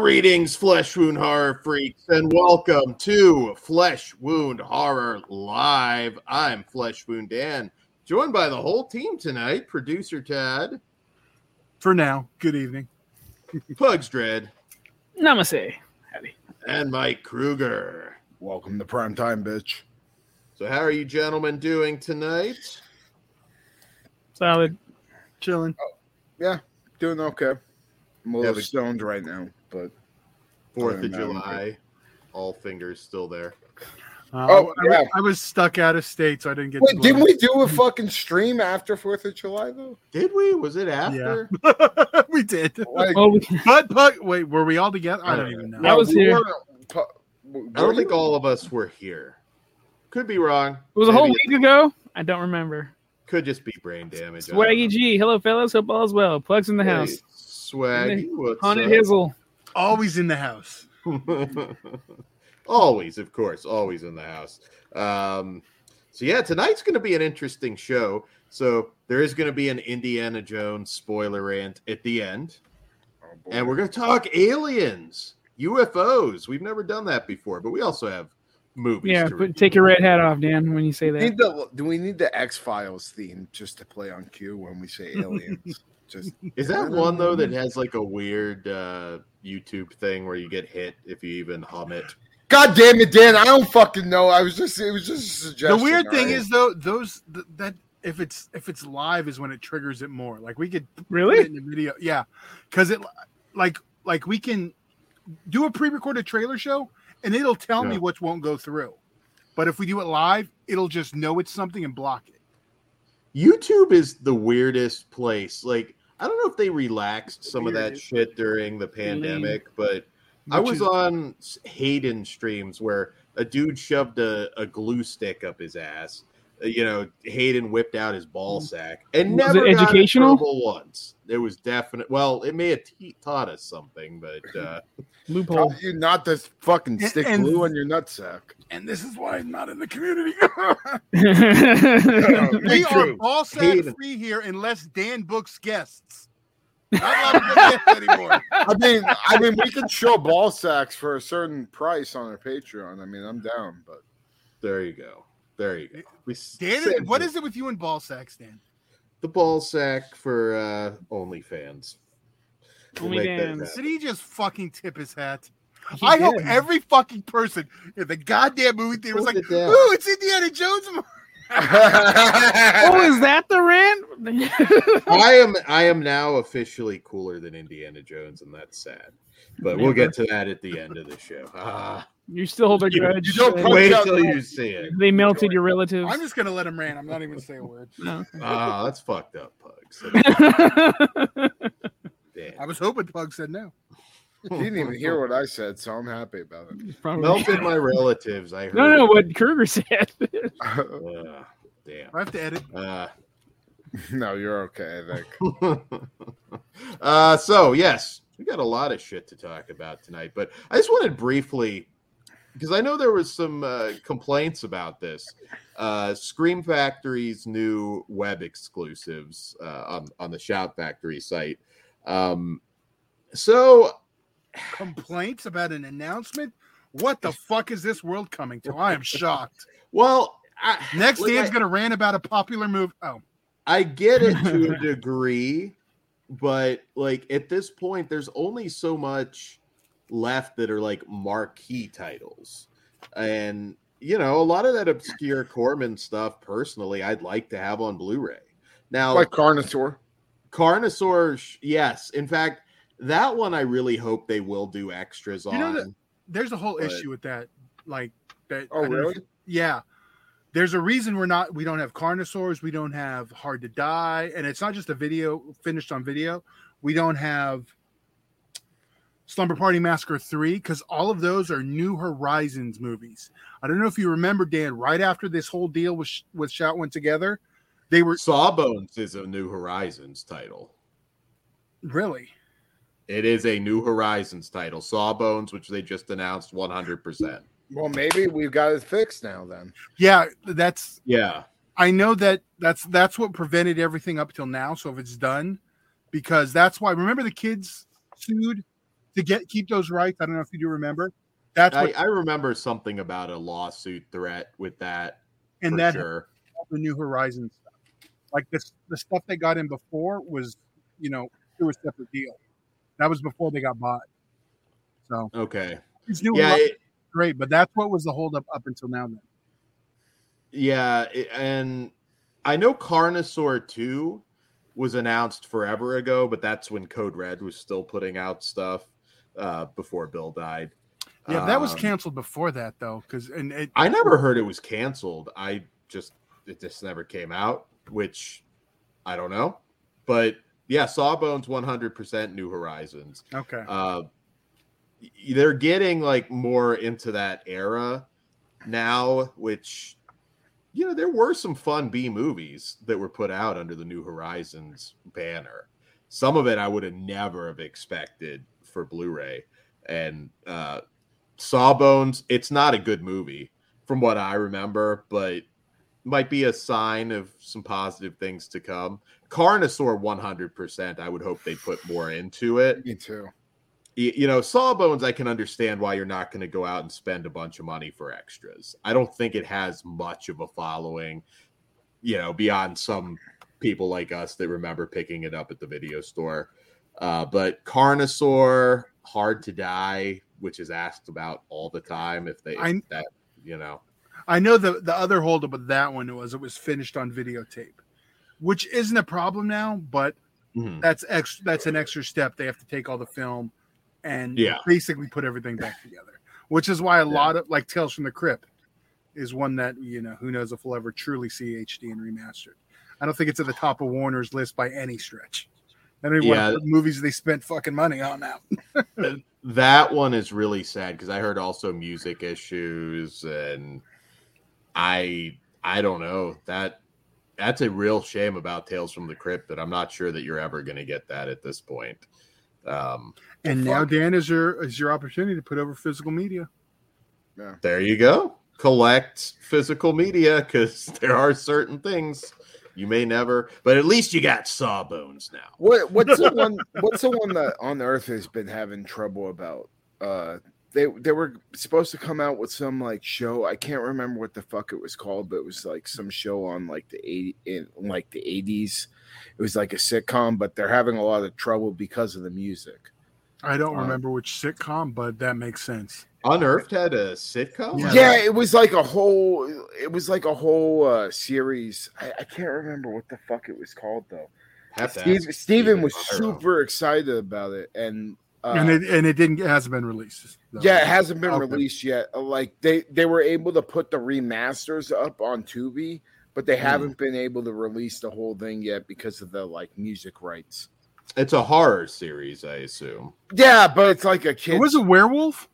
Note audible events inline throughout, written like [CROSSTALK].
Greetings, flesh wound horror freaks, and welcome to Flesh Wound Horror Live. I'm Flesh Wound Dan, joined by the whole team tonight producer Tad, For now, good evening. Pugs Dread, Namaste. Howdy. and Mike Kruger. Welcome to prime time, bitch. So, how are you gentlemen doing tonight? Solid. Chilling. Oh, yeah, doing okay. I'm a little but- stoned right now, but Fourth of than that, I'm July, all fingers still there. Uh, Oh, I, yeah. I was stuck out of state, so I didn't get. wait, to didn't we do a fucking stream after Fourth of July though? Did we? Was it after? we? [LAUGHS] we did. Like, Oh, we- But, but wait, were we all together? I don't even know. I was we here. weren't- I don't were think all of us were here. Could be wrong. it was a whole Maybe week ago. I don't remember. Could just be brain damage. I don't Swaggy. G. Hello, fellas. Hope all's well. Plugs in the Hey, house. Swaggy, what's Haunted up? Hizzle. Always in the house. [LAUGHS] always, of course, always in the house. Um, so yeah, tonight's going to be an interesting show. So there is going to be an Indiana Jones spoiler rant at the end, Oh, and we're going to talk aliens, UFOs. We've never done that before, but we also have movies. Yeah, to put, take your red hat off, Dan, when you say that. Need the, do we need the X Files theme just to play on cue when we say [LAUGHS] aliens? Just [LAUGHS] Is that one though that has like a weird uh, YouTube thing where you get hit if you even hum it? God damn it, Dan! I don't fucking know. I was just it was just a suggestion. The weird thing alright? is though, those th- that if it's if it's live is when it triggers it more. Like we could Really? in the video, yeah, because it like like we can do a pre-recorded trailer show and it'll tell me Yeah. what won't go through. But if we do it live, it'll just know it's something and block it. YouTube is the weirdest place. Like, I don't know if they relaxed some of that shit during the pandemic, but I was on Hayden streams where a dude shoved a, a glue stick up his ass. You know, Hayden whipped out his ball sack and Was never it got in educational? trouble once. It was definite. Well, it may have te- taught us something, but uh, [LAUGHS] Loophole. You not to fucking And- stick and- glue on your nutsack. And this is why I'm not in the community. [LAUGHS] [LAUGHS] We are too. ball sack Hayden. free here unless Dan books guests. Not allowed to get guests anymore. I mean, I mean, we can show ball sacks for a certain price on our Patreon. I mean, I'm down, but there you go. There you go. We Dan, saved what you. is it with you and ball sacks, Dan? the ball sack for uh, OnlyFans? We'll make that OnlyFans. Did he just fucking tip his hat? He I hope every fucking person in the goddamn movie theater was like, it down. "Ooh, it's Indiana Jones." [LAUGHS] Oh, is that the rant? [LAUGHS] I am I am now officially cooler than Indiana Jones, and that's sad. But we'll get to that at the end of the show. Ah, you still hold a You- grudge. you don't punch wait out till you see it. they melted your relatives. I'm just gonna let him rant. I'm not even gonna say a word. No. Ah, that's fucked up, Pugs. [LAUGHS] Damn. I was hoping Pug said no. [LAUGHS] he didn't even hear what I said, so I'm happy about it. Probably. Melted my relatives. I heard. No, no, what Kruger said. [LAUGHS] Ah, damn. I have to edit. Uh, no, you're okay. I think. uh, so yes, we got a lot of shit to talk about tonight, but I just wanted briefly because I know there was some uh, complaints about this. Uh, Scream Factory's new web exclusives uh, on on the Shout Factory site. Um, so Complaints about an announcement. What the fuck is this world coming to? I am [LAUGHS] shocked. well, I, Next, like, Dan's I- gonna rant about a popular move. Oh, I get it to a [LAUGHS] degree, but like at this point, there's only so much left that are like marquee titles. And you know, a lot of that obscure Corman stuff, personally, I'd like to have on Blu-ray. Now, like Carnosaur. Carnosaur, yes. In fact, that one I really hope they will do extras You on. know that- there's a whole But- issue with that. Like that. Oh, I don't know if- really? yeah. There's a reason we're not. We don't have Carnosaurs. We don't have Hard to Die, and it's not just a video finished on video. We don't have Slumber Party Massacre 3 because all of those are New Horizons movies. I don't know if you remember, Dan, right after this whole deal with, with Shout went together, they were Sawbones is a New Horizons title. really. It is a New Horizons title. Sawbones, which they just announced 100%. Well, maybe we've got it fixed now. Then Yeah, that's Yeah. I know that that's that's what prevented everything up till now. So if it's done, because that's why remember the kids sued to get keep those rights. I don't know if you do remember. That's I, what, I remember something about a lawsuit threat with that. and that sure. the New Horizons stuff. Like this, the stuff they got in before was, you know, through a separate deal. That was before they got bought. So Okay. these new Yeah. It- great, but that's what was the holdup up until now. Then Yeah, it- and I know Carnosaur 2 was announced forever ago, but that's when Code Red was still putting out stuff uh, before Bill died. yeah, that was Um, canceled before that though, because and it, I never heard it was canceled. I just it just never came out, which I don't know. But yeah, Sawbones 100% New Horizons. okay. uh they're getting like more into that era now which you know there were some fun b movies that were put out under the new horizons banner some of it i would have never have expected for blu-ray and uh sawbones it's not a good movie from what i remember but might be a sign of some positive things to come carnosaur 100% i would hope they put more into it Me too. y- you know, Sawbones, I can understand why you're not going to go out and spend a bunch of money for extras. I don't think it has much of a following, you know, beyond some people like us that remember picking it up at the video store. Uh, but Carnosaur, Hard to Die, which is asked about all the time if they, I- that, you know, I know the the other holdup with that one was it was finished on videotape, which isn't a problem now, but mhm. that's ex that's an extra step. They have to take all the film and Yeah. basically put everything back together. Which is why a Yeah. lot of like Tales from the Crypt is one that you know who knows if we'll ever truly see HD and remastered. I don't think it's at the top of Warner's list by any stretch. I don't even Yeah. want to movies they spent fucking money on now. [LAUGHS] that one is really sad because I heard also music issues and I I don't know that that's a real shame about Tales from the Crypt that I'm not sure that you're ever going to get that at this point. Um, And now. Dan is your is your opportunity to put over physical media. there you go. Collect physical media because [LAUGHS] there are certain things you may never, but at least you got Sawbones now. What what's the [LAUGHS] one what's the one that Unearthed has been having trouble about? Uh they they were supposed to come out with some like show. I can't remember what the fuck it was called, but it was like some show on like the 80 in like the 80s. It was like a sitcom, but they're having a lot of trouble because of the music. I don't Uh, remember which sitcom, but that makes sense. Unearthed had a sitcom. Yeah. Yeah, it was like a whole it was like a whole uh series. I, I can't remember what the fuck it was called though. Have to Steve, ask Steven was super excited about it and uh, and it and it didn't it hasn't been released. though. Yeah, it hasn't been Okay. released yet. Like they they were able to put the remasters up on Tubi, but they Hmm. haven't been able to release the whole thing yet because of the like music rights. It's a horror series, I assume. Yeah, but it's like a kid. It was a werewolf.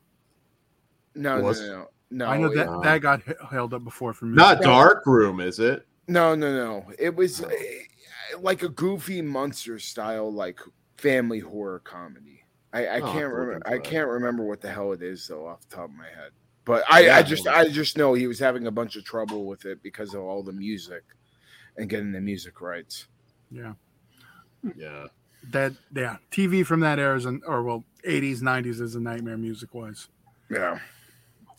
no, no, was- no, no, no. I know that yeah. that got held up before for me. Not Dark Room, is it? No, no, no. It was uh, like a goofy monster style, like family horror comedy. I, I Oh, can't remember. I can't remember what the hell it is though, off the top of my head. But I, Yeah, I just, well- I just know he was having a bunch of trouble with it because of all the music and getting the music rights. Yeah, Yeah. That yeah. TV from that era is an, or well, eighties, nineties is a nightmare music wise. Yeah.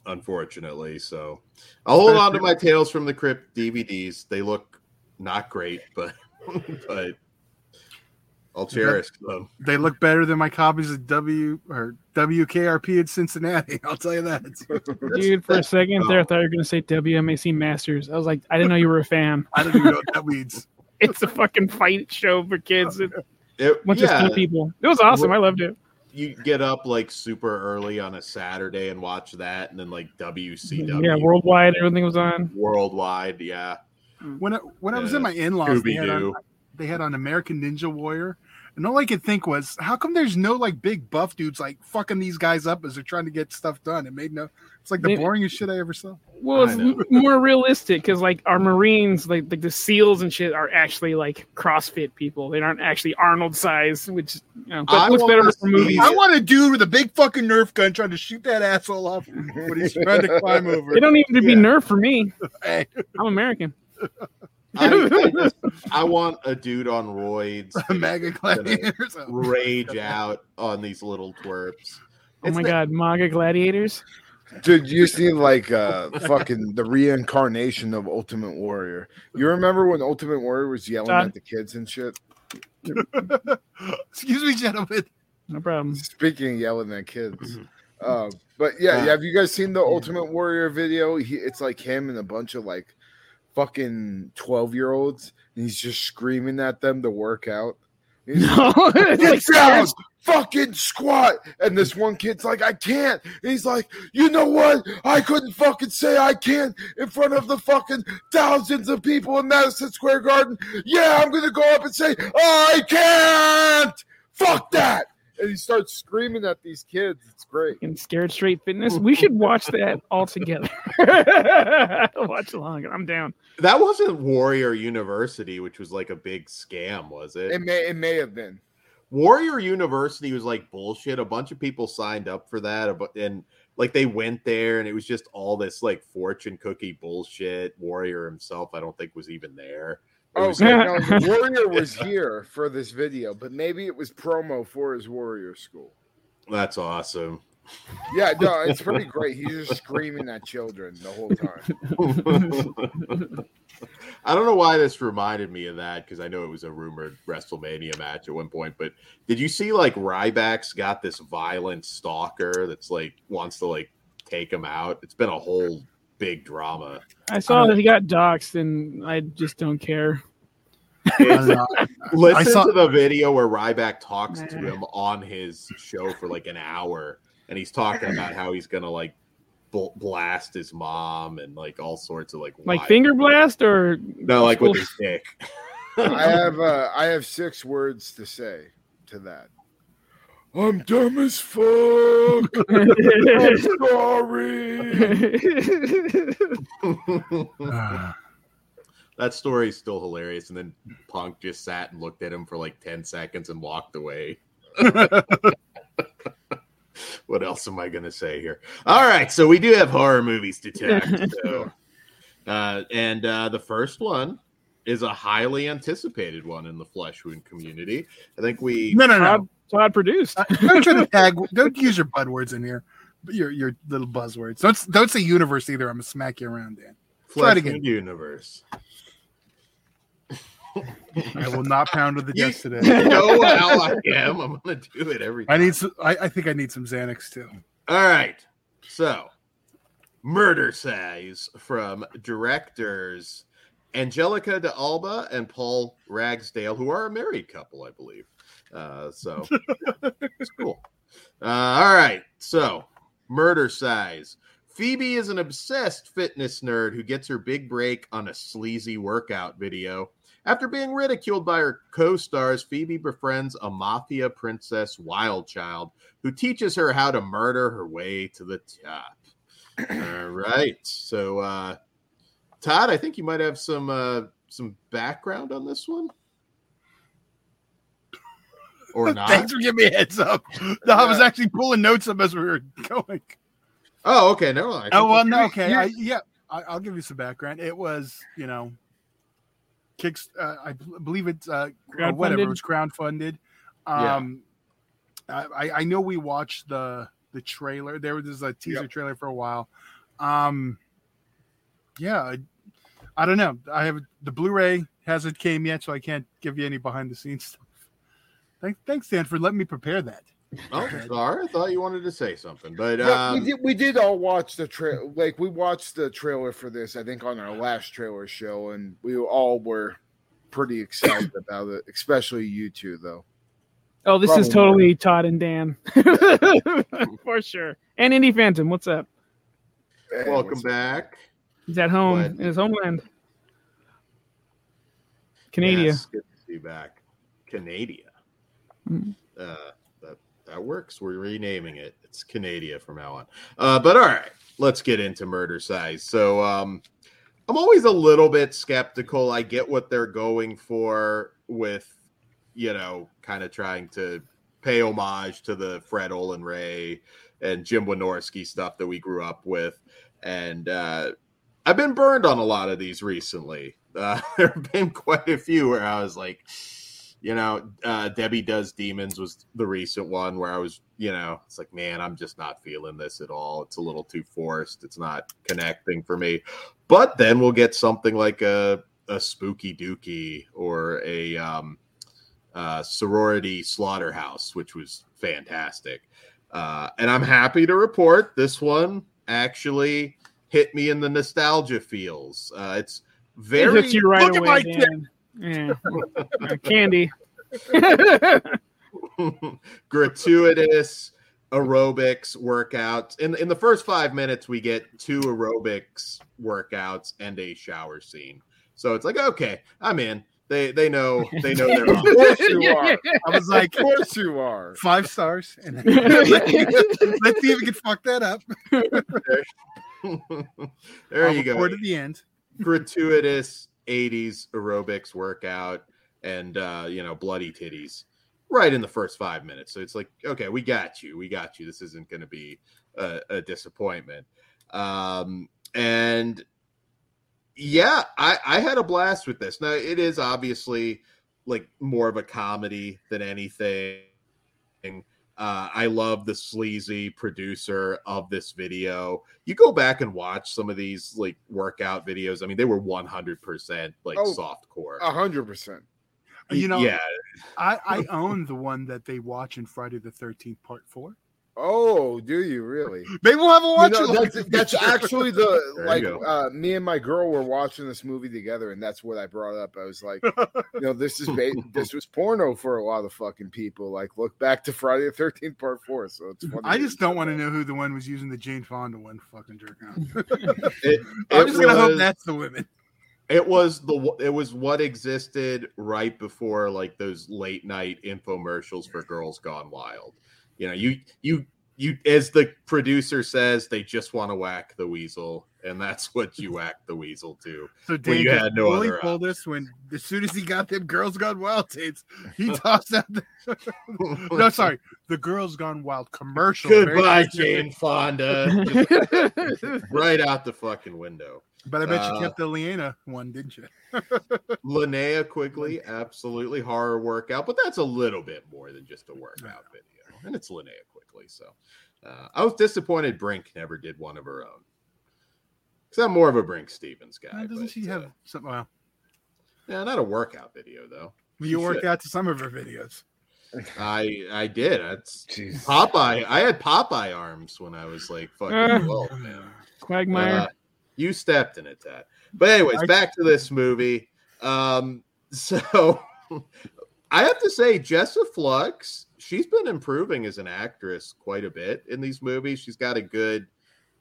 unfortunately. So I'll hold on to my Tales from the Crypt DVDs. They look not great, but [LAUGHS] but I'll cherish them. They look better than my copies of W or WKRP in Cincinnati. [LAUGHS] I'll tell you that. [LAUGHS] Dude, for a second there, I thought you were going to say WMAC Masters. I was like, I didn't know you were a fan. I don't even know what that means. It's a fucking fight show for kids. It's a It, bunch of yeah, skinny people. It was awesome. I loved it. you get up like super early on a Saturday and watch that, and then like WCW Yeah, worldwide, everything was on. worldwide. Yeah, mm. When I, when I was in my in laws, they, had on- they had on American Ninja Warrior, and all I could think was, how come there's no like big buff dudes like fucking these guys up as they're trying to get stuff done? It made no. It's like the Maybe- boringest shit I ever saw. Well, it's m- more realistic because like our Marines, like like the SEALs and shit, are actually like CrossFit people. They aren't actually Arnold size, which you know, but I looks wanna better for movies. I want a dude with a big fucking Nerf gun trying to shoot that asshole off when he's trying to climb over. They don't even need to be Yeah. Nerf for me. Hey, I'm American. I, I, [LAUGHS] just, I want a dude on roids [LAUGHS] that Mega gladiators. rage out on these little twerps. Oh It's my the- god, MAGA gladiators. Dude, you see like uh fucking the reincarnation of Ultimate Warrior. You remember when Ultimate Warrior was yelling Todd? at the kids and shit? [LAUGHS] Excuse me, gentlemen. No problem. Speaking of yelling at kids. Uh, but yeah, Uh, have you guys seen the Ultimate Warrior video? He, it's like him and a bunch of like fucking 12 year olds, and he's just screaming at them to work out. He's No, [LAUGHS] it's like down, fucking squat. And this one kid's like, I can't. And he's like, you know what? I couldn't fucking say I can't in front of the fucking thousands of people in Madison Square Garden. Yeah, I'm gonna go up and say, oh, I can't. Fuck that. And he starts screaming at these kids. It's great. fucking scared straight fitness. [LAUGHS] We should watch that all together. [LAUGHS] watch along. I'm down. That wasn't Warrior University, which was like a big scam, was it? It may it may have been. Warrior University was like bullshit. A bunch of people signed up for that, a and like they went there, and it was just all this like fortune cookie bullshit. Warrior himself, I don't think, was even there. Oh, okay. no, [LAUGHS] Warrior was here for this video, but maybe it was promo for his Warrior school. that's awesome. Yeah, no, it's pretty [LAUGHS] great. He's just screaming at children the whole time. [LAUGHS] I don't know why this reminded me of that because I know it was a rumored WrestleMania match at one point. But did you see like Ryback's got this violent stalker that's like wants to like take him out? It's been a whole big drama. I saw that he got doxxed, and I just don't care. I don't know. [LAUGHS] Listen saw- to the video where Ryback talks to him on his show for like an hour, and he's talking about how he's gonna like bl- blast his mom and like all sorts of like Like wild- finger blast or no, like with his dick. I have uh, I have six words to say to that. I'm dumb as fuck. I'm [LAUGHS] sorry. [LAUGHS] That story is still hilarious. And then Punk just sat and looked at him for like 10 seconds and walked away. [LAUGHS] what else am I going to say here? All right. So we do have horror movies to talk. So, uh, and uh, the first one is a highly anticipated one in the flesh wound community. I think we. no, no, no. Todd, Todd produced. Uh, don't try to [LAUGHS] tag. Don't use your buzzwords in here. Your your little buzzwords. Don't don't say universe either. I'm gonna smack you around, Dan. Flesh again. wound universe. [LAUGHS] I will not pound with the [LAUGHS] desk today. You know how I am. I'm to do it every time. I need. Some, I, I think I need some Xanax too. All right. So, Murdercise from directors Angelica de Alba and Paul Ragsdale, who are a married couple, I believe. Uh, so, [LAUGHS] it's cool. Uh, all right. So, Murdercise. Phoebe is an obsessed fitness nerd who gets her big break on a sleazy workout video. After being ridiculed by her co stars, Phoebe befriends a mafia princess, Wildchild, who teaches her how to murder her way to the top. [CLEARS THROAT] All right. So uh Todd, I think you might have some uh some background on this one. Or [LAUGHS] not. Thanks for giving me a heads up. [LAUGHS] No, I was actually pulling notes up as we were going. Oh, okay. No. I Oh think well, we- no, okay, you- I, yeah, I, I'll give you some background. It was, you know, kicks. Uh, I b- believe it's uh, or whatever. It Crowdfunded? was crowdfunded. Yeah. Um, I, I- I know we watched the the trailer. There was a teaser Yep. trailer for a while. Um, yeah, I, I don't know. I have the Blu-ray hasn't came yet, so I can't give you any behind the scenes [LAUGHS] stuff. Thank, thanks, Dan, for letting me prepare that. Oh, sorry. I thought you wanted to say something. But Yeah, um we did. We did all watch the trail. Like we watched the trailer for this. I think on our last trailer show, and we all were pretty excited [COUGHS] about it. Especially you two, though. Oh, this is Probably. totally Todd and Dan. [LAUGHS] For sure. And Indie Phantom, what's up? Hey, welcome what's- back. He's at home What? in his homeland. Canada. Yes, good to see you back. Canada. Mm. Uh, that that works. We're renaming it. It's Canada from now on. Uh, but all right, let's get into Murdercise. So um, I'm always a little bit skeptical. I get what they're going for with, you know, kind of trying to pay homage to the Fred Olen Ray and Jim Wynorski stuff that we grew up with, and uh, I've been burned on a lot of these recently. Uh, [LAUGHS] there have been quite a few where I was like, you know, uh, Debbie Does Demons was the recent one where I was, you know, it's like, man, I'm just not feeling this at all. It's a little too forced. It's not connecting for me. But then we'll get something like a, a Spooky Dookie or a um, uh, Sorority Slaughterhouse, which was fantastic. Uh, and I'm happy to report this one actually hit me in the nostalgia feels. Uh, it's very it hits you right Look at away. my Dan. Yeah. [LAUGHS] Uh, candy. [LAUGHS] gratuitous aerobics workouts. In in the first five minutes, we get two aerobics workouts and a shower scene. So it's like, okay, I'm in. They they know they know they're Of on. course you [LAUGHS] are. I was like, Of course you are. five stars. And then, let's see if we can fuck that up. [LAUGHS] there I'll you go. at the end. [LAUGHS] gratuitous 80s aerobics workout and uh you know bloody titties right in the first five minutes. So it's like okay we got you. We got you. This isn't going to be a, a disappointment. Um and yeah i i had a blast with this. Now it is obviously like more of a comedy than anything uh, I love the sleazy producer of this video. You go back and watch some of these like workout videos. I mean, they were 100% like Oh, soft core. A hundred percent. You know, yeah, I, I [LAUGHS] own the one that they watch in Friday the 13th, part four. Oh, do you really? Maybe we'll have a You watch. know, that's, that's actually the [LAUGHS] like uh, me and my girl were watching this movie together, and that's what I brought up. I was like, [LAUGHS] you know, this is ba- this was porno for a lot of fucking people. Like, look back to Friday the Thirteenth Part Four. So it's funny. I just don't want to know who the one was using the Jane Fonda one. Fucking jerk out. [LAUGHS] it, I'm it just gonna hope that's the women. it was the it was what existed right before like those late night infomercials for Girls Gone Wild. You know, you you you as the producer says, they just want to whack the weasel, and that's what you [LAUGHS] whack the weasel to. So Dave you had no other told us when as soon as he got them Girls Gone Wild tapes, he [LAUGHS] tossed out the [LAUGHS] no, sorry, the Girls Gone Wild commercial. Goodbye. Jane Fonda. Just right out the fucking window. But I bet you Uh, kept the Leanna one, didn't you? Linnea Quigley, absolutely horror workout, but that's a little bit more than just a workout video. And it's Linnea Quigley. So uh, I was disappointed Brinke never did one of her own. Because I'm more of a Brinke Stevens guy. Uh, Doesn't but, she uh, have something? Well, yeah, not a workout video though. you she work should. out to some of her videos. I I did. That's [LAUGHS] Jeez. Popeye. I had Popeye arms when I was like fucking Uh. 12, man. Quagmire. Uh, you stepped in it, Tad. But anyways, I- back to this movie. Um, [LAUGHS] so I have to say, Jessa Flux, she's been improving as an actress quite a bit in these movies. She's got a good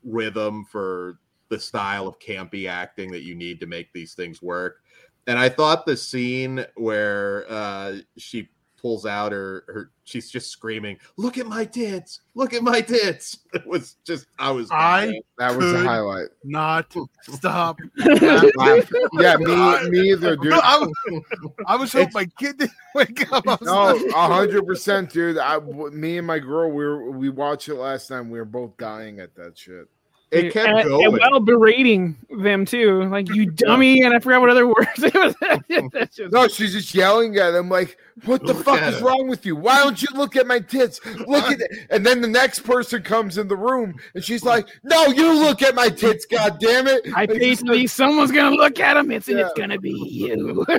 rhythm for the style of campy acting that you need to make these things work. And I thought the scene where uh, she pulls out her, her she's just screaming, "Look at my tits! Look at my tits!" [LAUGHS] It was just I was I That was a highlight. Not [LAUGHS] stop. [LAUGHS] Yeah, me, me either, dude. No, I, was, I was hoping my kid didn't wake up. No, a hundred percent, dude. I, me and my girl, we were, we watched it last time. We were both dying at that shit. It kept and, going. and while berating them too, like you dummy, and I forgot what other words it was. [LAUGHS] That's just- No, she's just yelling at him like, "What the Look fuck is her. wrong with you? Why don't you look at my tits? Look at it." And then the next person comes in the room, and she's like, "No, you look at my tits, god damn it!" I And paid she's to like, someone's gonna look at him. It's and it's gonna be you. [LAUGHS]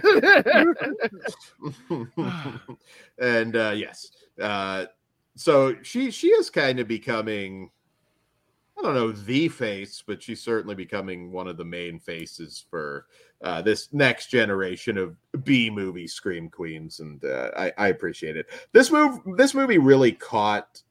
and uh, yes, uh, so she she is kind of becoming, I don't know the face, but she's certainly becoming one of the main faces for uh, this next generation of B movie scream queens, and uh, I, I appreciate it. This move, this movie really caught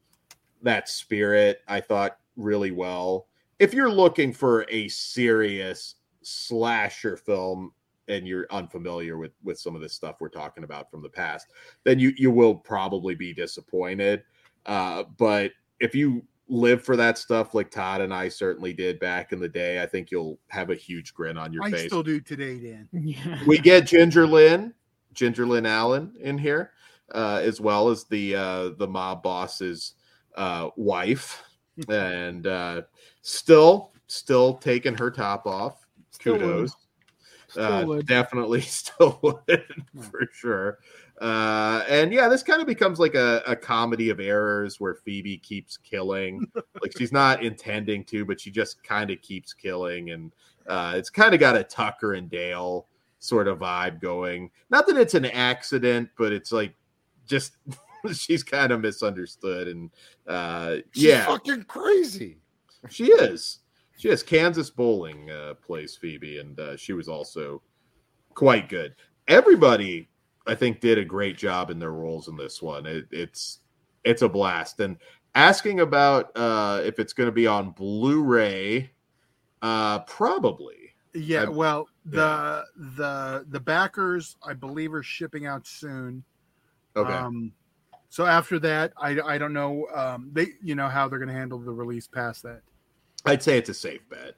that spirit. I thought really well. If you're looking for a serious slasher film and you're unfamiliar with with some of this stuff we're talking about from the past, then you you will probably be disappointed. Uh, but if you live for that stuff like Todd and I certainly did back in the day, I think you'll have a huge grin on your I face. I still do today, Dan. [LAUGHS] yeah. we get Ginger Lynn, Ginger Lynn Allen in here, uh, as well as the uh, the mob boss's uh, wife, [LAUGHS] and uh, still still taking her top off Still would. kudos. Still Uh, would. definitely [LAUGHS] still would for sure. Uh, and yeah, this kind of becomes like a, a comedy of errors where Phoebe keeps killing. [LAUGHS] like she's not intending to, but she just kind of keeps killing. And uh, it's kind of got a Tucker and Dale sort of vibe going. Not that it's an accident, but it's like just [LAUGHS] she's kind of misunderstood. And uh, She's yeah, fucking crazy. she is. She is. Kansas Bowling uh, plays Phoebe, and uh, she was also quite good. Everybody, I think, did a great job in their roles in this one. It, it's it's a blast. And asking about uh, if it's going to be on Blu-ray, uh, probably. Yeah, I- well, the the the backers, I believe, are shipping out soon. Okay. Um, so after that, I I don't know. Um, they you know how they're going to handle the release past that. I'd say it's a safe bet,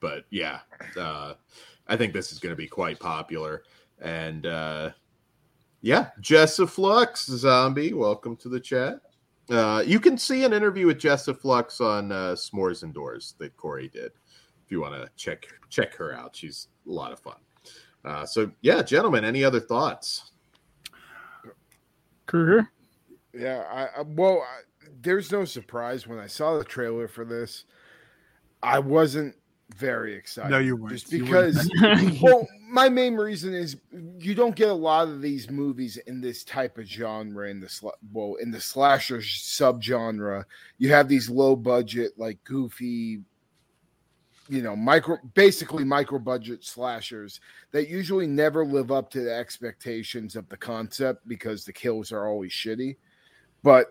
but yeah, uh, I think this is going to be quite popular. And uh, yeah, Jessiflux Zombie, welcome to the chat. Uh, you can see an interview with Jessa Flux on uh, S'mores Doors that Corey did. If you want to check check her out, she's a lot of fun. Uh, so yeah, gentlemen, any other thoughts? Kruger. Yeah, I, I well, I, there's no surprise when I saw the trailer for this. I wasn't very excited. No, you weren't. Just You weren't. because. [LAUGHS] well, my main reason is you don't get a lot of these movies in this type of genre in the sla- well in the slasher subgenre. You have these low budget, like goofy, you know, micro, basically micro budget slashers that usually never live up to the expectations of the concept because the kills are always shitty. But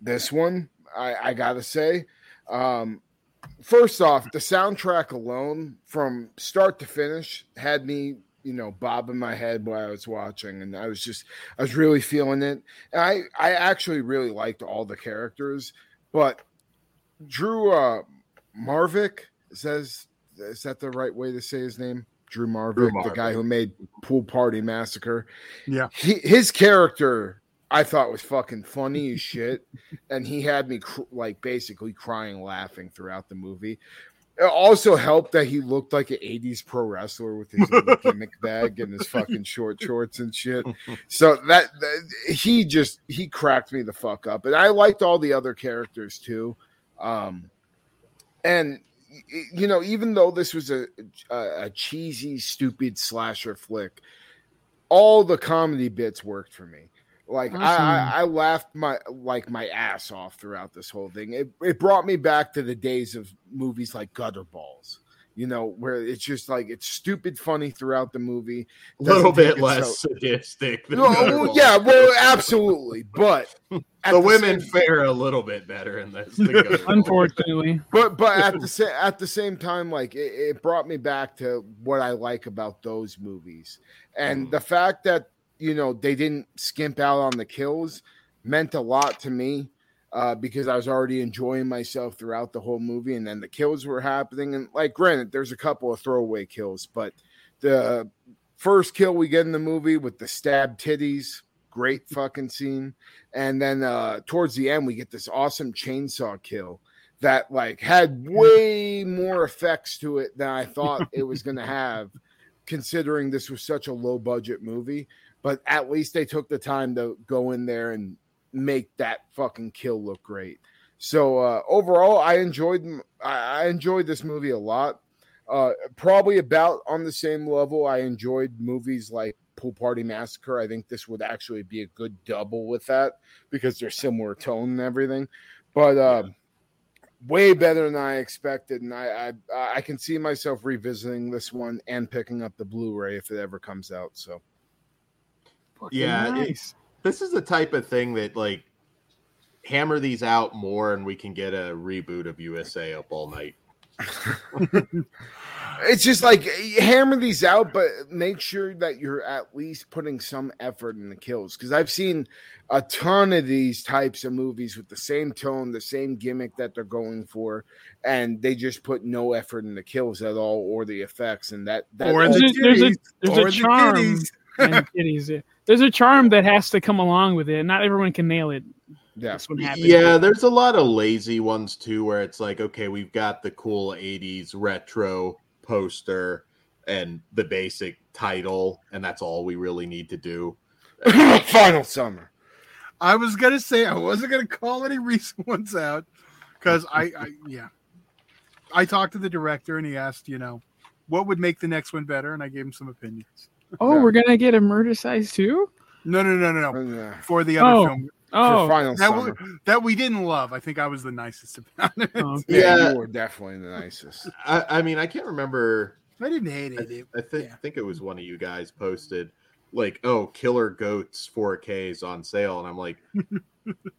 this one, I, I gotta say, um, first off, the soundtrack alone from start to finish had me, you know, bobbing my head while I was watching, and I was just, I was really feeling it. And I, I actually really liked all the characters, but Drew uh, Marvick says, is that the right way to say his name? Drew Marvick, Drew the guy who made Pool Party Massacre. Yeah. he, his character I thought was fucking funny as shit, and he had me cr- like basically crying, laughing throughout the movie. It also helped that he looked like an '80s pro wrestler with his [LAUGHS] gimmick bag and his fucking short shorts and shit. So that, that he just he cracked me the fuck up, and I liked all the other characters too. Um, and you know, even though this was a, a, a cheesy, stupid slasher flick, all the comedy bits worked for me. Like I, I, I laughed my like my ass off throughout this whole thing. It it brought me back to the days of movies like Gutter Balls, you know, where it's just like it's stupid funny throughout the movie. A little bit less so- sadistic. Than No, well, yeah, well, absolutely, but [LAUGHS] at the women same- fare a little bit better in this. [LAUGHS] Unfortunately, but but [LAUGHS] at the same at the same time, like it, it brought me back to what I like about those movies, and Mhm. the fact that you know they didn't skimp out on the kills meant a lot to me uh, because I was already enjoying myself throughout the whole movie, and then the kills were happening, and like granted, there's a couple of throwaway kills, but the first kill we get in the movie with the stab titties. Great fucking scene. And then uh towards the end, we get this awesome chainsaw kill that like had way more effects to it than I thought it was going [LAUGHS] to have, considering this was such a low budget movie. But at least they took the time to go in there and make that fucking kill look great. So uh, overall, I enjoyed I enjoyed this movie a lot. Uh, probably about on the same level. I enjoyed movies like Pool Party Massacre. I think this would actually be a good double with that because they're similar tone and everything. But uh, way better than I expected, and I, I I can see myself revisiting this one and picking up the Blu-ray if it ever comes out. So Yeah, it- nice. this is the type of thing that like hammer these out more and we can get a reboot of USA up all night. [LAUGHS] it's just like hammer these out, but make sure that you're at least putting some effort in the kills. Because I've seen a ton of these types of movies with the same tone, the same gimmick that they're going for, and they just put no effort in the kills at all or the effects. And that, that Or the There's a- there's a- titties. there's or a in the charm. titties. And kitties. Yeah. There's a charm that has to come along with it. Not everyone can nail it. yeah. That's what. Yeah, there's a lot of lazy ones too where it's like, okay, we've got the cool 80s retro poster. and the basic title, and that's all we really need to do. [LAUGHS] Final summer. I was gonna say I wasn't gonna call any recent [LAUGHS] ones out because I, I, yeah, I talked to the director and he asked, you know, what would make the next one better, and I gave him some opinions. Oh, Yeah. we're gonna get a Murdercise too. No, no, no, no, no. Uh, For the other Oh. film Oh, final that summer. we, that we didn't love, I think I was the nicest about it. oh, Yeah, Yeah. you were definitely the nicest. I, I mean, I can't remember. I didn't hate it. It- I think yeah. think it was one of you guys posted like, "Oh, Kill Her Goats 4Ks on sale," and I'm like,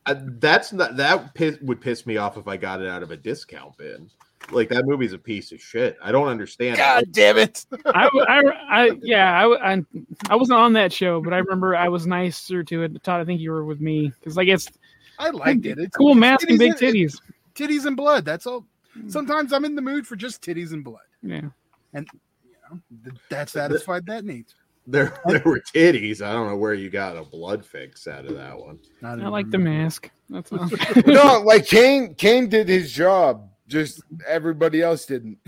I, [LAUGHS] "That's not that piss, would piss me off if I got it out of a discount bin." Like that movie's a piece of shit. I don't understand. it. damn it! [LAUGHS] I, I, I, yeah, I, I, I wasn't on that show, but I remember I was nicer to it. Todd, I think you were with me because like it's I liked it. It's cool it's mask and big in- titties. titties and blood. That's all. Hmm. Sometimes I'm in the mood for just titties and blood. Yeah, and You know, th- that satisfied that need. There, [LAUGHS] there were titties. I don't know where you got a blood fix out of that one. Not I like the mask. That's [LAUGHS] all. no, like Kane. Kane did his job. Just everybody else didn't. [LAUGHS]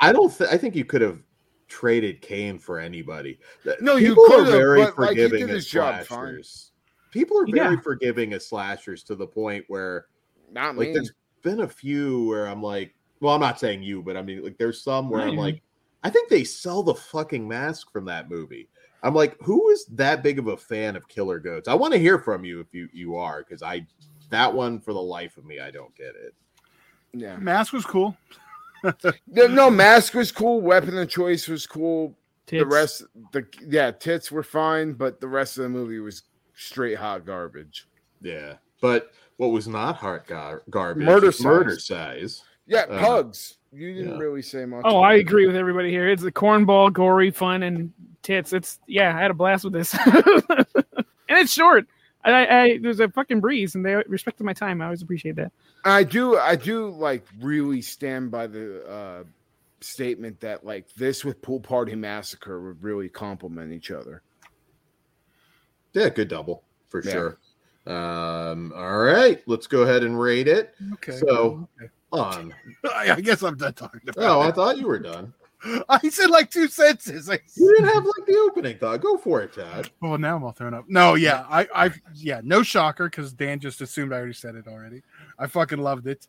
I don't. Th- I think you could have traded Kane for anybody. No, you People are could've, very but, like, he forgiving did of his job fine. slashers. People are very Yeah. forgiving of slashers to the point where Not like me. there's been a few where I'm like, well, I'm not saying you, but I mean like there's some where Not I'm like, I think they sell the fucking mask from that movie. I'm like, who is that big of a fan of Kill Her Goats? I want to hear from you if you you are, because I that one for the life of me, I don't get it. Yeah. Mask was cool. No, no, mask was cool. Weapon of choice was cool. Tits. The rest, the yeah, tits were fine, but the rest of the movie was straight hot garbage. Yeah, but what was not hot gar- garbage? Murder is murder size. size. Yeah, Uh, pugs. You didn't yeah. really say much. Oh, I it. agree with everybody here. It's a cornball, gory, fun, and tits. It's yeah, I had a blast with this, [LAUGHS] and it's short. I, I, I there's a fucking breeze, and they respected my time. I always appreciate that. I do, I do like really stand by the uh, statement that like this with Pool Party Massacre would really complement each other. Yeah, good double for Yeah. sure. Um, all right, let's go ahead and rate it Okay. So- okay. on. I, [LAUGHS] I guess I'm done talking about. Oh, I thought you were done. [LAUGHS] I said like two sentences. I, You didn't have like the opening thought. Go for it, Todd. well, now I'm all thrown up. No, yeah, I, I, yeah, no shocker because Dan just assumed I already said it already. I fucking loved it,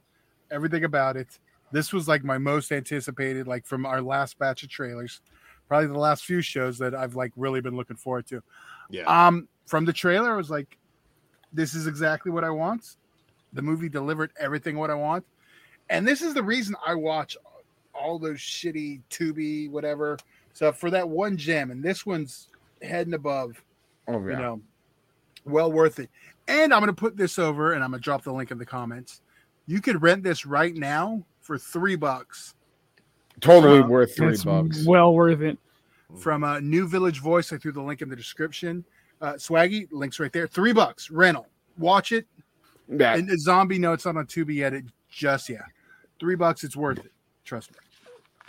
everything about it. This was like my most anticipated, like from our last batch of trailers, probably the last few shows that I've like really been looking forward to. Yeah. Um, from the trailer, I was like, this is exactly what I want. The movie delivered everything what I want. And this is the reason I watch all those shitty Tubi, whatever stuff for that one gem. And this one's heading above, Oh you know, well worth it. And I'm going to put this over and I'm going to drop the link in the comments. You could rent this right now for three bucks totally uh, worth three It's bucks. well worth it. from uh, New Village Voice. I threw the link in the description. Uh, Swaggy, links right there. Three bucks rental. Watch it. Yeah, And the zombie, no, it's not on Tubi yet. It just yeah, three bucks. It's worth it. Trust me.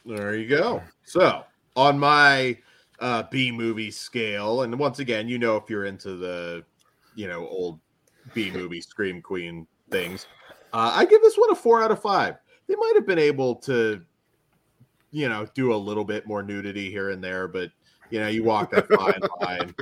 There you go. So on my uh, B movie scale, and once again, you know if you're into the you know old B movie scream queen things, uh, I give this one a four out of five. They might have been able to, you know, do a little bit more nudity here and there, but you know, you walk that fine [LAUGHS] line.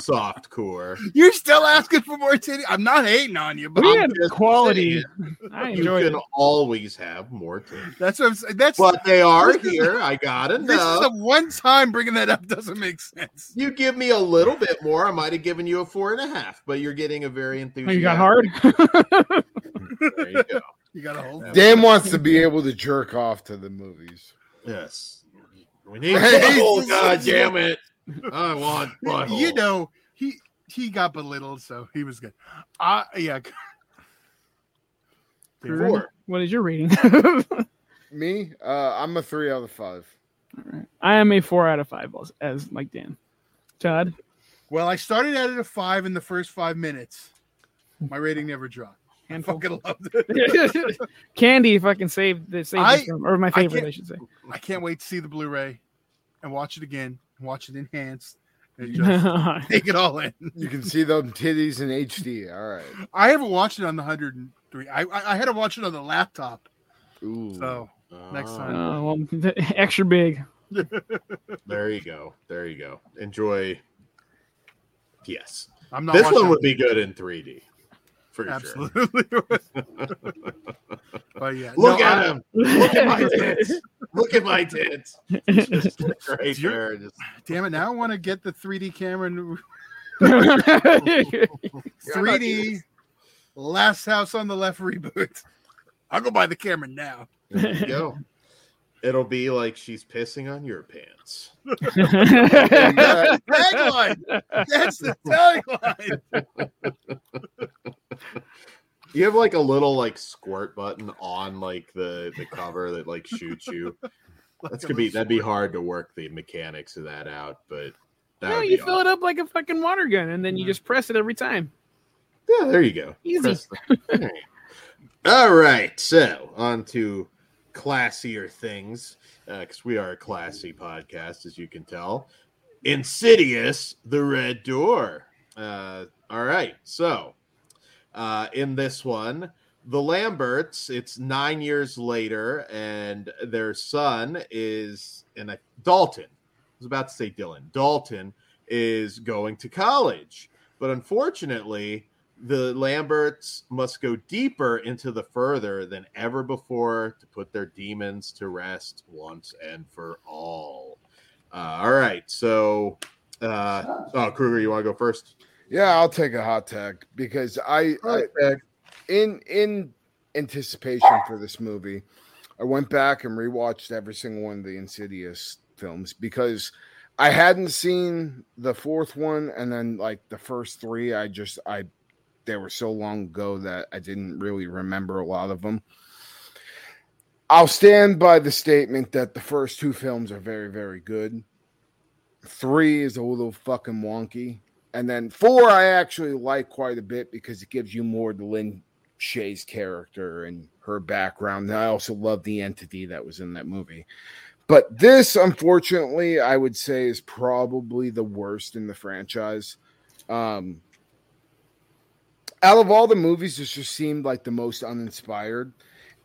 Soft core. You're still asking for more titty. I'm not hating on you, but We I'm had just quality. I You can it. always have more. titties. that's what I'm saying. That's But they are here. I gotta this is the one time bringing that up doesn't make sense. You give me a little bit more, I might have given you a four and a half, but you're getting a very Oh, enthusiastic. you got hard. [LAUGHS] There you go. You got to hold. Yeah. Dan wants to be able to jerk off to the movies. Yes. We need Hey, oh, this God damn it. I want [LAUGHS] butthole. You know he he got belittled, so he was good. Uh yeah. [LAUGHS] Four. what is your rating? [LAUGHS] Me, uh, I'm a three out of five. All right. I am a four out of five, as, as like Dan. Todd, Well, I started out at a five in the first five minutes. My rating never dropped. I handful. fucking loved it. Candy fucking saved the saved I- this film, or my favorite, I, can't- should say. I can't wait to see the Blu-ray and watch it again, and watch it enhanced, and [LAUGHS] just take it all in. You can see them titties in HD. All right. I haven't watched it on the 103. I I, I had to watch it on the laptop. Ooh. So next time. Uh, well, [LAUGHS] extra big. [LAUGHS] There you go. There you go. Enjoy. Yes, I'm not this one would be good in 3D for sure. absolutely. [LAUGHS] [LAUGHS] but yeah, Look no, at I- him. Look at my tits. Look at my tits. Just [LAUGHS] right there. Just Damn it! Now I want to get the 3D camera and 3D Last House on the Left reboot. I'll go buy the camera now. there you go. It'll be like she's pissing on your pants. That's uh, the tagline. That's the tagline. You have like a little like squirt button on like the the cover that like shoots you. That's gonna be that'd be hard to work the mechanics of that out, but that no, would you be fill it up like a fucking water gun, and then you just press it every time. Yeah, there you go. Easy. Press the- All right. [LAUGHS] All right, so on to classier things, because we are a classy podcast, as you can tell. Insidious, The Red Door. Uh, all right, so uh, in this one, the Lamberts, it's nine years later, and their son is, and Dalton, I was about to say Dylan, Dalton is going to college. But unfortunately, the Lamberts must go deeper into the further than ever before to put their demons to rest once and for all. Uh, all right, so uh, oh Kruger, you want to go first? Yeah, I'll take a hot tag because I, I in in anticipation for this movie, I went back and rewatched every single one of the Insidious films because I hadn't seen the fourth one and then like the first three I just I they were so long ago that I didn't really remember a lot of them. I'll stand by the statement that the first two films are very very good. 3 is a little fucking wonky and then 4 I actually like quite a bit because it gives you more to Lin Shaye's character and her background. And I also love the entity that was in that movie. But this, unfortunately, I would say is probably the worst in the franchise. Um, out of all the movies, this just seemed like the most uninspired.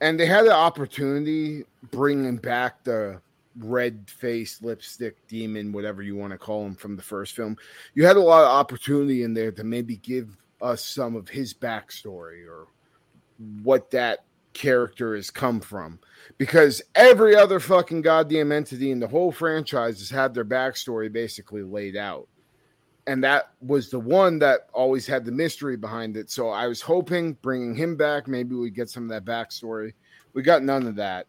And they had the opportunity bringing back the red faced lipstick demon, whatever you want to call him from the first film. You had a lot of opportunity in there to maybe give us some of his backstory or what that character has come from because every other fucking goddamn entity in the whole franchise has had their backstory basically laid out. And that was the one that always had the mystery behind it. So I was hoping bringing him back, maybe we get some of that backstory. We got none of that.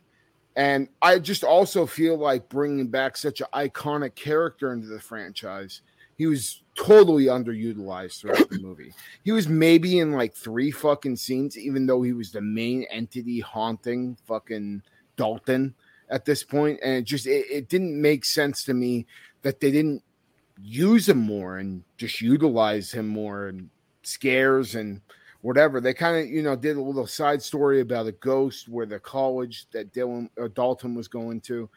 And I just also feel like bringing back such an iconic character into the franchise, he was totally underutilized throughout the [COUGHS] movie. He was maybe in like three fucking scenes, even though he was the main entity haunting fucking Dalton at this point. And it just it, it didn't make sense to me that they didn't use him more and just utilize him more and scares and whatever. They kind of, you know, did a little side story about a ghost where the college that Dylan or Dalton was going to.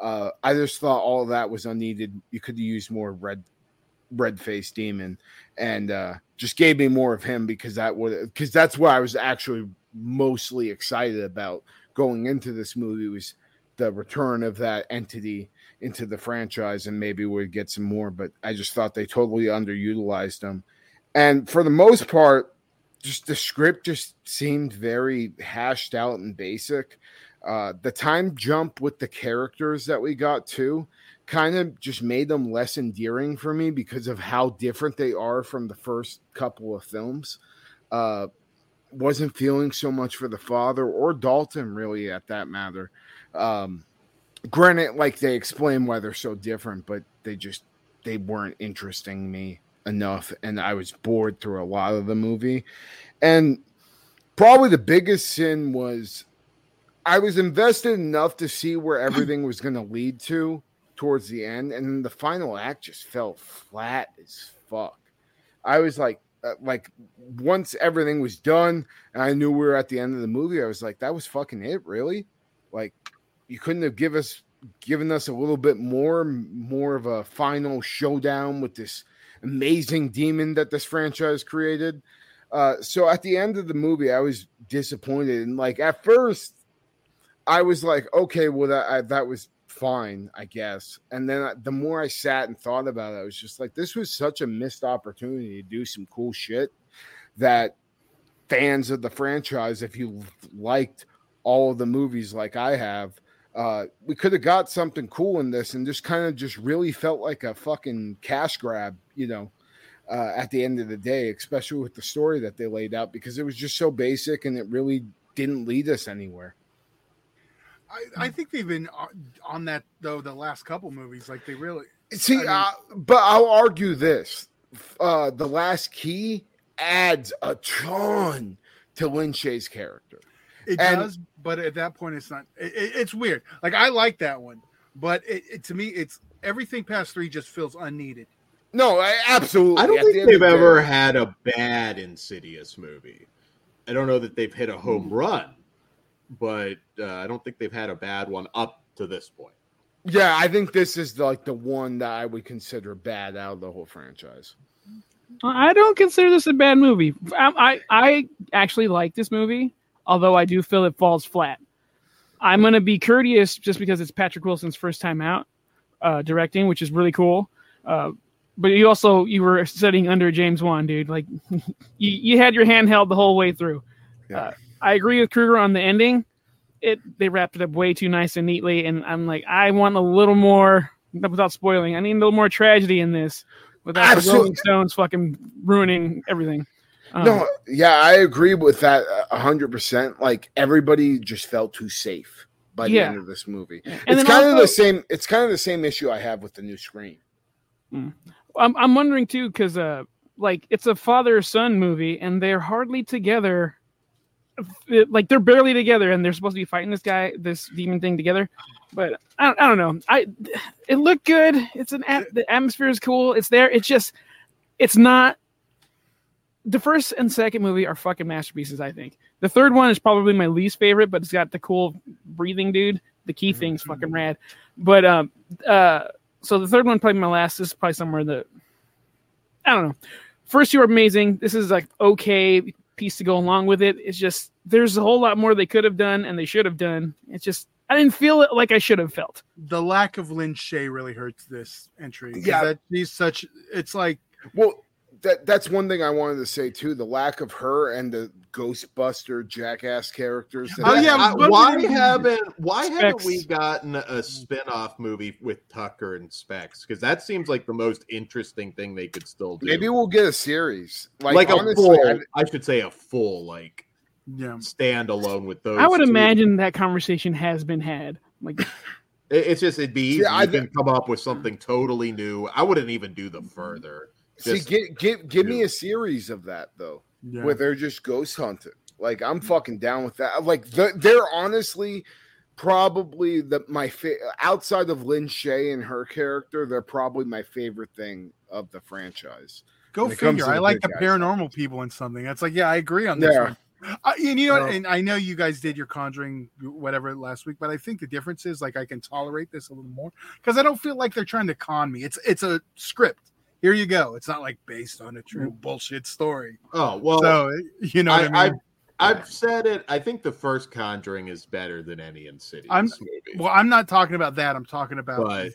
Uh, I just thought all of that was unneeded. You could used more red red faced demon and uh just gave me more of him because that would because that's what I was actually mostly excited about going into this movie was the return of that entity into the franchise and maybe we'd get some more but I just thought they totally underutilized them and for the most part just the script just seemed very hashed out and basic uh the time jump with the characters that we got too kind of just made them less endearing for me because of how different they are from the first couple of films. Uh, wasn't feeling so much for the father or Dalton really at that matter. Um, granted, like they explain why they're so different, but they just they weren't interesting me enough, and I was bored through a lot of the movie. And probably the biggest sin was I was invested enough to see where everything was going to lead to towards the end, and then the final act just fell flat as fuck. I was like, uh, like once everything was done, and I knew we were at the end of the movie, I was like, that was fucking it, really. Like, you couldn't have give us given us a little bit more, more of a final showdown with this amazing demon that this franchise created. Uh, so at the end of the movie, I was disappointed, and like at first, I was like, okay, well that I, that was fine, I guess. And then I, the more I sat and thought about it, I was just like, this was such a missed opportunity to do some cool shit that fans of the franchise, if you liked all of the movies like I have, uh, we could have got something cool in this and just kind of just really felt like a fucking cash grab, you know, uh, at the end of the day, especially with the story that they laid out because it was just so basic and it really didn't lead us anywhere. I, I think they've been on that though the last couple movies. Like they really see, I mean, uh, but I'll argue this: uh, the last key adds a ton to Lin Shaye's character. It and, does, but at that point, it's not. It, it's weird. Like I like that one, but it, it, to me, it's everything past three just feels unneeded. No, I, absolutely. I don't At think the they've ever day. had a bad Insidious movie. I don't know that they've hit a home run, but uh, I don't think they've had a bad one up to this point. Yeah, I think this is like the one that I would consider bad out of the whole franchise. I don't consider this a bad movie. I, I, I actually like this movie, although I do feel it falls flat. I'm gonna be courteous just because it's Patrick Wilson's first time out uh, directing, which is really cool. Uh, but you also you were studying under James Wan, dude. Like [LAUGHS] you, you had your hand held the whole way through. Yeah. Uh, I agree with Kruger on the ending. It they wrapped it up way too nice and neatly, and I'm like, I want a little more without spoiling. I need a little more tragedy in this without Absolutely. the Rolling Stones fucking ruining everything. Um, no, yeah, I agree with that hundred percent. Like everybody just felt too safe by the yeah. end of this movie. And it's kind also, of the same. It's kind of the same issue I have with the new Scream. Hmm. I'm I'm wondering too because uh like it's a father son movie and they're hardly together like they're barely together and they're supposed to be fighting this guy this demon thing together but i don't, I don't know i it looked good it's an the atmosphere is cool it's there it's just it's not the first and second movie are fucking masterpieces i think the third one is probably my least favorite but it's got the cool breathing dude the key thing's fucking rad but um uh so the third one probably my last this is probably somewhere that i don't know first two are amazing this is like okay piece to go along with it. It's just there's a whole lot more they could have done and they should have done. It's just I didn't feel it like I should have felt. The lack of Lin Shaye really hurts this entry. Yeah, that, he's such. It's like well, that that's one thing I wanted to say too. The lack of her and the Ghostbuster jackass characters. Oh yeah, I, why haven't why Specs. haven't we gotten a spin-off movie with Tucker and Specs? Because that seems like the most interesting thing they could still do. Maybe we'll get a series, like, like honestly, a full. I, I should say a full like yeah stand alone with those. I would two. imagine that conversation has been had. Like it's just it'd be easy yeah, I can come up with something totally new. I wouldn't even do the further. See, give give, give me a series of that though, yeah. where they're just ghost hunting. Like I'm fucking down with that. Like the, they're honestly probably the my fa- outside of Lin Shaye and her character, they're probably my favorite thing of the franchise. Go figure. I like the paranormal people and something. It's like, yeah, I agree on this yeah. one. Uh, and you know, and I know you guys did your Conjuring whatever last week, but I think the difference is like I can tolerate this a little more because I don't feel like they're trying to con me. It's it's a script here you go. It's not like based on a true mm. bullshit story. Oh well, so you know I, I mean. I've, I've said it. I think the first Conjuring is better than any Insidious I'm, movie. Well, I'm not talking about that. I'm talking about. But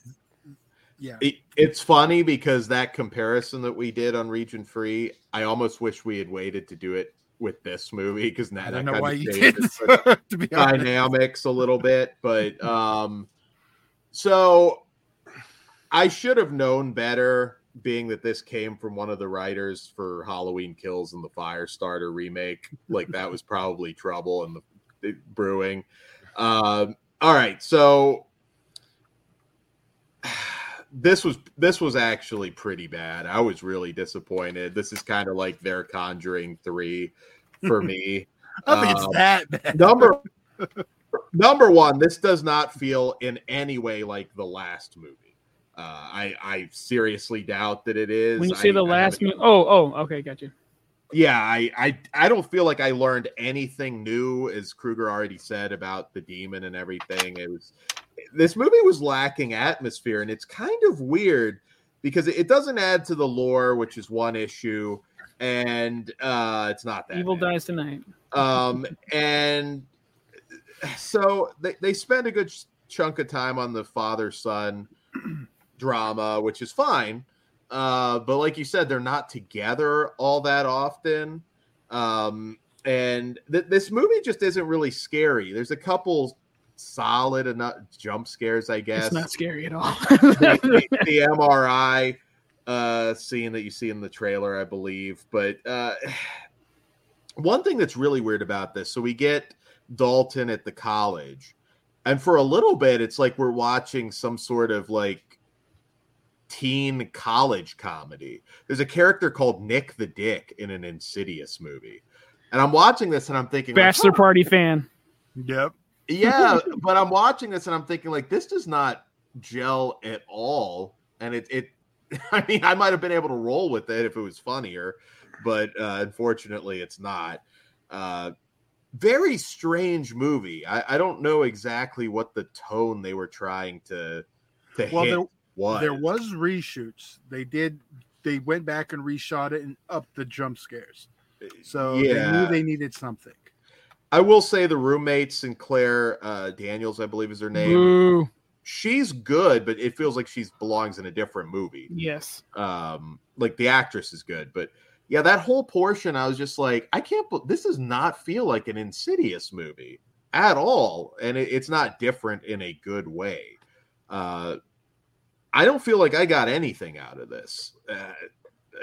yeah, it, it's funny because that comparison that we did on Region Free, I almost wish we had waited to do it with this movie because now that kind of changes [LAUGHS] dynamics a little bit. But [LAUGHS] um, so I should have known better being that this came from one of the writers for Halloween Kills and the Firestarter remake, like that was probably trouble and the, brewing. Um, all right, so [SIGHS] this was this was actually pretty bad. I was really disappointed. This is kind of like their Conjuring three for me. [LAUGHS] I think um, it's that bad. Number number one, this does not feel in any way like the last movie. Uh, I I seriously doubt that it is. When you say I, the last, oh oh okay, got you. Yeah, I, I I don't feel like I learned anything new, as Kruger already said about the demon and everything. It was this movie was lacking atmosphere, and it's kind of weird because it doesn't add to the lore, which is one issue, and uh, it's not that evil bad. dies tonight. Um, and so they, they spend a good chunk of time on the father son drama, which is fine. Uh, but like you said, they're not together all that often. Um, and th- this movie just isn't really scary. There's a couple solid enough jump scares, I guess. It's not scary at all. [LAUGHS] [LAUGHS] the, the- the MRI uh, scene that you see in the trailer, I believe. But uh, [SIGHS] one thing that's really weird about this, so we get Dalton at the college, and for a little bit, it's like we're watching some sort of like teen college comedy. There's a character called Nick the Dick in an Insidious movie. And I'm watching this and I'm thinking, like, Bachelor party fan. Yep. yeah, [LAUGHS] but I'm watching this and I'm thinking like this does not gel at all. And it it [LAUGHS] I mean I might have been able to roll with it if it was funnier, but uh unfortunately it's not. Uh very strange movie. I, I don't know exactly what the tone they were trying to to Well, hit there- was. There was reshoots. They did. They went back and reshot it and upped the jump scares. So they knew they needed something. I will say the roommate Sinclair uh, Daniels, I believe is her name. Boo. She's good, but it feels like she belongs in a different movie. Yes. um like the actress is good but yeah that whole portion i was just like i can't bel this does not feel like an insidious movie at all and it, it's not different in a good way uh i don't feel like i got anything out of this. Uh,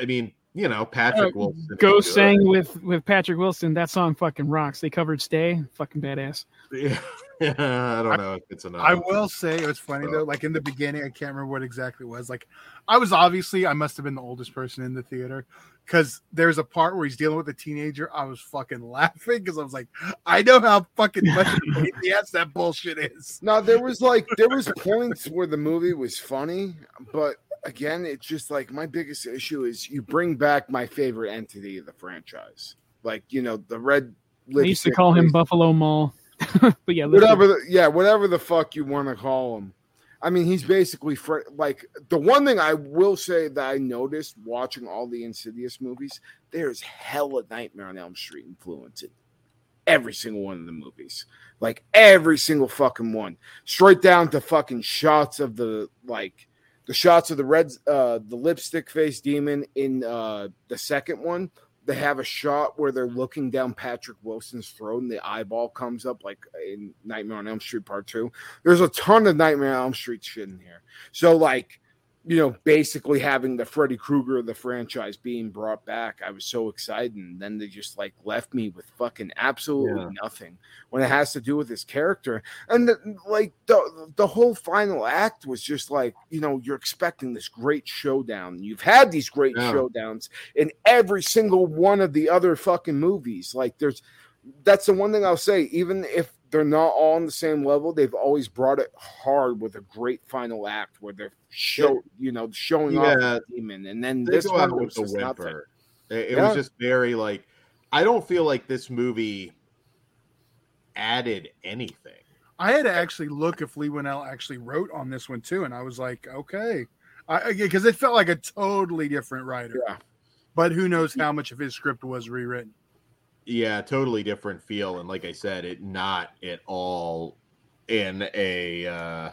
i mean you know patrick Uh, wilson is Ghost good. sang with with Patrick Wilson. That song fucking rocks. They covered "Stay." Fucking badass. yeah, [LAUGHS] i don't know if it's enough I will say it was funny though. Like in the beginning, I can't remember what exactly it was. Like I was obviously I must have been the oldest person in the theater because there's a part where he's dealing with a teenager. I was fucking [LAUGHS] laughing because I was like, I know how fucking much of a pain in the ass that bullshit is. Now there was like there was points where the movie was funny, but again, it's just like my biggest issue is you bring back my favorite entity of the franchise, like you know the red. I used to call him face- Buffalo Mall. [LAUGHS] but yeah, whatever. The, yeah, whatever the fuck you want to call him. I mean, he's basically fr- like the one thing I will say that I noticed watching all the Insidious movies. There's hella Nightmare on Elm Street influence in every single one of the movies, like every single fucking one, straight down to fucking shots of the like the shots of the red, uh, the lipstick face demon in uh the second one they have a shot where they're looking down Patrick Wilson's throat and the eyeball comes up like in Nightmare on Elm Street Part 2. There's a ton of Nightmare on Elm Street shit in here. So like, you know, basically having the Freddy Krueger of the franchise being brought back, I was so excited and then they just like left me with fucking absolutely Yeah. nothing when it has to do with his character. And the, like the the whole final act was just like, you know, you're expecting this great showdown. You've had these great Yeah. showdowns in every single one of the other fucking movies. Like there's that's the one thing I'll say, even if they're not all on the same level, they've always brought it hard with a great final act where they're show you know, showing off the demon. And then they this go one out was with the just nothing. whimper. It, it Yeah. was just very like I don't feel like this movie added anything. I had to actually look if Leigh Whannell actually wrote on this one too, and I was like, okay, I because it felt like a totally different writer. Yeah. But who knows how much of his script was rewritten? Yeah, totally different feel, and like I said, it not at all in a uh,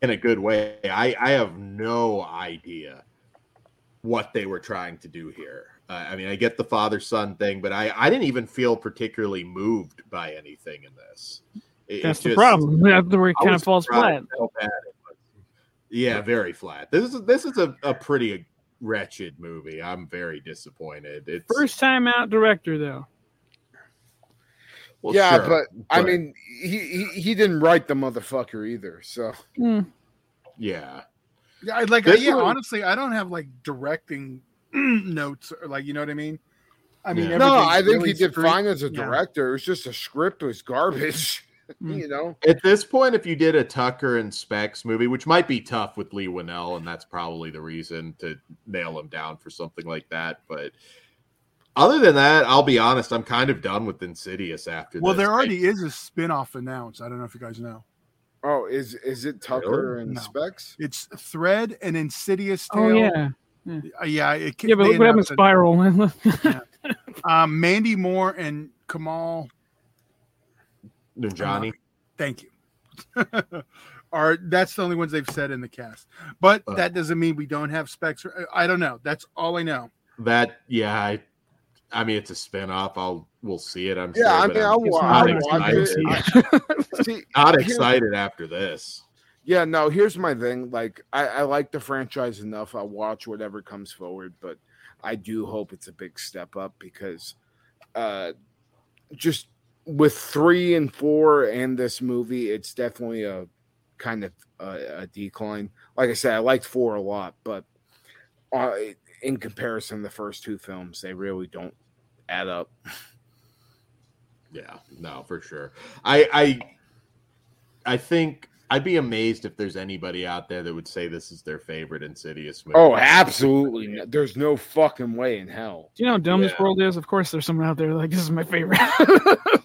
in a good way. I I have no idea what they were trying to do here. Uh, I mean, I get the father son thing, but I I didn't even feel particularly moved by anything in this. It- that's the just- problem. [LAUGHS] That's where it kind of falls flat. surprised how bad it was. Yeah, very flat. This is this is a, a pretty wretched movie. I'm very disappointed. It's First time out director though. well, yeah, sure, but I mean he, he he didn't write the motherfucker either. So Hmm. yeah, Yeah, I like This yeah, one- honestly, I don't have like directing [CLEARS THROAT] notes or like you know what I mean. I mean, Yeah. no, I think really he did straight- fine as a yeah. director. It was just a script was garbage. [LAUGHS] [LAUGHS] You know. at this point, if you did a Tucker and Specs movie, which might be tough with Leigh Whannell, and that's probably the reason to nail him down for something like that. But other than that, I'll be honest, I'm kind of done with Insidious after Well, this. there already is a spin-off announced. I don't know if you guys know. Oh, is is it Tucker Really? and No. Specs? It's Thread and Insidious Tale. Oh yeah, Uh, yeah. It, yeah. But they look what happened announced to it. Spiral. [LAUGHS] Um, Mandy Moore and Kumail. Johnny. Thank you. [LAUGHS] are that's the only ones they've said in the cast. But Uh. that doesn't mean we don't have specs. I don't know. That's all I know. That yeah, I, I mean it's a spin-off. I'll we'll see it. I'm Yeah, sure, I mean, I'm I'll, not I'll watch exciting. it. [LAUGHS] [LAUGHS] See, not here's- excited after this. Yeah, no, here's my thing. Like, I, I like the franchise enough. I'll watch whatever comes forward, but I do hope it's a big step up because uh just with three and four and this movie, it's definitely a kind of a, a decline. Like I said, I liked four a lot, but uh, in comparison, the first two films, they really don't add up. Yeah, no, for sure. I I I think I'd be amazed if there's anybody out there that would say this is their favorite Insidious movie. Oh, absolutely. no- There's no fucking way in hell. Do you know how dumb this Yeah. world is? Of course, there's someone out there like this is my favorite. [LAUGHS]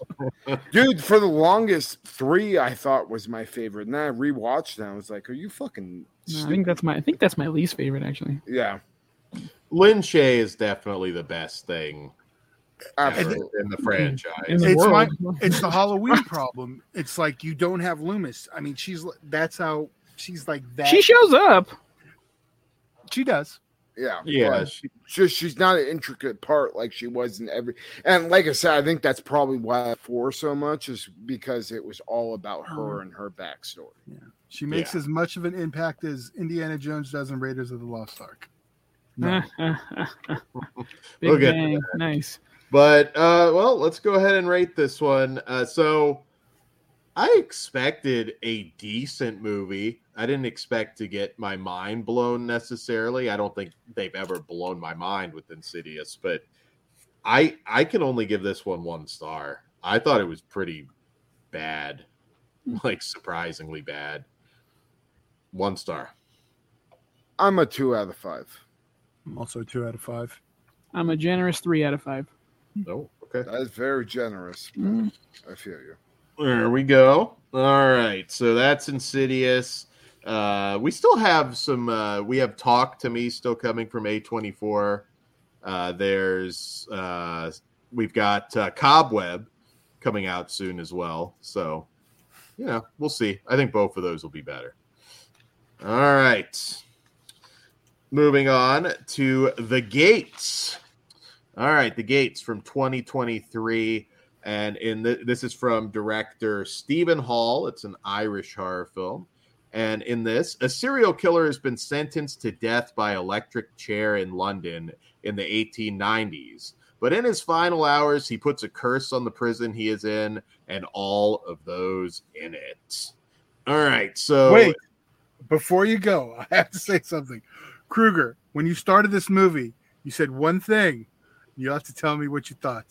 Dude, for the longest, three I thought was my favorite. And then I rewatched and I was like, are you fucking No, I think that's my I think that's my least favorite actually. Yeah, Lin Shaye is definitely the best thing ever absolutely. in the franchise. In the It's my- [LAUGHS] It's the Halloween problem. It's like you don't have Loomis. I mean, she's that's how she's like that. she shows up. she does. Yeah. yeah, but she- Just she's not an intricate part like she was in every and like I said, I think that's probably why I four so much is because it was all about her and her backstory. Yeah. She makes Yeah. as much of an impact as Indiana Jones does in Raiders of the Lost Ark. No. [LAUGHS] Big We'll get bang. Nice. But uh, well, let's go ahead and rate this one. Uh, so I expected a decent movie. I didn't expect to get my mind blown necessarily. I don't think they've ever blown my mind with Insidious, but I I can only give this one one star. I thought it was pretty bad, like surprisingly bad. One star. I'm a two out of five. I'm also two out of five. I'm a generous three out of five. Oh, okay. That is very generous. Mm. I feel you. There we go. All right. So that's Insidious. Uh, we still have some. Uh, we have Talk to Me still coming from A24. Uh, there's. Uh, we've got uh, Cobweb coming out soon as well. So, you know, we'll see. I think both of those will be better. All right. Moving on to The Gates. All right. The Gates from 2023 and in the, this is from director Stephen Hall. It's an Irish horror film. And in this, a serial killer has been sentenced to death by electric chair in London in the 1890s. But in his final hours, he puts a curse on the prison he is in and all of those in it. All right, so Wait, before you go, [LAUGHS] I have to say something. Kruger, when you started this movie, you said one thing. You have to tell me what you thought.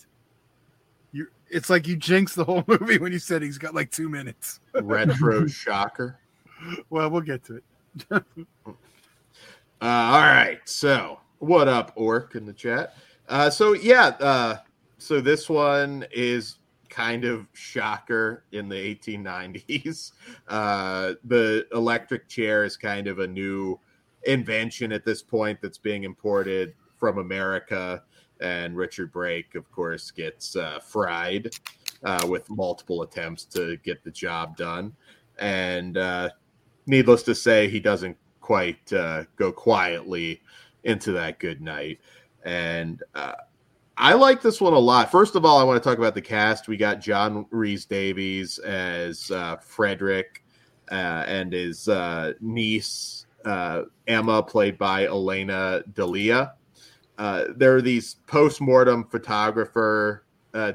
You, it's like you jinxed the whole [LAUGHS] movie when you said he's got like two minutes. retro shocker. Well, we'll get to it. [LAUGHS] Uh, all right. So, what up, Orc in the chat? Uh, so, yeah. Uh, so, this one is kind of shocker in the 1890s. [LAUGHS] Uh, the electric chair is kind of a new invention at this point that's being imported from America. And Richard Brake, of course, gets uh, fried uh, with multiple attempts to get the job done. And needless to say, he doesn't quite uh, go quietly into that good night. And uh, I like this one a lot. First of all, I want to talk about the cast. We got John Rhys Davies as uh, Frederick uh, and his uh, niece uh, Emma, played by Elena Delia. Uh, there are these post-mortem photographer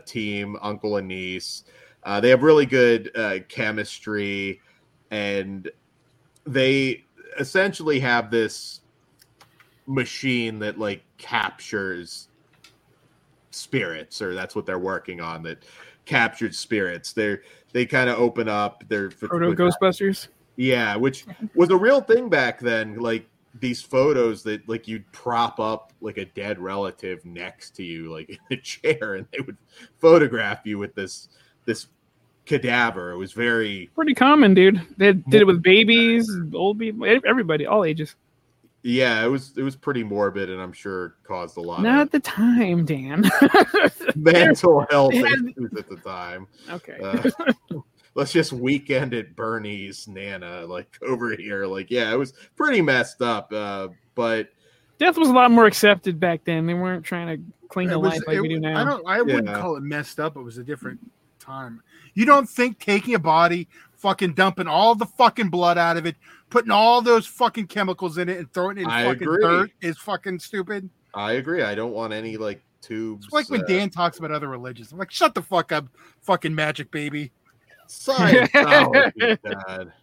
team, uncle and niece. They have really good chemistry, and they essentially have this machine that like captures spirits or that's what they're working on that captured spirits they're they kind of open up their Proto Ghostbusters. yeah which was a real thing back then like these photos that like you'd prop up like a dead relative next to you like [LAUGHS] in a chair and they would photograph you with this this cadaver it was very Pretty common, dude. They did it with babies, old people, everybody, all ages. yeah it was it was pretty morbid and i'm sure caused a lot Not of at the time, Dan. [LAUGHS] mental health issues at the time okay. Uh, [LAUGHS] let's just weekend at Bernie's Nana like over here. Like, yeah, it was pretty messed up. Uh, but Death was a lot more accepted back then. They weren't trying to clean It the was- life like it- we do now. I don't. I wouldn't call it messed up. It was a different time. You don't think taking a body, fucking dumping all the fucking blood out of it, putting all those fucking chemicals in it, and throwing it in I fucking agree. dirt is fucking stupid. I agree. I don't want any like tubes. It's like when uh, Dan talks about other religions. I'm like, shut the fuck up, fucking magic baby. Scientology, [LAUGHS] Dad.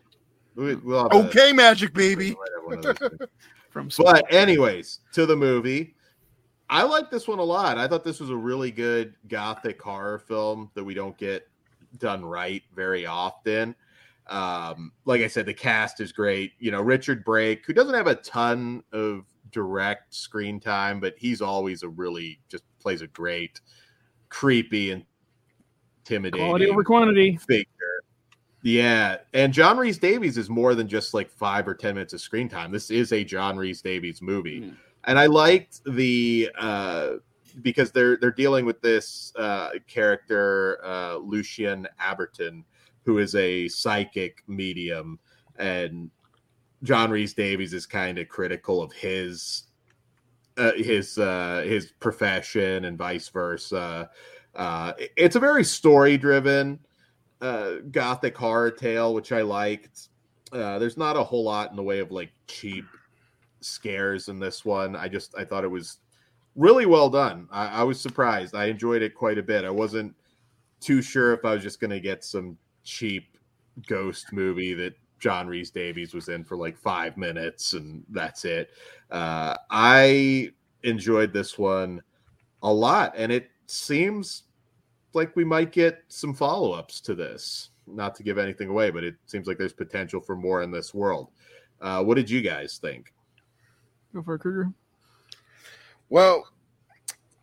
We, we'll have a- Okay, magic baby. one of those things. [LAUGHS] From But anyways, to the movie. I like this one a lot. I thought this was a really good gothic horror film that we don't get done right very often. Um, like I said, the cast is great. You know, Richard Brake, who doesn't have a ton of direct screen time, but he's always a really just plays a great, creepy and intimidating quality over quantity. figure. Yeah, and John Rhys Davies is more than just like five or ten minutes of screen time. This is a John Rhys Davies movie, Mm. and I liked the uh, because they're they're dealing with this uh, character uh, Lucian Aberton, who is a psychic medium, and John Rhys Davies is kind of critical of his uh, his uh, his profession and vice versa. Uh, it's a very story driven uh, gothic horror tale, which I liked. Uh, there's not a whole lot in the way of like cheap scares in this one. I just I thought it was really well done. I, I was surprised. I enjoyed it quite a bit. I wasn't too sure if I was just gonna get some cheap ghost movie that John Rhys Davies was in for like five minutes and that's it. Uh, I enjoyed this one a lot, and it seems like we might get some follow ups to this. Not to give anything away, but it seems like there's potential for more in this world. Uh, what did you guys think? Go for it, Kruger. Well,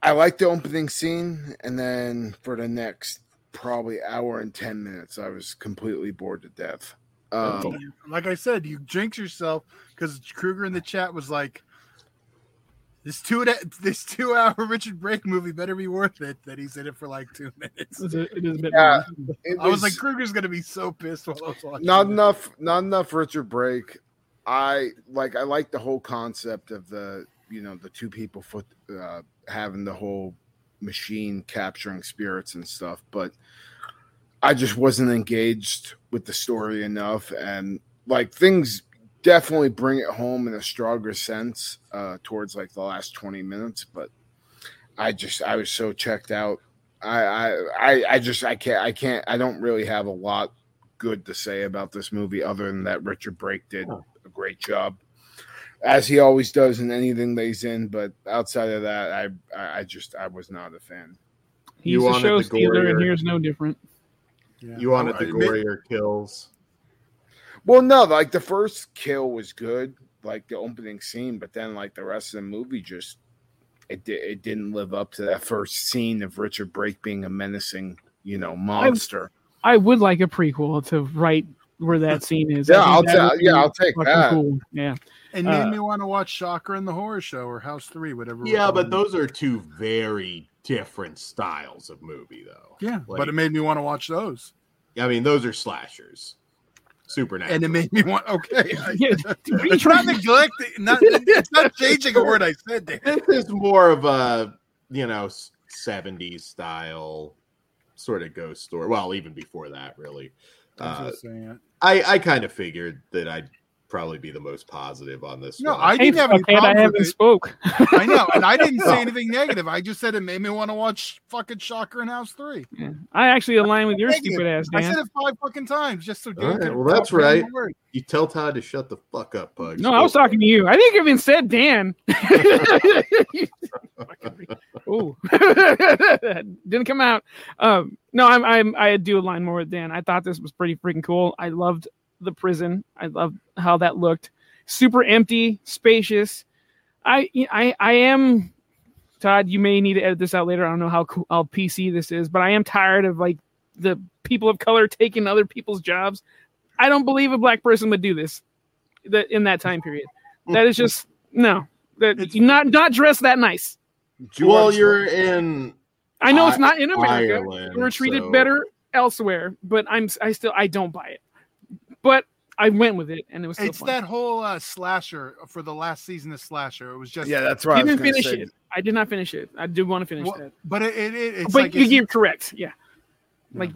I like the opening scene, and then for the next probably hour and ten minutes, I was completely bored to death. Um, Like I said, you jinx yourself because Kruger in the chat was like, "This two this two hour Richard Brake movie better be worth it." That he's in it for like two minutes. It's a- It is a bit Yeah. long. it I was like, Kruger's gonna be so pissed while I was watching. not it. enough, not enough Richard Brake. I like, I like the whole concept of the, you know, the two people foot uh, having the whole machine capturing spirits and stuff, but I just wasn't engaged with the story enough, and like things definitely bring it home in a stronger sense uh, towards like the last twenty minutes, but I just I was so checked out. I I I, I just I can't I can't I don't really have a lot good to say about this movie other than that Richard Brake did a great job. As he always does in anything that he's in, but outside of that, I I I just I was not a fan. He's You a show stealer, and here's no different. Yeah. You wanted oh, the I- I- gorier kills. Well, no, like the first kill was good, like the opening scene, but then like the rest of the movie just it di- it didn't live up to that first scene of Richard Brake being a menacing, you know, monster. I would like a prequel to right where that [LAUGHS] scene is. Yeah, I'll that ta- yeah, I'll take that. Cool. Yeah, It made Uh, me want to watch Shocker and the Horror Show or House Three, whatever. Yeah, but those are two very different styles of movie, though. yeah, like- but it made me want to watch those, I mean, those are slashers. Supernatural. and it made me want. Okay, I- [LAUGHS] yeah. [LAUGHS] dude, what are you trying to- neglecting. Not, [LAUGHS] it's not changing a word I said. Dan. this is more of a you know 70s style sort of ghost story well even before that really I'm uh, just i i kind of figured that i'd probably be the most positive on this No, one. I didn't have any fuckhead, I haven't with it. spoke. I know, and I didn't say [LAUGHS] anything negative. I just said it made me want to watch fucking Shocker and House Three. Yeah. I actually align with your Negative. stupid ass, Dan. I said it five fucking times just so. Dan All right, well, that's right. you tell todd to shut the fuck up pug No, I was talking to you. I think I even said Dan. [LAUGHS] Ooh, [LAUGHS] didn't come out. Um, no, I'm, I'm I do align more with Dan. I thought this was pretty freaking cool. I loved the prison. I love how that looked. Super empty, spacious. I I I am Todd. You may need to edit this out later. I don't know how cool, how PC this is, but I am tired of like the people of color taking other people's jobs. I don't believe a black person would do this that in that time period. That is just no. That It's- not not dressed that nice. Well you're in I know it's not in America. Ireland, We're treated so- better elsewhere, but I'm I still I don't buy it. But I went with it, and it was still It's fun. that whole uh, slasher for the last season of slasher. It was just Yeah, that's right. I didn't finish say. it. I did not finish it. I do want to finish Well, that. but it, it, it- it's but like you, it's- you're correct. Yeah. Like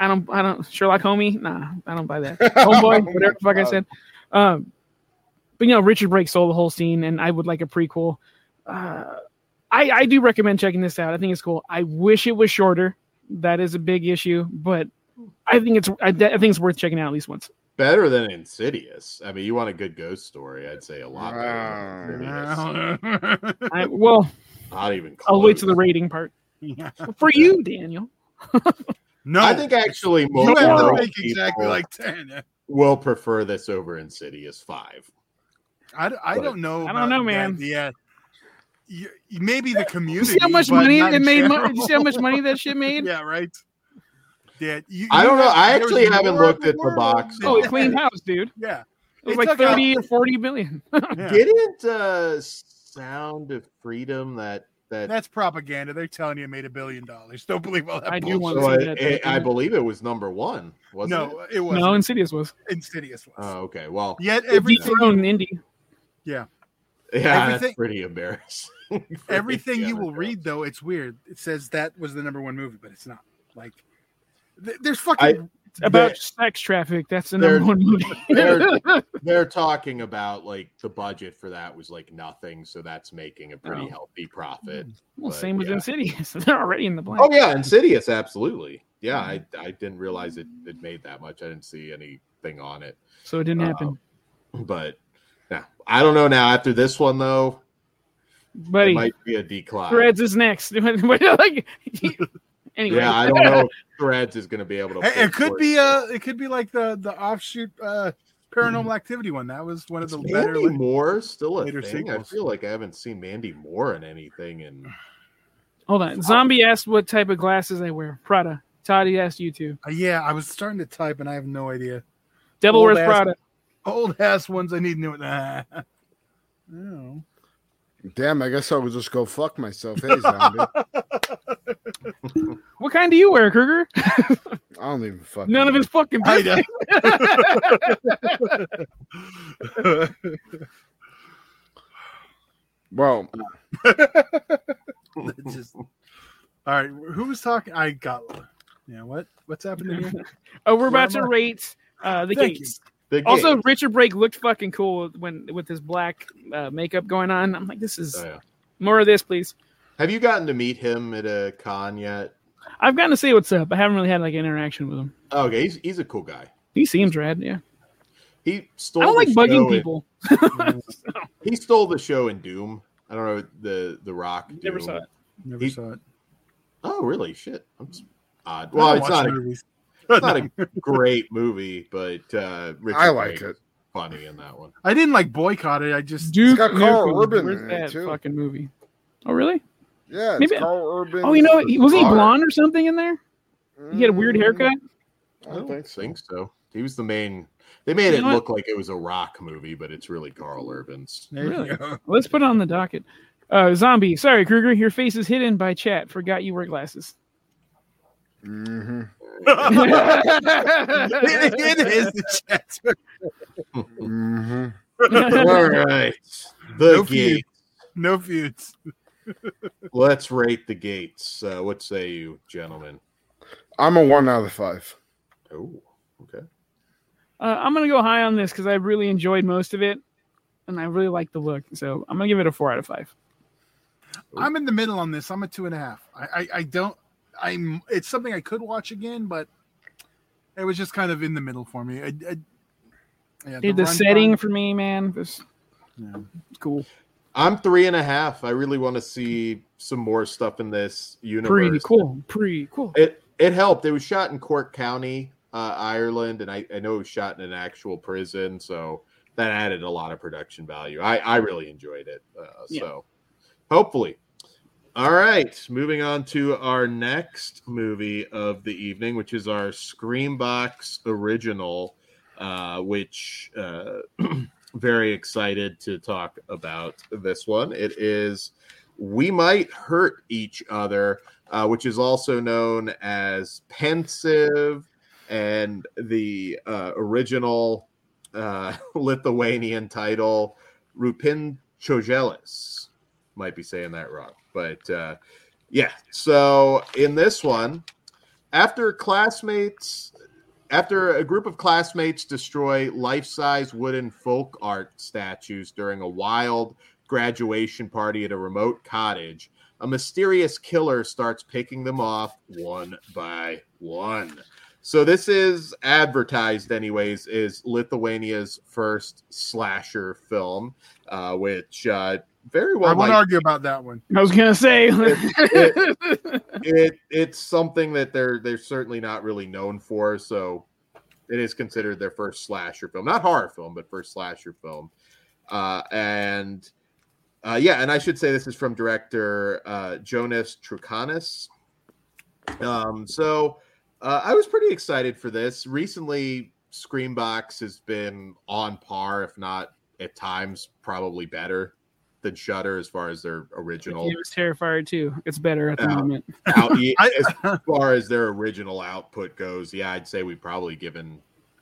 I don't I don't Sherlock Homie. Nah, I don't buy that. [LAUGHS] Homeboy, whatever the fuck I said. Um, but you know Richard Brake stole the whole scene, and I would like a prequel. Uh, I I do recommend checking this out. I think it's cool. I wish it was shorter. That is a big issue, but I think it's I, I think it's worth checking out at least once. Better than Insidious. I mean, you want a good ghost story? I'd say a lot better than I, well, Not even. Close. I'll wait to the rating part for you, Daniel. [LAUGHS] no, I think actually you have to make exactly like [LAUGHS] ten. will prefer this over Insidious Five. I, I But- don't know. I don't know, man. Yeah, You- maybe the You community. see how much money not it made? Mo- you see how much money that shit [LAUGHS] made? yeah, right. Yeah, you, I don't know. have- I actually haven't looked at the box Oh, it cleaned [LAUGHS] house, dude. Yeah, It was It like 30 or 40 billion. [LAUGHS] yeah. Didn't uh, Sound of Freedom that that That's propaganda. They're telling you it made a billion dollars. Don't believe all that. I do want so to I, see that. it- I believe it was number one. Wasn't? No, it wasn't. no, Insidious was. Insidious was. Oh, okay. Well, Yet It everything, dethroned Indy. yeah, everything- that's pretty embarrassing. [LAUGHS] everything you will read though, it's weird. It says that was the number one movie, but it's not. Like, th- there's fucking. It's about sex traffic. That's the number one [LAUGHS] movie. they're- They're [LAUGHS] talking about like the budget for that was like nothing, so that's making a pretty Oh. healthy profit. well, but, same with yeah. Insidious. [LAUGHS] They're already in the black. Oh yeah, Insidious, absolutely. Yeah, I, I didn't realize it, it made that much. I didn't see anything on it. So it didn't happen. Um, but yeah, I don't know now. After this one though, Buddy, it might be a decline. Threads is next. like, anyway. Yeah, I don't know if Threads is going to be able to. Hey, it could for be uh it could be like the the offshoot uh paranormal activity one. That was one of Is the better. Mandy Moore still a later thing? I feel like I haven't seen Mandy Moore in anything. And Hold on. Zombie asked what type of glasses I wear. Prada. Toddy asked you too. Uh, yeah, I was starting to type and I have no idea. Devil Old wears ass- Prada. Old ass ones I need new. [LAUGHS] Nah. No. Damn, I guess I would just go fuck myself. Hey, zombie. [LAUGHS] What kind do you wear, Kruger? I don't even fuck. None of his fucking I business. know. [LAUGHS] Well, Just- all right, who was talking? I got. Yeah, what? What's happening here? [LAUGHS] Oh, we're about to I? rate uh, the Thank gates. The Also, game- Richard Brake looked fucking cool when with his black uh, makeup going on. I'm like, this is Oh, yeah. more of this, please. have you gotten to meet him at a con yet? I've gotten to say what's up. I haven't really had like an interaction with him. Oh, okay, he's he's a cool guy. He seems rad. Yeah, He stole. I don't like the bugging show in- people. [LAUGHS] [LAUGHS] he stole the show in Doom. I don't know the the Rock. Never Doom. saw it. Never He- saw it. Oh, really? Shit. I'm s- odd. Well, it's not movies. It's not a [LAUGHS] great movie, but uh, Richard I like Brake it. is Funny in that one. I didn't like boycott it. I just Duke got Carl Nukem. Urban Where's in it, that too. fucking movie? Oh, really? yeah, it's Maybe- Karl Urban. Oh, you know, what? He- was he blonde or something in there? He had a weird Mm, haircut. I don't think so. think so. He was the main. They made You it know what? look like it was a rock movie, but it's really Karl Urban's. There you Really? go. Let's put it on the docket. Uh, zombie. Sorry, Kruger. Your face is hidden by chat. Forgot you wear glasses. Mhm. it, it is the chat. Mhm. All right, the No feud. gate. No feuds. Let's rate the gates. Uh, what say you, gentlemen? I'm a one out of five. Oh, okay. Uh, I'm gonna go high on this because I really enjoyed most of it, and I really like the look. So I'm gonna give it a four out of five. I'm in the middle on this. I'm a two and a half. I, I, I don't. I'm. It's something I could watch again, but it was just kind of in the middle for me. I, I, yeah, Dude, the run setting time- for me, man, was Yeah. it's cool. I'm three and a half. I really want to see some more stuff in this universe. Pretty cool. Pretty cool. It it helped. It was shot in Cork County, uh, Ireland, and I, I know it was shot in an actual prison, so that added a lot of production value. I, I really enjoyed it. Uh, Yeah. So hopefully. All right, moving on to our next movie of the evening, which is our Screambox original, uh, which uh, [CLEARS THROAT] very excited to talk about this one. It is We Might Hurt Each Other, uh, which is also known as Pensive, and the uh, original uh, [LAUGHS] Lithuanian title, Rupin Chogelis. Might be saying that wrong, but uh, yeah. So in this one, after classmates after a group of classmates destroy life-size wooden folk art statues during a wild graduation party at a remote cottage a mysterious killer starts picking them off one by one so this is advertised anyways is lithuania's first slasher film uh, which uh, very well I won't might argue about that one. I was gonna say. [LAUGHS] it it's something that they're they're certainly not really known for. So it is considered their first slasher film, not horror film, but first slasher film. Uh, and uh, yeah, and I should say this is from director uh, Jonas Trukanis. Um, so uh, I was pretty excited for this. Recently, Screambox has been on par, if not at times probably better than Shudder as far as their original It was Terrifier too. It's better at the Yeah. moment. out, [LAUGHS] as far as their original output goes. Yeah, I'd say we've probably given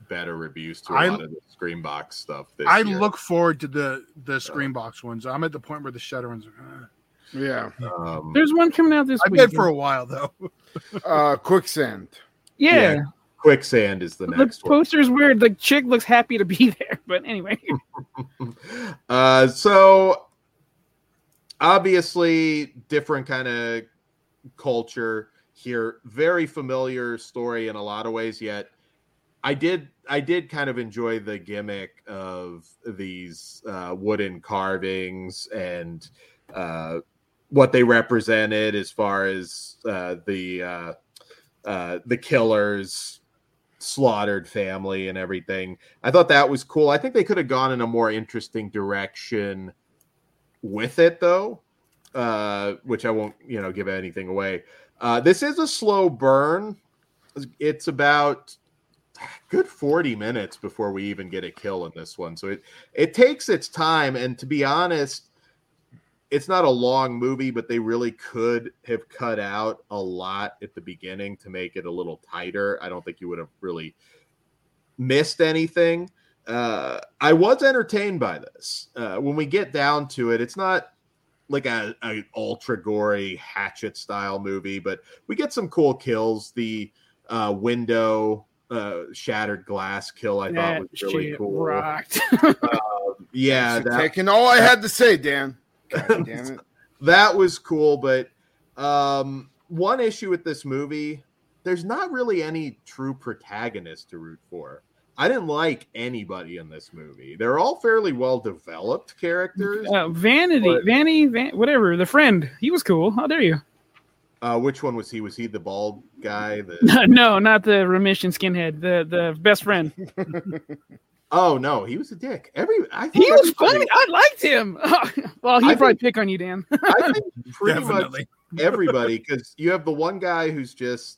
better reviews to a I- lot of the Screambox stuff. This I year. look forward to the the Screambox ones. I'm at the point where the Shudder ones. Uh, Yeah. Um, There's one coming out this I've week. been for a while though. [LAUGHS] Uh, quicksand. yeah. Yeah. Quicksand is the The next one. poster's weird. The chick looks happy to be [LAUGHS] there, but anyway. Uh, so obviously different kind of culture here very familiar story in a lot of ways yet i did i did kind of enjoy the gimmick of these uh, wooden carvings and uh, what they represented as far as uh, the uh, uh, the killers slaughtered family and everything I thought that was cool. I think they could have gone in a more interesting direction with it, though, uh, which I won't, you know, give anything away. Uh, this is a slow burn. It's about good 40 minutes before we even get a kill in this one. So it it takes its time and to be honest, it's not a long movie, but they really could have cut out a lot at the beginning to make it a little tighter. I don't think you would have really missed anything. Uh, I was entertained by this. Uh, when we get down to it, it's not like a, a ultra gory hatchet style movie, but we get some cool kills. The uh, window uh, shattered glass kill I that thought was really cool. rocked. [LAUGHS] Yeah, Thanks that, taking all I had to say, Dan. God [LAUGHS] damn it. that was cool but um one issue with this movie there's not really any true protagonist to root for i didn't like anybody in this movie they're all fairly well developed characters uh, Vanity, But- Vanny, Van, whatever. The friend, he was cool. How dare you? uh which one was he was he the bald guy the [LAUGHS] no, not the remission skinhead. The the best friend. [LAUGHS] oh no he was a dick every i He was funny. I liked him. [LAUGHS] well, he'd probably pick on you, Dan. i think pretty much everybody because you have the one guy who's just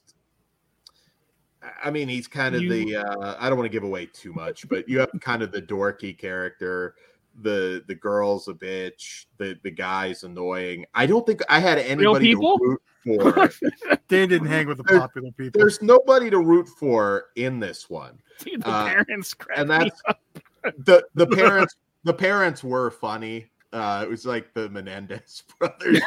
i mean he's kind of You- the uh i don't want to give away too much but you have kind of the dorky character the the girl's a bitch the the guy's annoying. I don't think i had anybody to root for. [LAUGHS] Dan didn't hang with the There- popular people. there's nobody to root for in this one. Dude, the Uh, parents and that's [LAUGHS] the the parents the parents were funny. Uh it was like the menendez [LAUGHS] brothers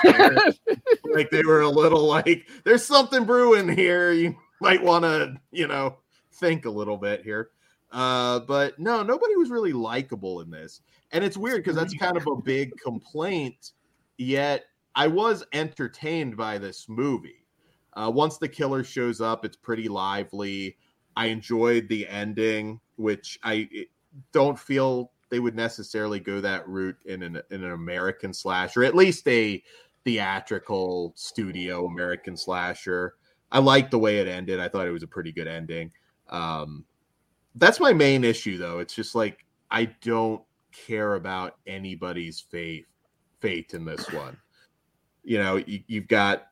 like they were a little like there's something brewing here you might want to you know think a little bit here. Uh but no nobody was really likable in this. And it's weird because that's kind of a big complaint yet i was entertained by this movie. Uh once the killer shows up it's pretty lively. I enjoyed the ending which i don't feel they would necessarily go that route in an in an american slasher at least a theatrical studio American slasher. I liked the way it ended. I thought it was a pretty good ending. Um, that's my main issue, though. It's just like I don't care about anybody's fate fate in this one. You know, you, you've got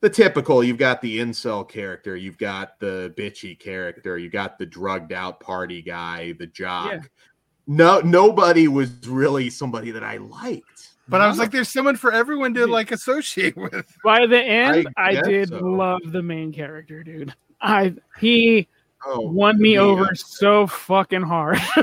the typical. You've got the incel character. You've got the bitchy character. You got the drugged out party guy, the jock. Yeah. No, nobody was really somebody that I liked. But I was like, there's someone for everyone to like associate with. By the end, I I, did so. love the main character, dude. I he Oh, won me over uh, so fucking hard. [LAUGHS]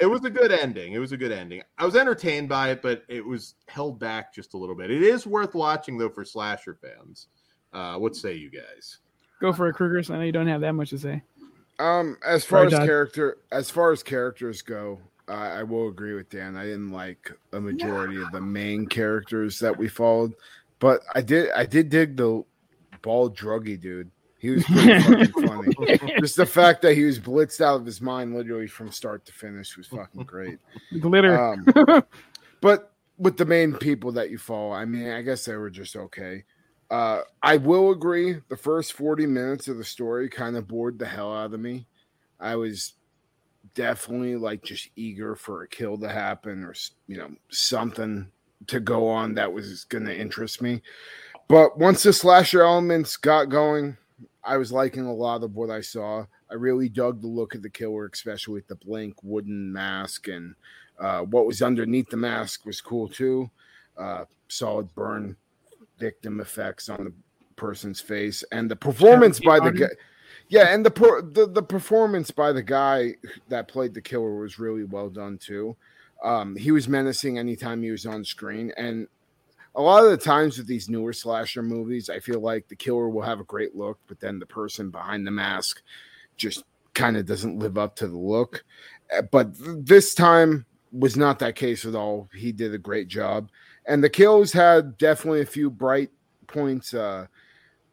it was a good ending. It was a good ending. I was entertained by it, but it was held back just a little bit. It is worth watching though for slasher fans. Uh, what say you guys? Go for it, Kruger. So I know you don't have that much to say. Um, as far Sorry, as Todd. character, as far as characters go, I I will agree with Dan. I didn't like a majority of the main characters that we followed, but I did. I did dig the bald druggy dude. He was pretty fucking [LAUGHS] funny. Just the fact that he was blitzed out of his mind, literally from start to finish, was fucking great. [LAUGHS] Glitter. Um, but with the main people that you follow, I mean, I guess they were just okay. Uh, I will agree. The first 40 minutes of the story kind of bored the hell out of me. I was definitely like just eager for a kill to happen or, you know, something to go on that was going to interest me. But once the slasher elements got going, I was liking a lot of what I saw. I really dug the look of the killer, especially with the blank wooden mask and uh, what was underneath the mask was cool too. Uh, solid burn victim effects on the person's face and the performance by the guy. Yeah, and the, per- the the performance by the guy that played the killer was really well done too. Um, he was menacing anytime he was on screen, and a lot of the times with these newer slasher movies, I feel like the killer will have a great look, but then the person behind the mask just kind of doesn't live up to the look. Uh, But this time was not that case at all. He did a great job, and the kills had definitely a few bright points. Uh,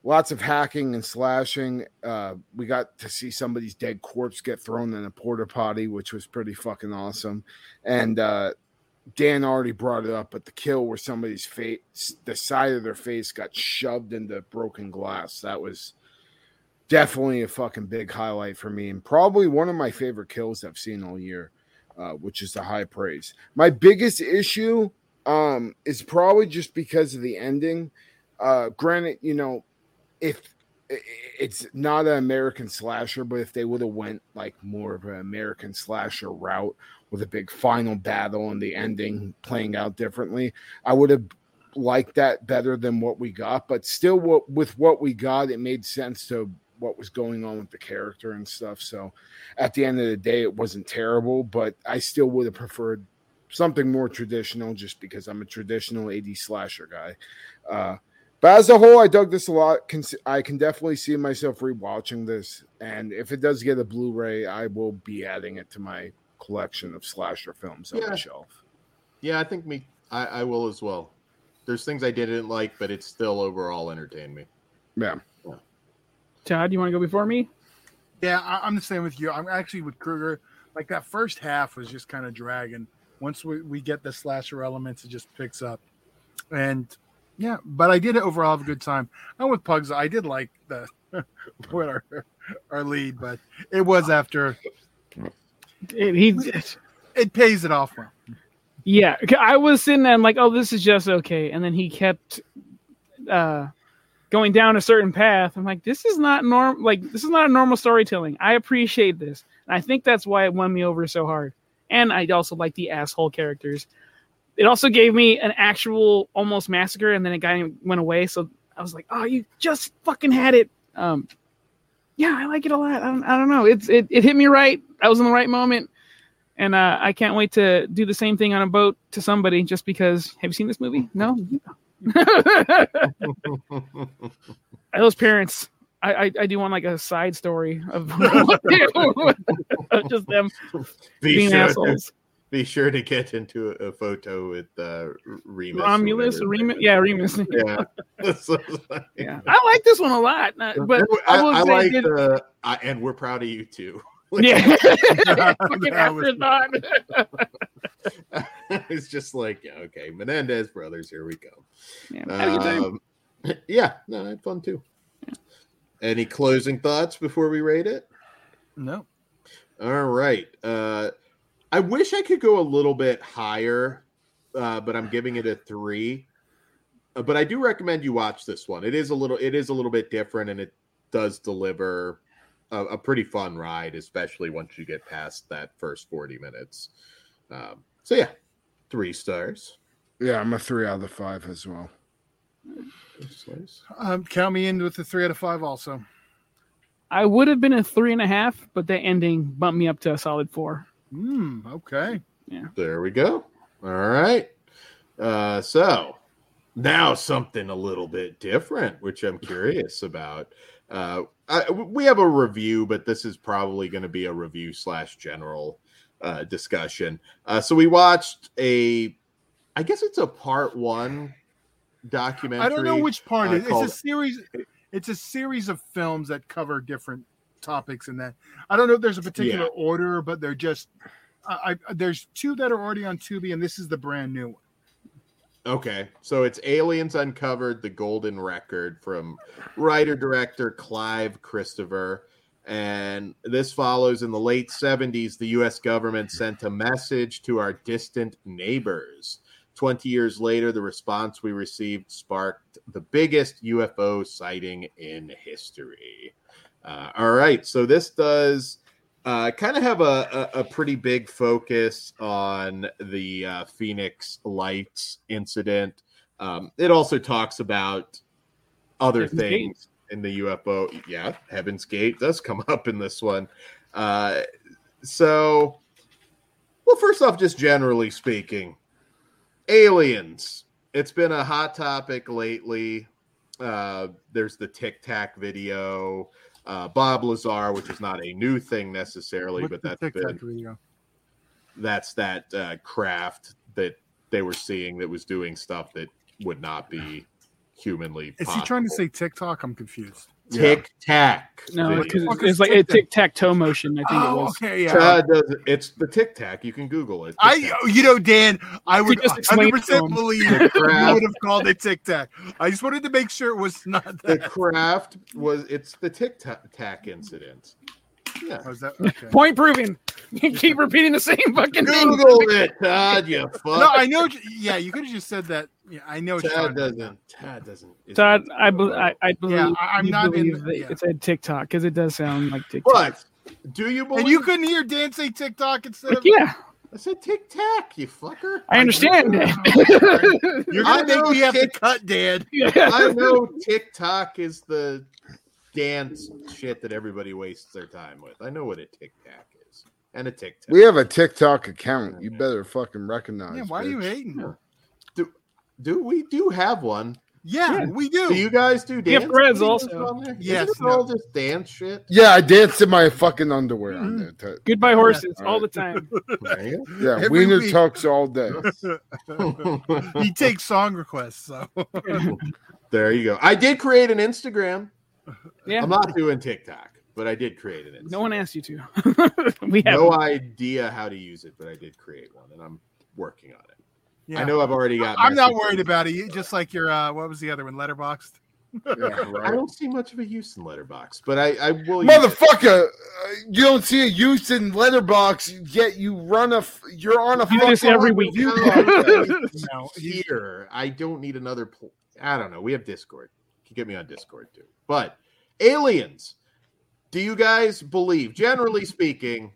lots of hacking and slashing. Uh, we got to see somebody's dead corpse get thrown in a porta potty, which was pretty fucking awesome. And uh, Dan already brought it up, but the kill where somebody's face, the side of their face got shoved into broken glass. That was definitely a fucking big highlight for me, and probably one of my favorite kills I've seen all year, uh, which is the high praise. My biggest issue um, is probably just because of the ending. Uh, granted, you know, if it's not an American slasher, but if they would have went like more of an American slasher route with a big final battle and the ending playing out differently, I would have liked that better than what we got. But still, what with what we got, it made sense to what was going on with the character and stuff. So at the end of the day, it wasn't terrible, but I still would have preferred something more traditional just because I'm a traditional 80 slasher guy. Uh, but as a whole, I dug this a lot. Can, I can definitely see myself rewatching this. And if it does get a Blu ray, I will be adding it to my collection of slasher films on Yeah. the shelf. Yeah, I think me. I, I will as well. There's things I didn't like, but it still overall entertained me. Yeah. Todd, you want to go before me? Yeah, I, I'm the same with you. I'm actually with Kruger. Like that first half was just kind of dragging. Once we, we get the slasher elements, it just picks up. And yeah, but I did overall have a good time. I'm with Pugs. I did like the [LAUGHS] with our our lead, but it was after It, he, it pays it off well. yeah, I was sitting there. I'm like, oh, this is just okay, and then he kept uh, going down a certain path. I'm like, this is not norm. Like, this is not a normal storytelling. I appreciate this, and I think that's why it won me over so hard. And I also like the asshole characters. It also gave me an actual almost massacre, and then a guy went away. So I was like, oh, you just fucking had it. Um, yeah, I like it a lot. I don't, I don't know. It's it, it hit me right. I was in the right moment, and uh, I can't wait to do the same thing on a boat to somebody. Just because, have you seen this movie? No. [LAUGHS] Those parents. I, I, I do want like a side story of [LAUGHS] of just them Be being assholes. Be sure to get into a, a photo with uh, Remus. Romulus, Remus, yeah, Remus. Yeah. [LAUGHS] So like- Yeah, I like this one a lot, uh, but I, I, will I like it did- the, I, and we're proud of you too. [LAUGHS] yeah, [LAUGHS] fucking That was- afterthought. it's just like, yeah, okay, Menendez brothers, here we go. Yeah, had a good time. Um, [CLEARS THROAT] yeah, no, I had fun too. Any closing thoughts before we rate it? No. All right. Uh, I wish I could go a little bit higher, uh, but I'm giving it a three. Uh, but I do recommend you watch this one. It is a little, it is a little bit different, and it does deliver a, a pretty fun ride, especially once you get past that first 40 minutes. Um, so yeah, three stars. Yeah, I'm a three out of the five as well. Um, count me in with the three out of five. Also, I would have been a three and a half, but that ending bumped me up to a solid four. Hmm. Okay. There we go. All right. Uh, so now something a little bit different, which I'm curious [LAUGHS] about. Uh, I, we have a review, but this is probably going to be a review slash general uh, discussion. Uh, so we watched a, I guess it's a part one documentary. I don't know which part uh, it is. called- It's a series. It's a series of films that cover different topics in that. I don't know if there's a particular Yeah. order, but they're just. I, I there's two that are already on Tubi, and this is the brand new one. Okay, so it's Aliens Uncovered, the Golden Record from writer director Clive Christopher. And this follows in the late 70s, the US government sent a message to our distant neighbors. 20 years later, the response we received sparked the biggest UFO sighting in history. Uh, all right, so this does uh, kind of have a, a, a pretty big focus on the uh, Phoenix Lights incident. Um, it also talks about other Heaven's Gate. things in the UFO. Yeah, Heaven's Gate does come [LAUGHS] up in this one. Uh, so, well, first off, just generally speaking, aliens. It's been a hot topic lately. Uh, there's the Tic Tac video uh, Bob Lazar, which is not a new thing necessarily, What's but that's been, video? that's that uh, craft that they were seeing that was doing stuff that would not be humanly. Is he trying to say TikTok? I'm confused. Tic Tac? No, because fuck it's like a tic-tac? toe motion. I think it Oh, was. okay, yeah. Chad does it. It's the Tic Tac. You can Google it. I, Tic Tac. you know, Dan, I would just 100 it to him. percent believe The you would have called it Tic Tac. I just wanted to make sure it was not the craft was it's the Tic Tac incident. Yeah. Oh, Was that [LAUGHS] okay? Point proven. [LAUGHS] You keep repeating the same fucking thing. Google it, Todd. You fuck. [LAUGHS] No, I know. Yeah, you could have just said that. Yeah, I know. what Todd doesn't. Todd doesn't. isn't Todd, I, be- I, I believe. Yeah, I- I'm you not in believe the- yeah. It said TikTok because it does sound like TikTok. But do you believe? And you couldn't hear Dan say TikTok instead of. yeah, I said Tic Tac. You fucker. I understand. You're I gonna make know me have to Tic- cut, Dan. I know TikTok is the dance shit that everybody wastes their time with. I know what a Tic Tac is, and a Tic Tac. We have a TikTok account. You better fucking recognize. Yeah, why are you hating? do we do have one? Yeah, Yeah. we do. Do you guys do We dance? Threads videos also. on there? Yes, Isn't it all no. just dance shit? Yeah, I danced in my fucking underwear on mm-hmm. there. Ted. Goodbye horses Yeah. all the time. There [LAUGHS] Yeah, Every wiener week. talks all day. [LAUGHS] he takes song requests. So [LAUGHS] there you go. I did create an Instagram. Yeah. I'm not doing TikTok, but I did create an Instagram. No one asked you to. [LAUGHS] we have. no idea how to use it, but I did create one, and I'm working on it. yeah. I know I've already got. I'm not worried about it. You- Just like your uh, what was the other one? Letterboxd. Yeah, [LAUGHS] I don't see much of a use in Letterbox, but I, I will. use it. Motherfucker, uh, you don't see a use in letterbox yet you run a f- you're on a You do this fucking every week. review No, podcast. [LAUGHS] No, he- here. I don't need another. Pl- I don't know. We have Discord. You can get me on Discord too. But aliens. Do you guys believe, generally speaking,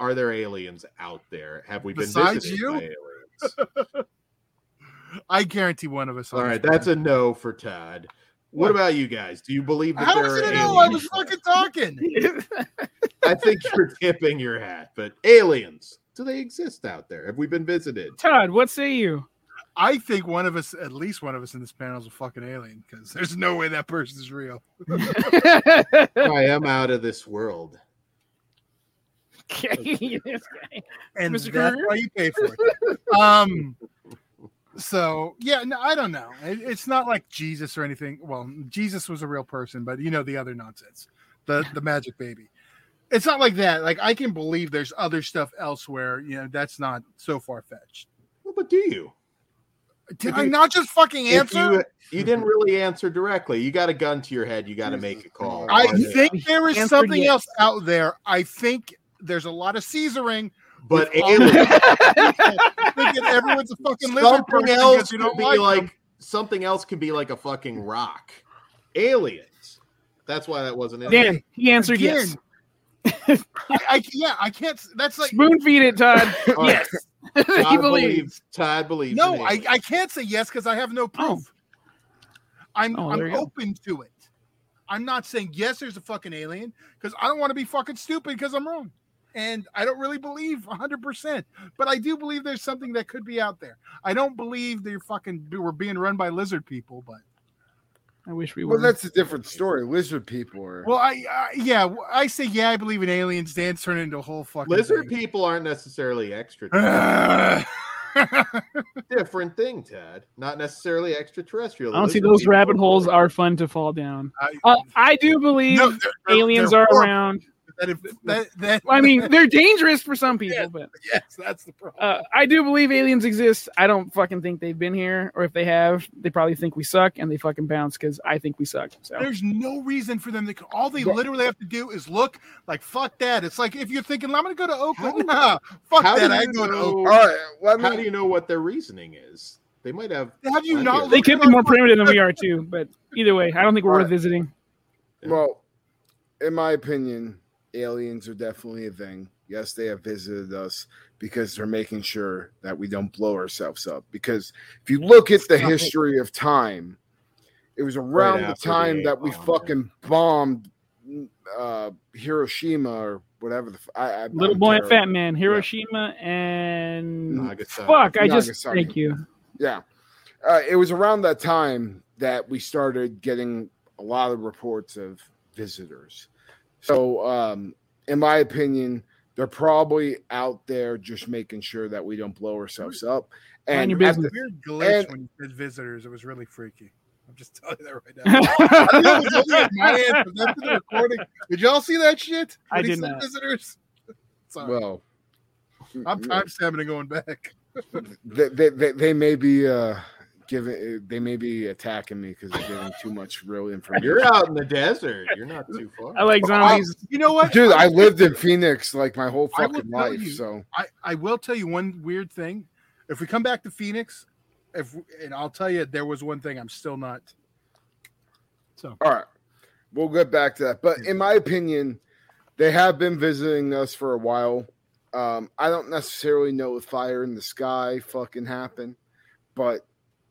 are there aliens out there? Have we been Besides visited you? by aliens? [LAUGHS] I guarantee one of us. All right, that's a no for Todd. What about you guys? Do you believe that How there was are it a aliens? no? I was fucking talking. [LAUGHS] I think you're tipping your hat, but aliens, do they exist out there? Have we been visited? Todd, what say you? I think one of us, at least one of us in this panel, is a fucking alien because there's no way that person is real. [LAUGHS] I am out of this world. Okay, [LAUGHS] and Mr. that's Kruger? why you pay for it. um, so yeah, no, I don't know. It, it's not like Jesus or anything. Well, Jesus was a real person, but you know the other nonsense, the the magic baby. It's not like that. Like I can believe there's other stuff elsewhere. You know, that's not so far fetched. Well, but do you? Did If I not just fucking answer? you you didn't really answer directly. You got a gun to your head. You got to make a call. I Are they- think there is Answered something yes. else out there. I think there's a lot of Caesaring. but with all- aliens, thinking [LAUGHS] everyone's a fucking lizard something person else you could don't be like, like, something else could be like a fucking rock. Aliens. That's why that wasn't in Dan, he answered yes. Again, [LAUGHS] I, I yeah, I can't. That's like Spoon feed it, Todd. [LAUGHS] All right. yes. He Todd believes. believes. Todd believes. No, I. I can't say yes because I have no oh. proof. I'm Oh, I'm you go. open to it. I'm not saying yes, there's a fucking alien because I don't want to be fucking stupid because I'm wrong. And I don't really believe 100%, but I do believe there's something that could be out there. I don't believe they're fucking we're being run by lizard people, but I wish we were. Well, that's a different story. Lizard people are. well, I, I yeah, I say yeah, I believe in aliens. Dan's turning into a whole fucking Lizard thing. people aren't necessarily extraterrestrial. [LAUGHS] [LAUGHS] Different thing, Ted. Not necessarily extraterrestrial. I don't Lizard those rabbit holes are fun to fall down. I, Uh, I do believe no, they're- they're- aliens they're are horrible. around. That, if, that, that, I mean, they're [LAUGHS] dangerous for some people, Yeah. but yes, that's the problem. uh, I do believe aliens exist. I don't fucking think they've been here, or if they have, they probably think we suck and they fucking bounce because I think we suck. So There's no reason for them to. All they But- literally have to do is look like fuck that. It's like if you're thinking I'm going to go to Oakland, [LAUGHS] nah, fuck How that. do I you ain't to know- Oakland. All right, let How do you know what their reasoning is? They might have. Have you not? they looked could be more primitive than we are too. But either way, I don't think we're worth Alright. visiting. Well, in my opinion, aliens are definitely a thing. Yes, they have visited us because they're making sure that we don't blow ourselves up. Because if you look at the history of time, it was around the after the time that we bomb, fucking bombed uh, Hiroshima or whatever the f- I, I, Little I'm boy and fat man, Hiroshima and Nagasaki. fuck. I just Nagasaki. thank you. Yeah. Uh, it was around that time that we started getting a lot of reports of visitors. So, um, in my opinion, they're probably out there just making sure that we don't blow ourselves up. Mind And your at business. the- Weird glitch And- when you said visitors. It was really freaky. I'm just [LAUGHS] telling you that right now. I know it was only at my end, that's in the recording. Did y'all see that shit? I When he did not. Visitors. [LAUGHS] Sorry, well, I'm timestamping and going back. [LAUGHS] they, they, they, they may be uh, giving, they may be attacking me because they're giving too much real information. You're out in the desert. You're not too [LAUGHS] far. I like zombies. You know what, Dude, I lived in Phoenix like my whole fucking life. you- So, I, I will tell you one weird thing. If we come back to Phoenix, if and I'll tell you there was one thing I'm still not. So All right. We'll get back to that. But in my opinion, they have been visiting us for a while. Um, I don't necessarily know if fire in the sky fucking happened, but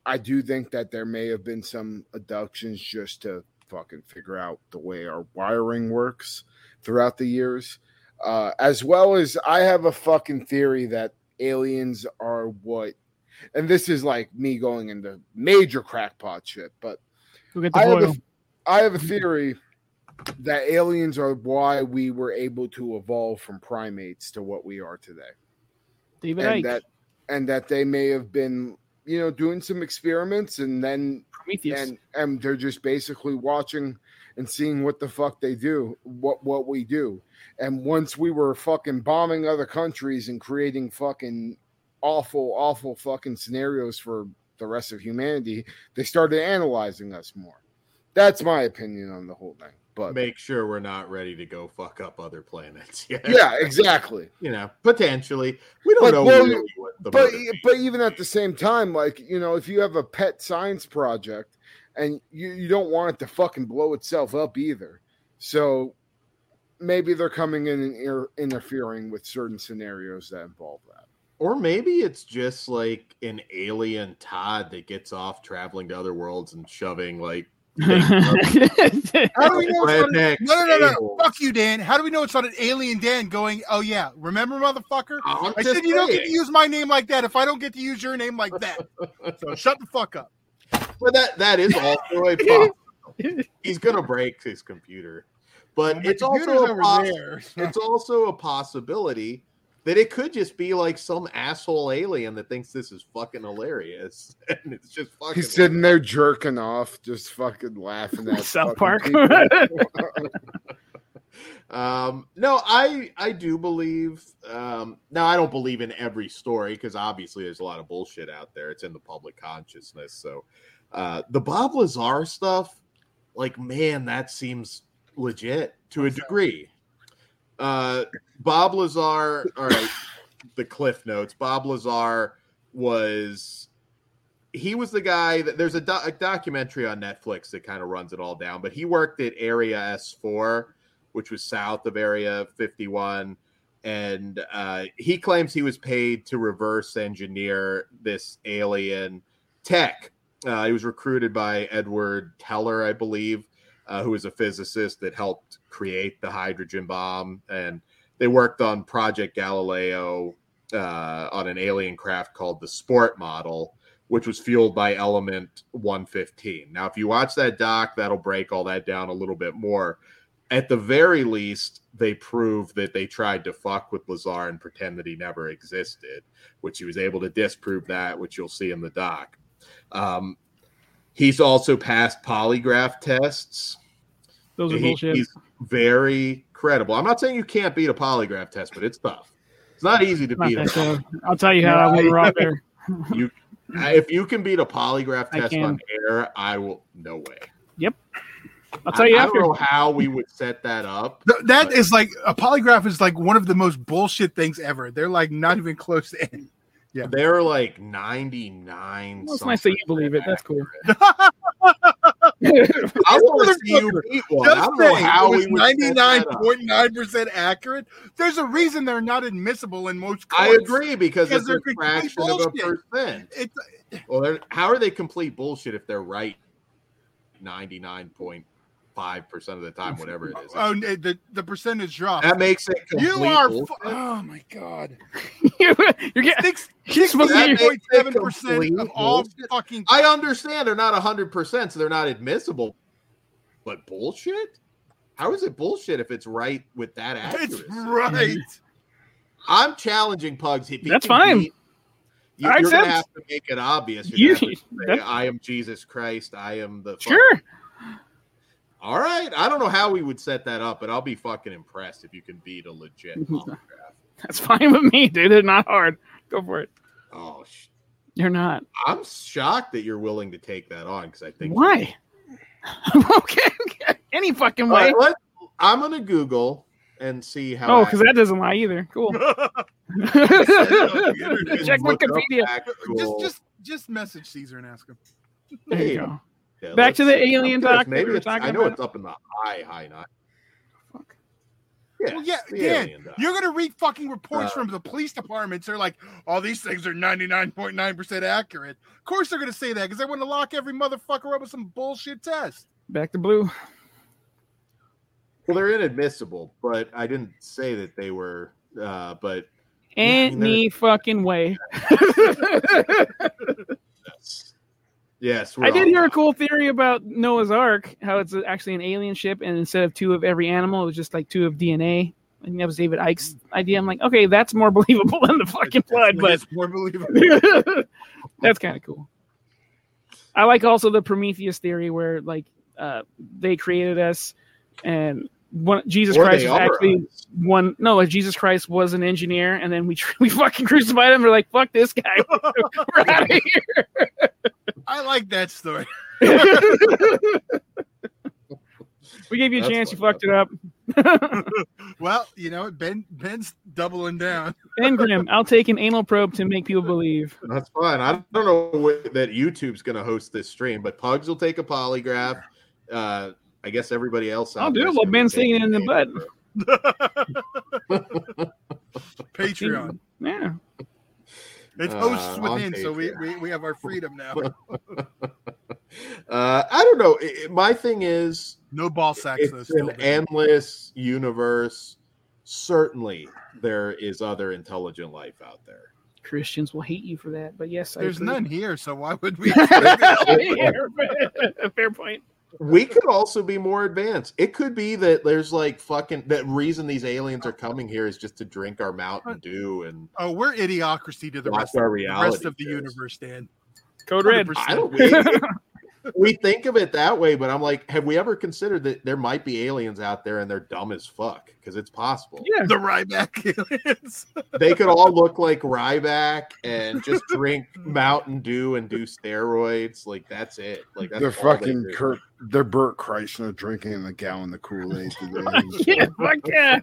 I do think that there may have been some abductions just to fucking figure out the way our wiring works throughout the years. Uh, as well as I have a fucking theory that aliens are what, and this is like me going into major crackpot shit, but I have, a, I have a theory that aliens are why we were able to evolve from primates to what we are today, David and that and that they may have been, you know, doing some experiments, and then Prometheus. and and they're just basically watching and seeing what the fuck they do, what what we do, and once we were fucking bombing other countries and creating fucking awful, awful fucking scenarios for the rest of humanity, they started analyzing us more. That's my opinion on the whole thing. But Make sure we're not ready to go fuck up other planets. [LAUGHS] Yeah, yeah, exactly. You know, potentially. We don't But, know well, really what the but but even at the same time, like you know, if you have a pet science project and you, you don't want it to fucking blow itself up either, so maybe they're coming in and inter- interfering with certain scenarios that involve that. Or maybe it's just like an alien Todd that gets off traveling to other worlds and shoving like [LAUGHS] how do we know it's not redneck no, no, no, no. Fuck you, Dan. How do we know it's not an alien Dan going, oh, yeah, remember, motherfucker? I'm I just said you don't get to use my name like that if I don't get to use your name like that. So [LAUGHS] shut the fuck up. But that that is also a [LAUGHS] possibility. He's gonna break his computer. But My it's also a poss- it's also a possibility that it could just be like some asshole alien that thinks this is fucking hilarious. [LAUGHS] And it's just fucking He's sitting there jerking off, just fucking laughing at South Park. [LAUGHS] um no i i do believe um now i don't believe in every story because obviously there's a lot of bullshit out there. It's in the public consciousness. So uh the bob lazar stuff like man that seems legit to a degree. Uh bob lazar all right the cliff notes bob lazar was he was the guy that there's a, do- a documentary on netflix that kind of runs it all down but he worked at area s4 which was south of Area 51. and uh, he claims he was paid to reverse engineer this alien tech. Uh, he was recruited by Edward Teller, I believe, uh, who was a physicist that helped create the hydrogen bomb, and they worked on Project Galileo uh, on an alien craft called the Sport Model, which was fueled by Element 115. Now, if you watch that doc, that'll break all that down a little bit more. At the very least, they prove that they tried to fuck with Lazar and pretend that he never existed, which he was able to disprove that, which you'll see in the doc. Um, he's also passed polygraph tests. Those are He- bullshit. He's very credible. I'm not saying you can't beat a polygraph test, but it's tough. It's not easy to Not beat. that A, tough. I'll tell you how when we're out there. [LAUGHS] you, if you can beat a polygraph test on air, I will. No way. Yep. I'll tell you I, I after. don't know how we would set that up. Th- That is like a polygraph is like one of the most bullshit things ever. They're like not even close to [LAUGHS] any. Yeah. They're like 99. Well, it's nice that you believe it. That's cool. I want to see you beat one. I Just don't know how it was would ninety set nine that up. point nine percent accurate. There's a reason they're not admissible in most courts. I agree because Because it's a fraction of a percent. It's Well, how are they complete bullshit if they're right 99.5% of the time, whatever it is? oh the the percentage drop. That makes it complete You are. Fu- oh my god. [LAUGHS] You're getting. Six He's supposed to That be. makes point it seven percent of all fucking. I understand they're not 100%, so they're not admissible. But bullshit? How is it bullshit if it's right with that accuracy? It's right. I'm challenging Pugs. If That's fine. beat- you, are going to have to make it obvious. You- You're gonna have to [LAUGHS] say, I am Jesus Christ. I am the. fuck- Sure. All right. I don't know how we would set that up, but I'll be fucking impressed if you can beat a legit [LAUGHS] polygraph. That's fine with me, dude. They're not hard. Go for it. Oh, sh- You're not. I'm shocked that you're willing to take that on because I think Why? [LAUGHS] okay, okay. [LAUGHS] Any fucking way. right, I'm gonna Google and see how. Oh, because that doesn't lie either. Cool. Check Wikipedia. just just just message Caesar and ask him. There you go. Yeah, Back to the see. alien I'm doc Maybe it's, talking I know about. it's up in the high, high nine. Fuck. Yeah, Well, yeah, it's Dan. You're gonna read fucking reports Uh, from the police departments. They're like, "All these things are 99.9 percent accurate." Of course, they're gonna say that because they want to lock every motherfucker up with some bullshit test. Back to blue. Well, they're inadmissible, but I didn't say that they were. Uh, but Yeah, I mean, Any fucking way. [LAUGHS] [LAUGHS] yes, I did hear a cool theory about Noah's Ark, how it's actually an alien ship, and instead of two of every animal, it was just like two of DNA. I think that was David Icke's idea. I'm like, okay, that's more [LAUGHS] believable than the fucking blood, but It's more believable. [LAUGHS] that's kind of cool. I like also the Prometheus theory where like uh, they created us and one Jesus Or Christ are actually us. one no like Jesus Christ was an engineer and then we [LAUGHS] we fucking crucified him. We're like fuck this guy. We're out of here. I like that story. [LAUGHS] we gave you a That's chance. You fucked fucked it up. [LAUGHS] Well, you know, Ben Ben's doubling down. [LAUGHS] Ben Grimm, I'll take an anal probe to make people believe. That's fine. I don't know what, that YouTube's going to host this stream, but Pugs will take a polygraph. Uh, I guess everybody else. I'll do there it is while gonna Ben's singing in the butt. Patreon. Yeah. It's Uh, hosts on within, so we, we we have our freedom now. [LAUGHS] Uh, I don't know. I- I- my thing is, No ball sacks though. it's Still, an endless universe. Certainly, there is other intelligent life out there. Christians will hate you for that, but yes, There's agree. none here, so why would we? [LAUGHS] Fair point. We could also be more advanced. It could be that there's like fucking that reason these aliens are coming here is just to drink our Mountain Dew and oh, we're idiocracy to the rest, our the rest of the universe, Dan. Code red. 100%. I don't. [LAUGHS] We, we think of it that way, but I'm like, have we ever considered that there might be aliens out there and they're dumb as fuck? Because it's possible. Yeah. The Ryback aliens. [LAUGHS] They could all look like Ryback and just [LAUGHS] drink Mountain Dew and do steroids. Like that's it. Like that's They're all they fucking. Kurt. They're Bert Kreischer drinking a gallon of Kool Aid today. [LAUGHS] yeah, fuck yeah.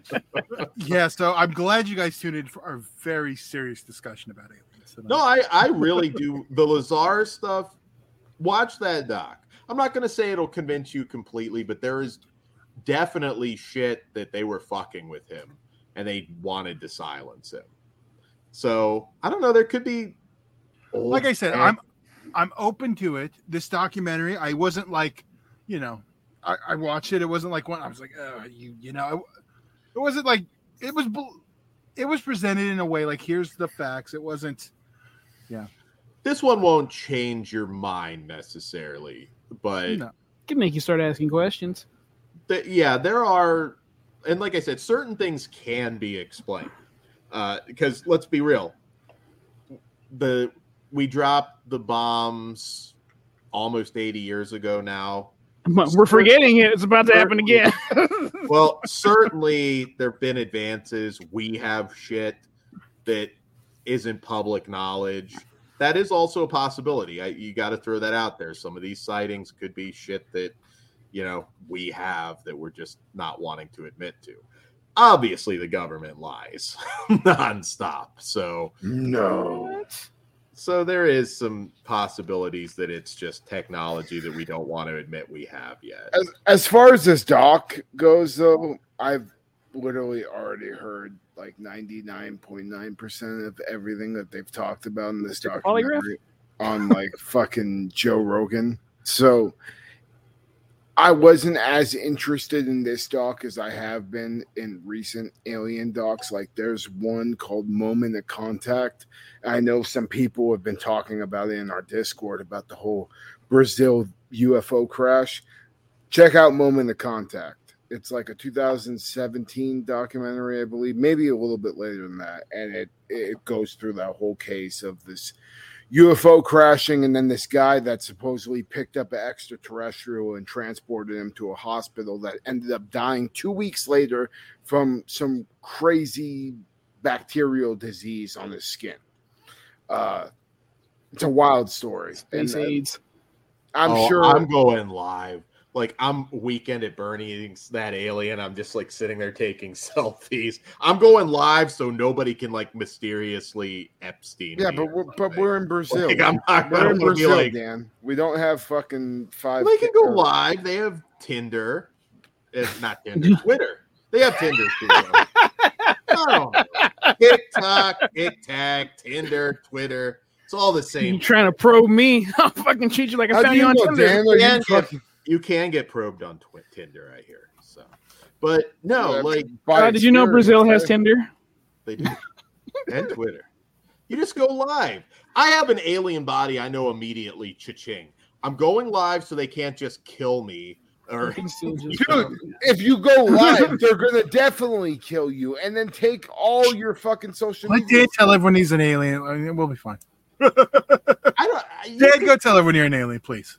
yeah, so I'm glad you guys tuned in for our very serious discussion about aliens. tonight. No, I I really do. The Lazar stuff. Watch that doc. I'm not going to say it'll convince you completely, but there is definitely shit that they were fucking with him, and they wanted to silence him. So I don't know. There could be, like I said, fan- I'm I'm open to it. This documentary, I wasn't like, you know, I, I watched it. It wasn't like one. I was like, oh, you, you know, it wasn't like it was. It was presented in a way like here's the facts. It wasn't. This one won't change your mind necessarily, but No. Can make you start asking questions. th- yeah, there are, and like I said, certain things can be explained. Uh, because let's be real, the we dropped the bombs almost 80 years ago now. We're forgetting it. It's about to happen again. [LAUGHS] Well, certainly there have been advances. We have shit that isn't public knowledge. That is also a possibility. I, you got to throw that out there. Some of these sightings could be shit that, you know, we have that we're just not wanting to admit to. Obviously, the government lies [LAUGHS] nonstop. So, No. so there is some possibilities that it's just technology that we don't want to admit we have yet. As, as far as this doc goes, though, I've literally already heard like 99.9% of everything that they've talked about in this. Documentary on like [LAUGHS] fucking Joe Rogan. So I wasn't as interested in this doc as I have been in recent alien docs. Like there's one called Moment of Contact. I know some people have been talking about it in our Discord about the whole Brazil UFO crash. Check out Moment of Contact. It's like a 2017 documentary, I believe, maybe a little bit later than that, and it it goes through that whole case of this UFO crashing, and then this guy that supposedly picked up an extraterrestrial and transported him to a hospital that ended up dying two weeks later from some crazy bacterial disease on his skin. Uh, it's a wild story. Space and, uh, AIDS. I'm Oh, sure. I'm going live. Like I'm weekend at Bernie's that alien. I'm just like sitting there taking [LAUGHS] selfies. I'm going live so nobody can like mysteriously Epstein. yeah, me but we're, but we're in Brazil. Like, I'm not we're in Brazil, like. Dan. We don't have fucking five. They can go live. They have Tinder, It's not Tinder, [LAUGHS] Twitter. They have Tinder too. [LAUGHS] Oh, TikTok, TikTok, Tinder, Twitter. It's all the same. You trying to probe me? I'll fucking treat you like I How found you you on know, Tinder. Dan? Are you Dan, yeah. fucking- You can get probed on Twi- Tinder, I hear. So, but no, Yeah, like Uh, did you know Brazil has? Tinder? They do. and Twitter. You just go live. I have an alien body. I know immediately. Cha-ching. I'm going live so they can't just kill me. Or Dude, if you go [LAUGHS] live, they're gonna definitely kill you, and then take all your fucking social Let media. Dan tell everyone he's an alien. I mean, We'll be fine. [LAUGHS] I don't. I, you Dan, could- go tell everyone you're an alien, please.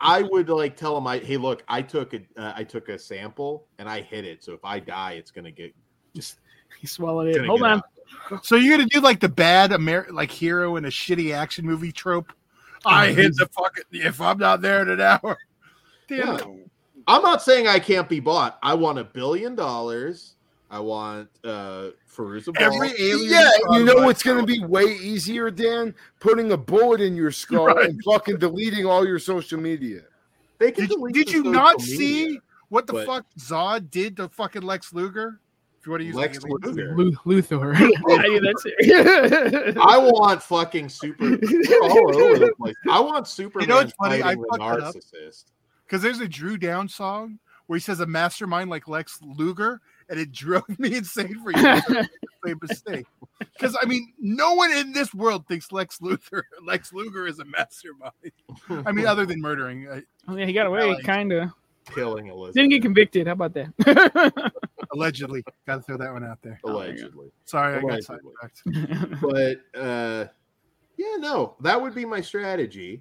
I would like tell him, I hey, look, I took a uh, I took a sample and I hit it. So if I die, it's gonna get just He swallowed it. Hold on. out. So you're gonna do like the bad Amer- like hero in a shitty action movie trope. I hit the fucking if I'm not there in an hour. [LAUGHS] Damn. Yeah. I'm not saying I can't be bought. I want a billion dollars. I want uh Fairuza Every Ball. alien. Yeah, you know what's what's gonna be way easier, Dan? Putting a bullet in your skull Right. and fucking deleting all your social media. They can Did, delete did the you not media. see what the fuck Zod did to fucking Lex Luger? If you want to use Lex like, Luger? Luthor. [LAUGHS] I [LAUGHS] that's it. [LAUGHS] I want fucking super all over the place. I want Superman You know what's funny? I fighting the fucked narcissist. because there's a Drew Down song where he says a mastermind like Lex Luger, and it drove me [LAUGHS] insane for you. to say mistake. Because I mean, no one in this world thinks Lex Luthor [LAUGHS] Lex Luger is a mastermind. I mean, other than murdering, uh, Oh, yeah, he got away, Alex. kind of. Killing Elizabeth. Didn't get convicted. How about that? [LAUGHS] allegedly. Got to throw that one out there. allegedly. Sorry, I got sidetracked. but uh yeah no that would be my strategy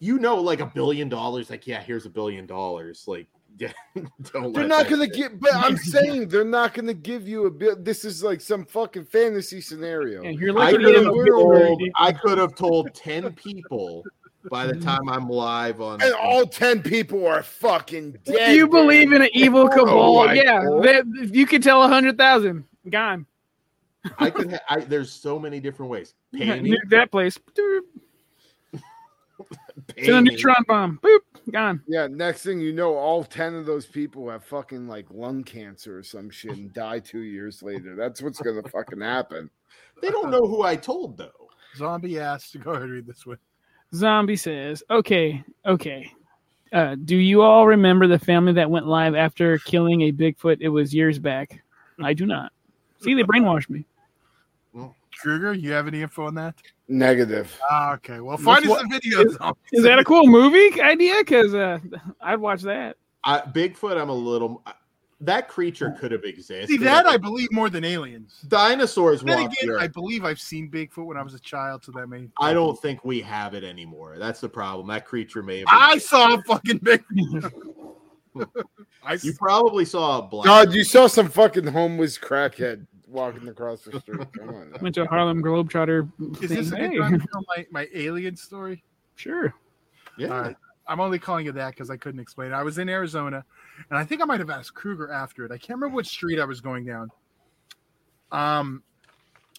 you know like a billion dollars like yeah here's a billion dollars like yeah, [LAUGHS] don't They're not gonna shit- get, but I'm saying they're not gonna give you a bit. This is like some fucking fantasy scenario. Yeah, you're I could, have told, I could have told 10 people by the time I'm live on And all ten people are fucking dead. If you believe in an evil [LAUGHS] oh cabal, Oh yeah, God. that, you could tell a hundred thousand gone. I could ha- I, there's so many different ways. [LAUGHS] Pay that place. Send a neutron bomb. Boop. Gone. Yeah, next thing you know, all 10 of those people have fucking like lung cancer or some shit and die two years later. That's what's gonna fucking happen. They don't know who I told though. Zombie asked to go ahead and read this one. Zombie says, "Okay, okay. Uh, do you all remember the family that went live after killing a Bigfoot? It was years back. I do not. See, they brainwashed me. Kruger, you have any info on that? Negative. Ah, okay. Well, find us what- some videos. Is that a cool movie idea? Because uh, I'd watch that. I, Bigfoot, I'm a little. That creature could have existed. See that I believe more than aliens. Dinosaurs Then walked again, the I believe I've seen Bigfoot when I was a child, so that may. I don't think we have it anymore. That's the problem. That creature may have. I saw a fucking Bigfoot. [LAUGHS] I You probably saw a black. God, you saw some fucking homeless crackhead walking across the street. [LAUGHS] Come on. now. Went to a Harlem Globetrotter. Is thing. this a good Hey, time to [LAUGHS] tell my, my alien story? sure. yeah. All right. I'm only calling it that because I couldn't explain it. I was in Arizona, and I think I might have asked Kruger after it. I can't remember which street I was going down. Um,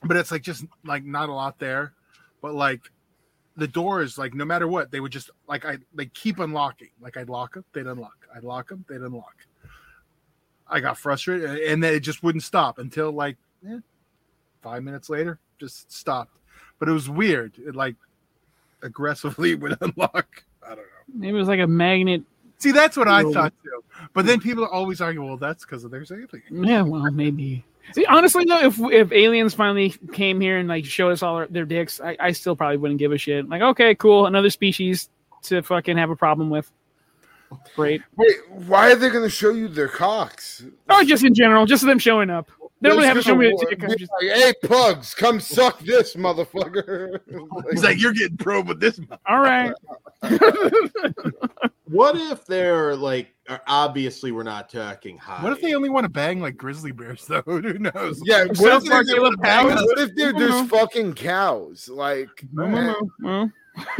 but it's like just like not a lot there, but like the doors, like no matter what, they would just like I they keep unlocking. Like I'd lock them, they'd unlock. I'd lock them, they'd unlock. I got frustrated, and then it just wouldn't stop until like eh, five minutes later, just stopped. But it was weird. It like aggressively [LAUGHS] would unlock. I don't know. Maybe it was like a magnet. See, that's what I thought too. But then people are always argue, well, that's because of their alien. Yeah, well, maybe. See, honestly though, if if aliens finally came here and like showed us all their dicks, I, I still probably wouldn't give a shit. Like, okay, cool, another species to fucking have a problem with. Great. Wait, why are they going to show you their cocks? Oh, just in general, just them showing up. They don't really have to show me a dick. Just- like, hey, pugs, come suck this, motherfucker. [LAUGHS] He's like, you're getting probed with this. all right. [LAUGHS] What if they're like? Uh, obviously, we're not talking high. What if they only want to bang like grizzly bears, [LAUGHS] though? Who knows? yeah, what Sounds if, like they, they bang us. what if they're just Mhm. fucking cows? Like, Moo, moo, moo,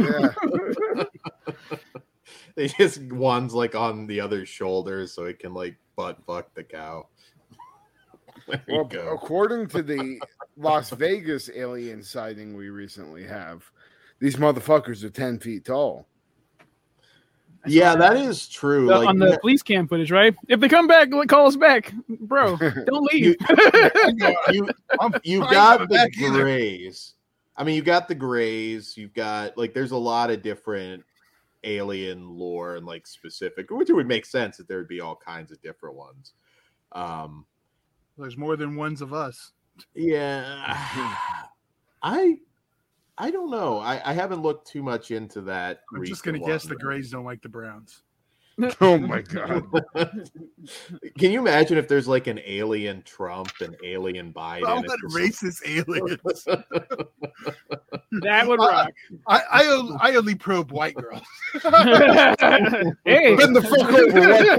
moo. yeah. [LAUGHS] they just one's like on the other's shoulders so it can like butt fuck the cow? [LAUGHS] There you Well, go. according to the [LAUGHS] Las Vegas alien sighting we recently have, these motherfuckers are 10 feet tall. Yeah, that is true. The- like, on the police cam footage, right? If they come back, call us back, bro. Don't leave. you I'm um, you've got the back either. grays. I mean, you got the grays. You've got like there's a lot of different alien lore and like specific, which it would make sense that there would be all kinds of different ones. Um, There's more than ones of us. yeah, I I don't know. I, I haven't looked too much into that. I'm just gonna guess the Grays don't like the Browns. [LAUGHS] Oh my God. Can you imagine if there's like an alien Trump and alien Biden? Oh, It's what racist aliens! [LAUGHS] that would rock. I I, I only probe white girls. [LAUGHS] hey, Bend the fuck over. white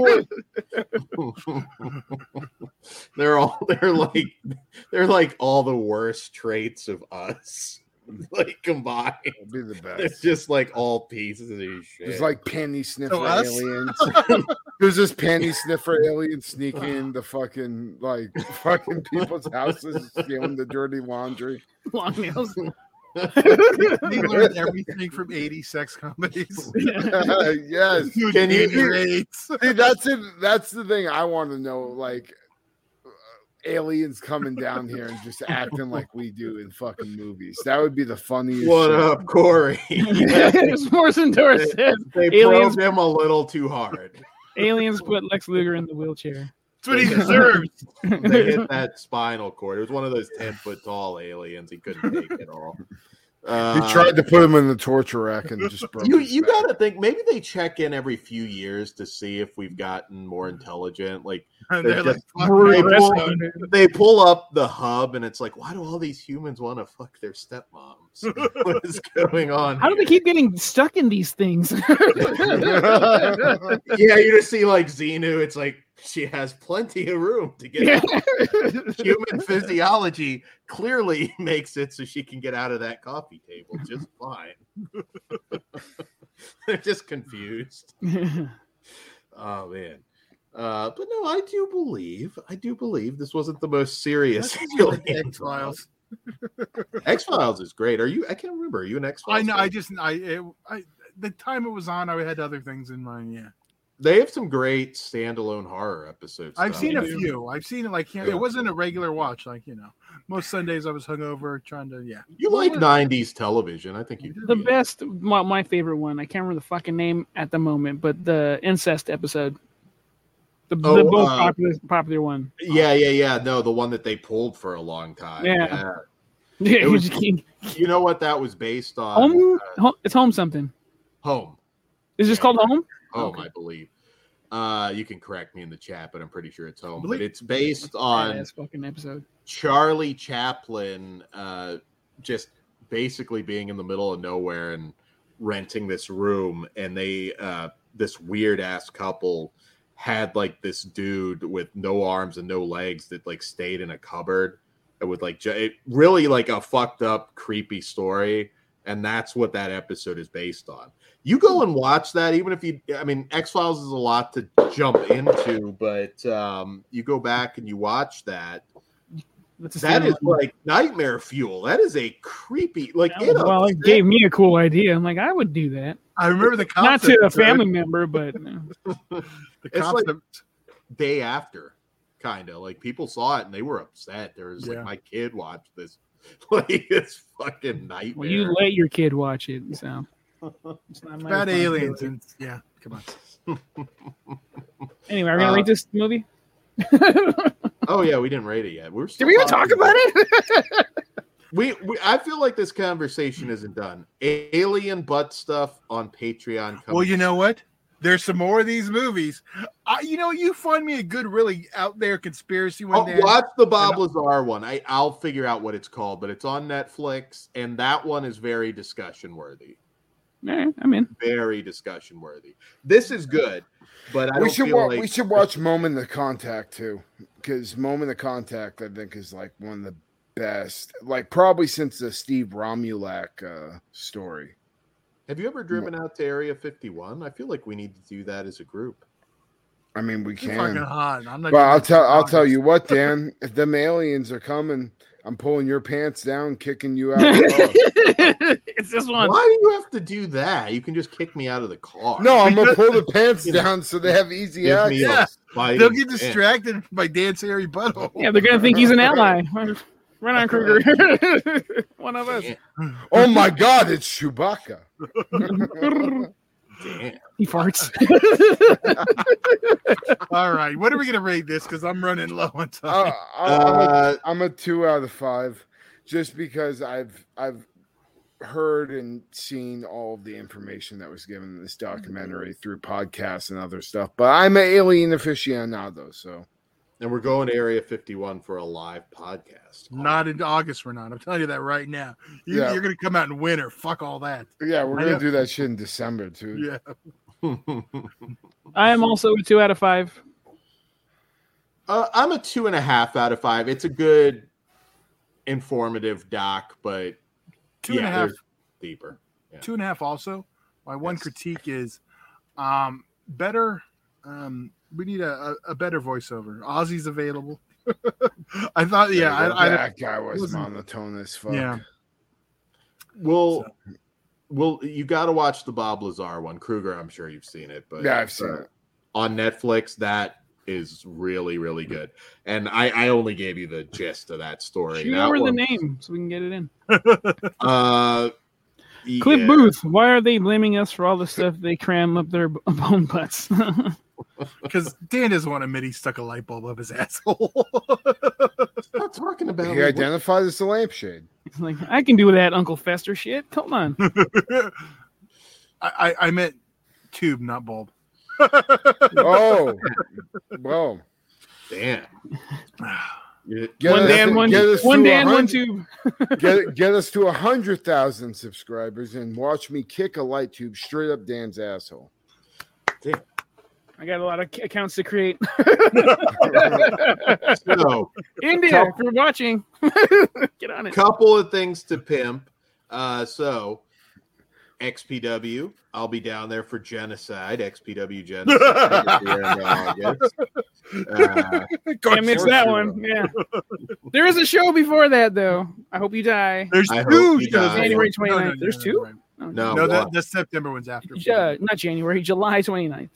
they're all they're like they're like all the worst traits of us [LAUGHS] like combined That'd be the best. it's just like all pieces of shit It's like panty sniffer So us? aliens. [LAUGHS] There's this panty sniffer alien sneaking the fucking like [LAUGHS] fucking people's houses, stealing the dirty laundry. long nails. They learned everything from 80 sex comedies. yes. Dude, Can you- Andy Rates. See, that's it. That's the thing I want to know. Like aliens coming down here and just acting like we do in fucking movies. That would be the funniest. what shit. up corey As Morrison Doris said, they Aliens- probed him a little too hard aliens put Lex Luger in the wheelchair. That's what he deserves. they hit that spinal cord it was one of those 10 foot tall aliens he couldn't take it all uh, He tried to put him in the torture rack and just broke. you you gotta think maybe they check in every few years to see if we've gotten more intelligent like [LAUGHS] They're they're like, just fuck really you, cool. Bristol. they pull up the hub and it's like, why do all these humans want to fuck their stepmoms? [LAUGHS] what is going on? How do they keep getting stuck in these things? [LAUGHS] Yeah, you just see like Xenu. It's like she has plenty of room to get. Out. Human physiology clearly [LAUGHS] makes it so she can get out of that coffee table just fine. [LAUGHS] They're just confused. [LAUGHS] Oh man. Uh, but no, I do believe, I do believe this wasn't the most serious. X Files. X Files is great. Are you? I can't remember. Are you an x-files i know. I just I it, I the time it was on, I had other things in mind. Yeah, They have some great standalone horror episodes. I've seen a do. few. I've seen it like Yeah. it wasn't a regular watch. Like you know, most Sundays I was hungover trying to yeah. You like '90s television? I think you do. The best, my, my favorite one. I can't remember the fucking name at the moment, but the incest episode, the, Oh, the most uh, popular popular one. Yeah, yeah, yeah. No, the one that they pulled for a long time. Yeah. Yeah, [LAUGHS] It was- You know what that was based on? Uh, home, it's home something. home. Is this called home? Home, Okay. I believe. Uh, you can correct me in the chat, but I'm pretty sure it's home. But it's based on fucking episode. Charlie Chaplin uh, just basically being in the middle of nowhere and renting this room, and they uh, this weird ass couple had like this dude with no arms and no legs that like stayed in a cupboard. It would like it really like a fucked up, creepy story, and that's what that episode is based on. You go and watch that, even if you. I mean, X Files is a lot to jump into, but um, you go back and you watch that That's a that is standalone. like nightmare fuel. That is a creepy, like That it was- well, it gave me a cool idea. I'm like, I would do that. I remember the Not to a of it. family member, but [LAUGHS] The It's like- day after, kind of like people saw it and they were upset. There was Yeah. like my kid watched this, [LAUGHS] like it's fucking nightmare. well, you let your kid watch it. So it's not Bad aliens and yeah, come on. [LAUGHS] Anyway, are we gonna Uh, rate this movie? [LAUGHS] oh yeah, we didn't rate it yet. We're Did we even talk about it? [LAUGHS] We, we, I feel like this conversation isn't done. Alien butt stuff on Patreon. Well, you know what? There's some more of these movies. I, you know, you find me a good, really out there conspiracy one Oh, day. watch the Bob Lazar one. I, I'll figure out what it's called, but it's on Netflix, and that one is very discussion worthy. Nah, I mean, very discussion worthy. This is good, but I we don't should feel wa- like we should watch Moment of Contact too, because Moment of Contact I think is like one of the best, like probably since the Steve Romulak uh, story. Have you ever driven out to Area 51? I feel like we need to do that as a group. I mean, we You're fucking can. hot. I'm not. But I'll tell I'll tell you what, Dan. If them aliens are coming, I'm pulling your pants down, kicking you out. the car. [LAUGHS] it's this one. Why do you have to do that? You can just kick me out of the car. no, I'm gonna pull the [LAUGHS] pants down so they have easy access. a fighting They'll get chance. distracted by Dan's hairy butthole. Yeah, they're gonna think he's an ally. [LAUGHS] Run on, Kruger. one of us. Oh my God, it's Chewbacca. Damn. He farts. [LAUGHS] All right, what are we gonna rate this? Because I'm running low on time. Uh, I- I'm, a, Uh, I'm a two out of five, just because I've I've heard and seen all of the information that was given in this documentary through podcasts and other stuff. But I'm an alien aficionado, so and we're going to Area 51 for a live podcast. not in August. We're not. I'm telling you that right now. You, Yeah. You're gonna come out in winter. Fuck all that. yeah, we're gonna do that shit in December too. Yeah. [LAUGHS] I am also a two out of five. uh, I'm a two and a half out of five. It's a good, informative doc, but Two yeah, and a half. deeper. Yeah. Two and a half. Also, my one Yes. critique is, um, better. Um, we need a, a, a better voiceover. Ozzy's available. [LAUGHS] I thought, yeah, I, I, that guy was wasn't- monotone as fuck. yeah. Well, well, you got to watch the Bob Lazar one. Kruger, I'm sure you've seen it, but Yeah, I've seen uh, it. on Netflix. That is really, really good. And I, I only gave you the gist of that story. Shoot That over the name so we can get it in. [LAUGHS] Uh, Clip yeah. Booth. Why are they blaming us for all the stuff they cram up their b- [LAUGHS] bone butts? Because Dan doesn't want to admit he stuck a light bulb up his [LAUGHS] asshole. I'm not talking about. He identified as a lampshade. It's like I can do that, Uncle Fester shit. Come on. [LAUGHS] I, I, I meant tube, not bulb. [LAUGHS] Oh, whoa! Damn. Get one us- Dan, one, get us one to Dan, one tube. get get us to a hundred thousand subscribers and watch me kick a light tube straight up Dan's asshole. I got a lot of accounts to create. [LAUGHS] So, [LAUGHS] India, if you're watching, [LAUGHS] get on it. couple of things to pimp. Uh, so, XPW, I'll be down there for genocide. XPW genocide. at the end. Uh, Can't miss course that one. Yeah. There is a show before that, though. I hope you die. There's I two shows. die. January No, no, 29th. no, There's two? right. No, No. no, why? that the September one's after. Ja- not January, July 29th.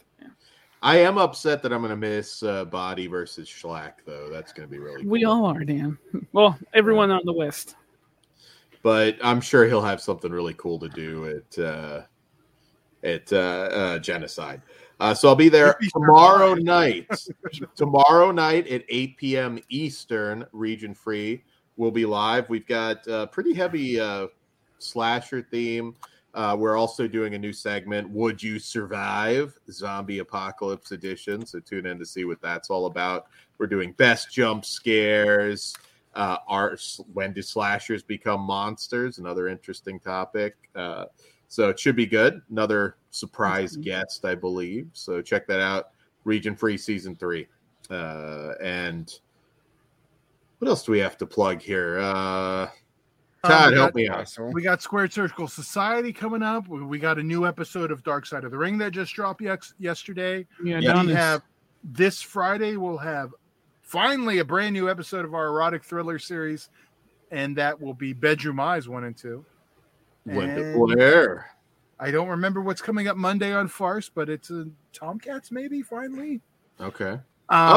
I am upset that I'm going to miss uh, Body versus Schlack, though. That's going to be really We cool. all are, Dan. Well, everyone on the West. but I'm sure he'll have something really cool to do at uh, at uh, uh, Genocide. Uh, so I'll be there tomorrow night. [LAUGHS] tomorrow night at 8 p.m. Eastern, region free. We'll be live. We've got a pretty heavy uh, slasher theme. Uh, we're also doing a new segment, Would You Survive? Zombie Apocalypse Edition. So tune in to see what that's all about. We're doing best jump scares. Uh, are when do slashers become monsters? Another interesting topic. Uh, so it should be good. Another surprise guest, I believe. So check that out. Region Free Season Three. Uh, and what else do we have to plug here? Uh, Todd, we help got- me out. Awesome. We got Squared Circle Society coming up. We we got a new episode of Dark Side of the Ring that just dropped yex- yesterday. Yeah, Yeah. Don we is- have this Friday. We'll have finally a brand new episode of our erotic thriller series, and that will be Bedroom Eyes one and two. Linda And Blair. I don't remember what's coming up Monday on Farce, but it's a Tomcats maybe finally. Okay. Um,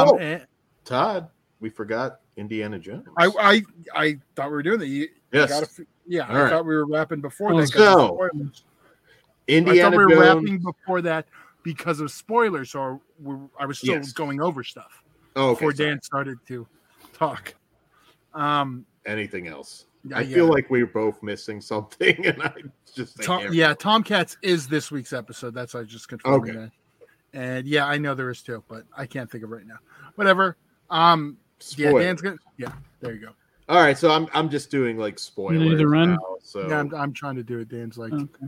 Oh. and Todd, we forgot Indiana Jones. I, I I thought we were doing that. You, yes. yeah, All I right. thought we were wrapping before Let's that. go. spoilers. I thought we were Jones. wrapping before that because of spoilers, so I was still Yes. going over stuff Oh, okay. before sorry. Dan started to talk. Um, Anything else? I yeah. feel like we're both missing something, [LAUGHS] and I just Tom, yeah. Tomcats is this week's episode. That's why I just confirmed Okay. that. And yeah, I know there is too, but I can't think of it right now. Whatever. Um, yeah, Dan's gonna. Yeah, there you go. All right, so I'm I'm just doing like spoilers. the run? now, so Yeah, I'm, I'm trying to do it. Dan's like, Okay.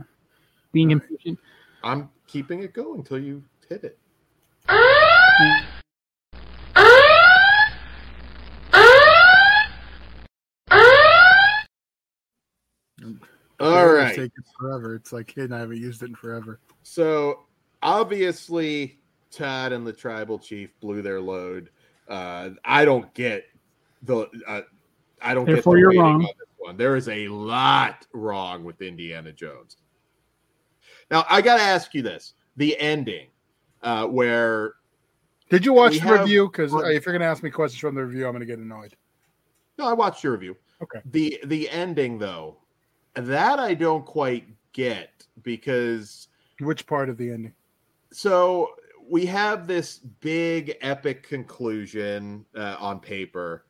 Being All right. impatient. I'm keeping it going until you hit it. All "It's right. taking forever. It's like, kid, I haven't used it in forever. So obviously, Todd and the tribal chief blew their load. Uh, I don't get the. Uh, I don't Therefore, get the you're wrong. on this one. There is a lot wrong with Indiana Jones. Now, I got to ask you this: the ending, uh, where Did you watch the have- review? Because if you're gonna ask me questions from the review, I'm gonna get annoyed. no, I watched your review. Okay. The the ending though, that I don't quite get because Which part of the ending? so we have this big epic conclusion uh, on paper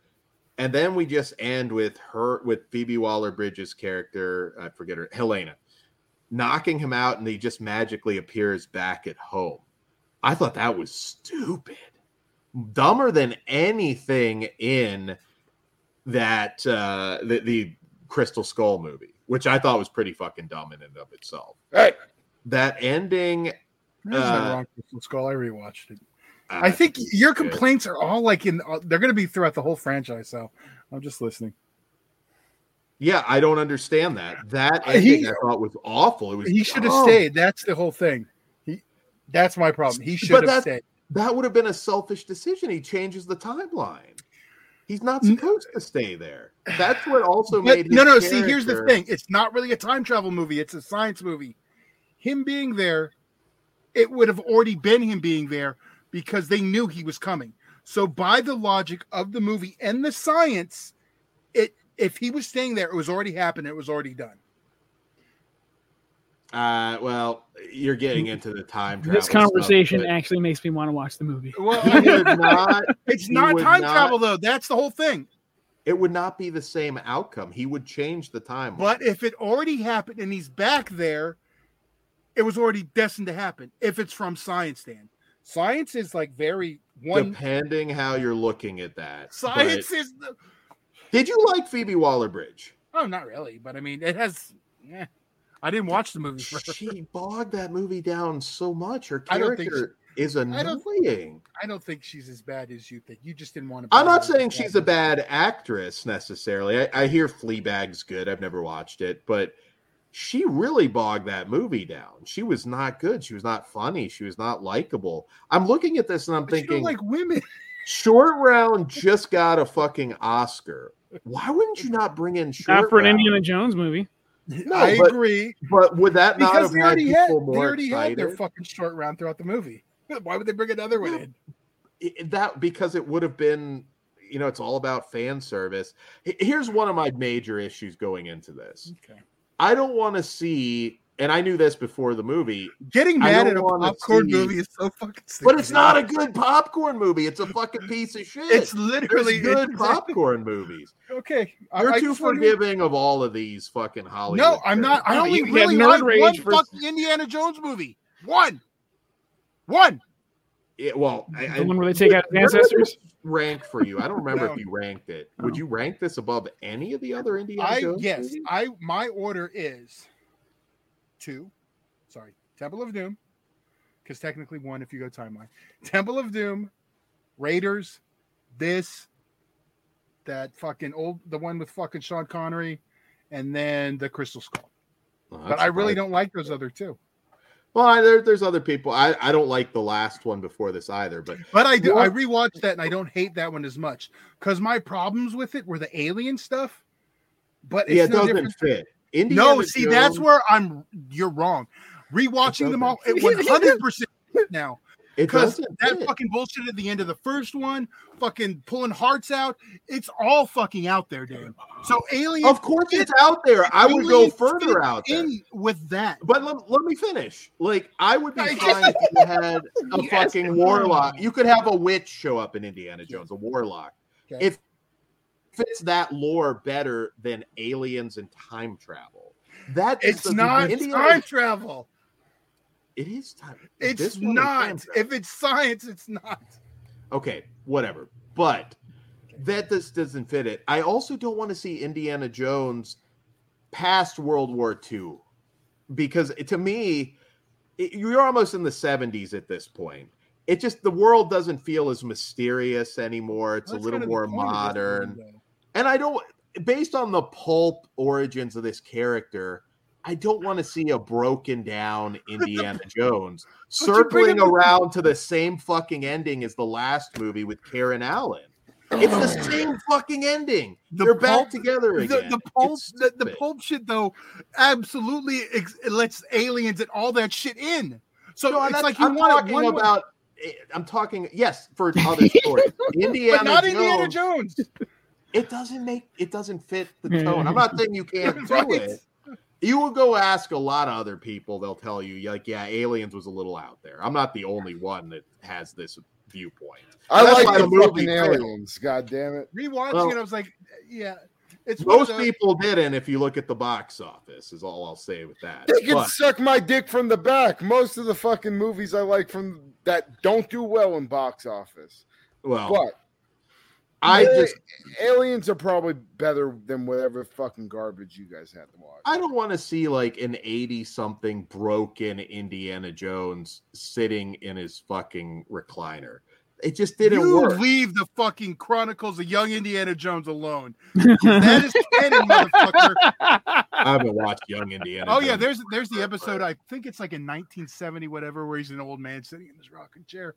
and then we just end with her with phoebe waller bridges character i forget her helena knocking him out and he just magically appears back at home i thought that was stupid dumber than anything in that uh the, the crystal skull movie which i thought was pretty fucking dumb in and of itself Right. that ending Uh, wrong Crystal Skull. I rewatched it. Uh, I think your complaints are all like in. uh, They're going to be throughout the whole franchise. So I'm just listening. Yeah, I don't understand that. That Uh, ending he- I thought was awful. It was He should have stayed. That's the whole thing. He. That's my problem. He should have stayed. That would have been a selfish decision. He changes the timeline. He's not supposed to stay there. That's what also But made. no, no. his See, here's the thing. It's not really a time travel movie. It's a science movie. Him being there, it would have already been him being there because they knew he was coming. So by the logic of the movie and the science, it if he was staying there, it was already happened. It was already done. Uh, well, you're getting into the time. travel This conversation stuff, actually makes me want to watch the movie. Well, but it [LAUGHS] not. it's not time not- travel though. That's the whole thing. It would not be the same outcome. He would change the time. But if it already happened and he's back there, it was already destined to happen. If it's from science, Dan, science is like very one. depending how you're looking at that, Science But is. The, did you like Phoebe Waller Bridge? oh, not really, but I mean, it has. eh. I didn't watch the movie. first. She bogged that movie down so much. Her I don't think character is I don't- annoying. I don't think she's as bad as you think. You just didn't want to. I'm not saying she's a bad actress necessarily. I, I hear Fleabag's good. I've never watched it, but she really bogged that movie down. She was not good. She was not funny. She was not likable. I'm looking at this and I'm But you don't thinking, like women. Short Round [LAUGHS] just got a fucking Oscar. Why wouldn't you not bring in Short Not for an Round? Indiana Jones movie. No, I but- agree But would that not because have they had already had people they more already had their fucking short round throughout the movie. [LAUGHS] Why would they bring another one in? I- that because it would have been you know it's all about fan service here's one of my major issues going into this Okay. I don't want to see and i knew this before the movie Getting mad at a popcorn see- movie is so fucking stupid. but it's not a good popcorn movie it's a fucking piece of shit It's There's literally [LAUGHS] good it's- popcorn movies Okay, I- you're I too just wanna- forgiving of all of these fucking hollywood No, I'm not. I No, only really Nerd like one for- fucking Indiana Jones movie. One, one. Yeah, well I, I, The one where they take out his where does this ancestors. rank for you i don't remember No. if you ranked it would you rank this above any of the other indiana I Jones yes, movies? I my order is two. Sorry, Temple of Doom, because technically one if you go timeline. Temple of Doom, Raiders, this, that fucking old the one with fucking Sean Connery, and then the Crystal Skull. Well, But I really don't like those other two. Well, I, there, there's other people. I, I don't like the last one before this either. But But I do. Well- I rewatched that and I don't hate that one as much because my problems with it were the alien stuff. But it's yeah, it no doesn't fit. Indiana No, see, that's where I'm. You're wrong. Rewatching them all, it 100 percent now because that fit. fucking bullshit at the end of the first one, fucking pulling hearts out. It's all fucking out there, Dan. So alien. Of course, it's out there. I would go further out there. in with that. But let, let me finish. Like, I would be [LAUGHS] fine if you had [LAUGHS] a Yes, fucking warlock. You could have a witch show up in Indiana Jones, a warlock. Okay. It fits that lore better than aliens and time travel. That It's not Indiana- time travel. It is time. It's this one is time not. If it's science, it's not. okay, whatever. But that just doesn't fit it. I also don't want to see Indiana Jones past World War II because to me, it, you're almost in the 70s at this point. It just the world doesn't feel as mysterious anymore. It's That's a little kind of more this modern. movie. And I don't based on the pulp origins of this character, I don't want to see a broken down Indiana [LAUGHS] Jones But you bring circling around to the same fucking ending as the last movie with Karen Allen. It's the same fucking ending. The They're back together The, again. the pulp, It's the, the pulp shit though, absolutely ex- it lets aliens and all that shit in. So No, it's like you I'm want talking about. eh, I'm talking yes for other stories. [LAUGHS] Indiana, but not Jones, Indiana Jones. It doesn't make it doesn't fit the tone. I'm [LAUGHS] not saying you can't do Right. it. You will go ask a lot of other people. They'll tell you, like, yeah, Aliens was a little out there. I'm not the only one that has this viewpoint. I That's like the the movie fucking failed. aliens. God damn it! Rewatching Well- it, I was like, yeah, it's Most those- people didn't. If you look at the box office, is all I'll say with that. They can But- suck my dick from the back. Most of the fucking movies I like from that don't do well in box office. well, But I they- just aliens are probably better than whatever fucking garbage you guys had to watch. I don't want to see like an 80 something broken Indiana Jones sitting in his fucking recliner. It just didn't you work. leave the fucking Chronicles of Young Indiana Jones alone. That is canon, [LAUGHS] motherfucker. I haven't watched Young Indiana. Oh yeah, there's there's the episode. I think it's like in 1970, whatever, where he's an old man sitting in his rocking chair.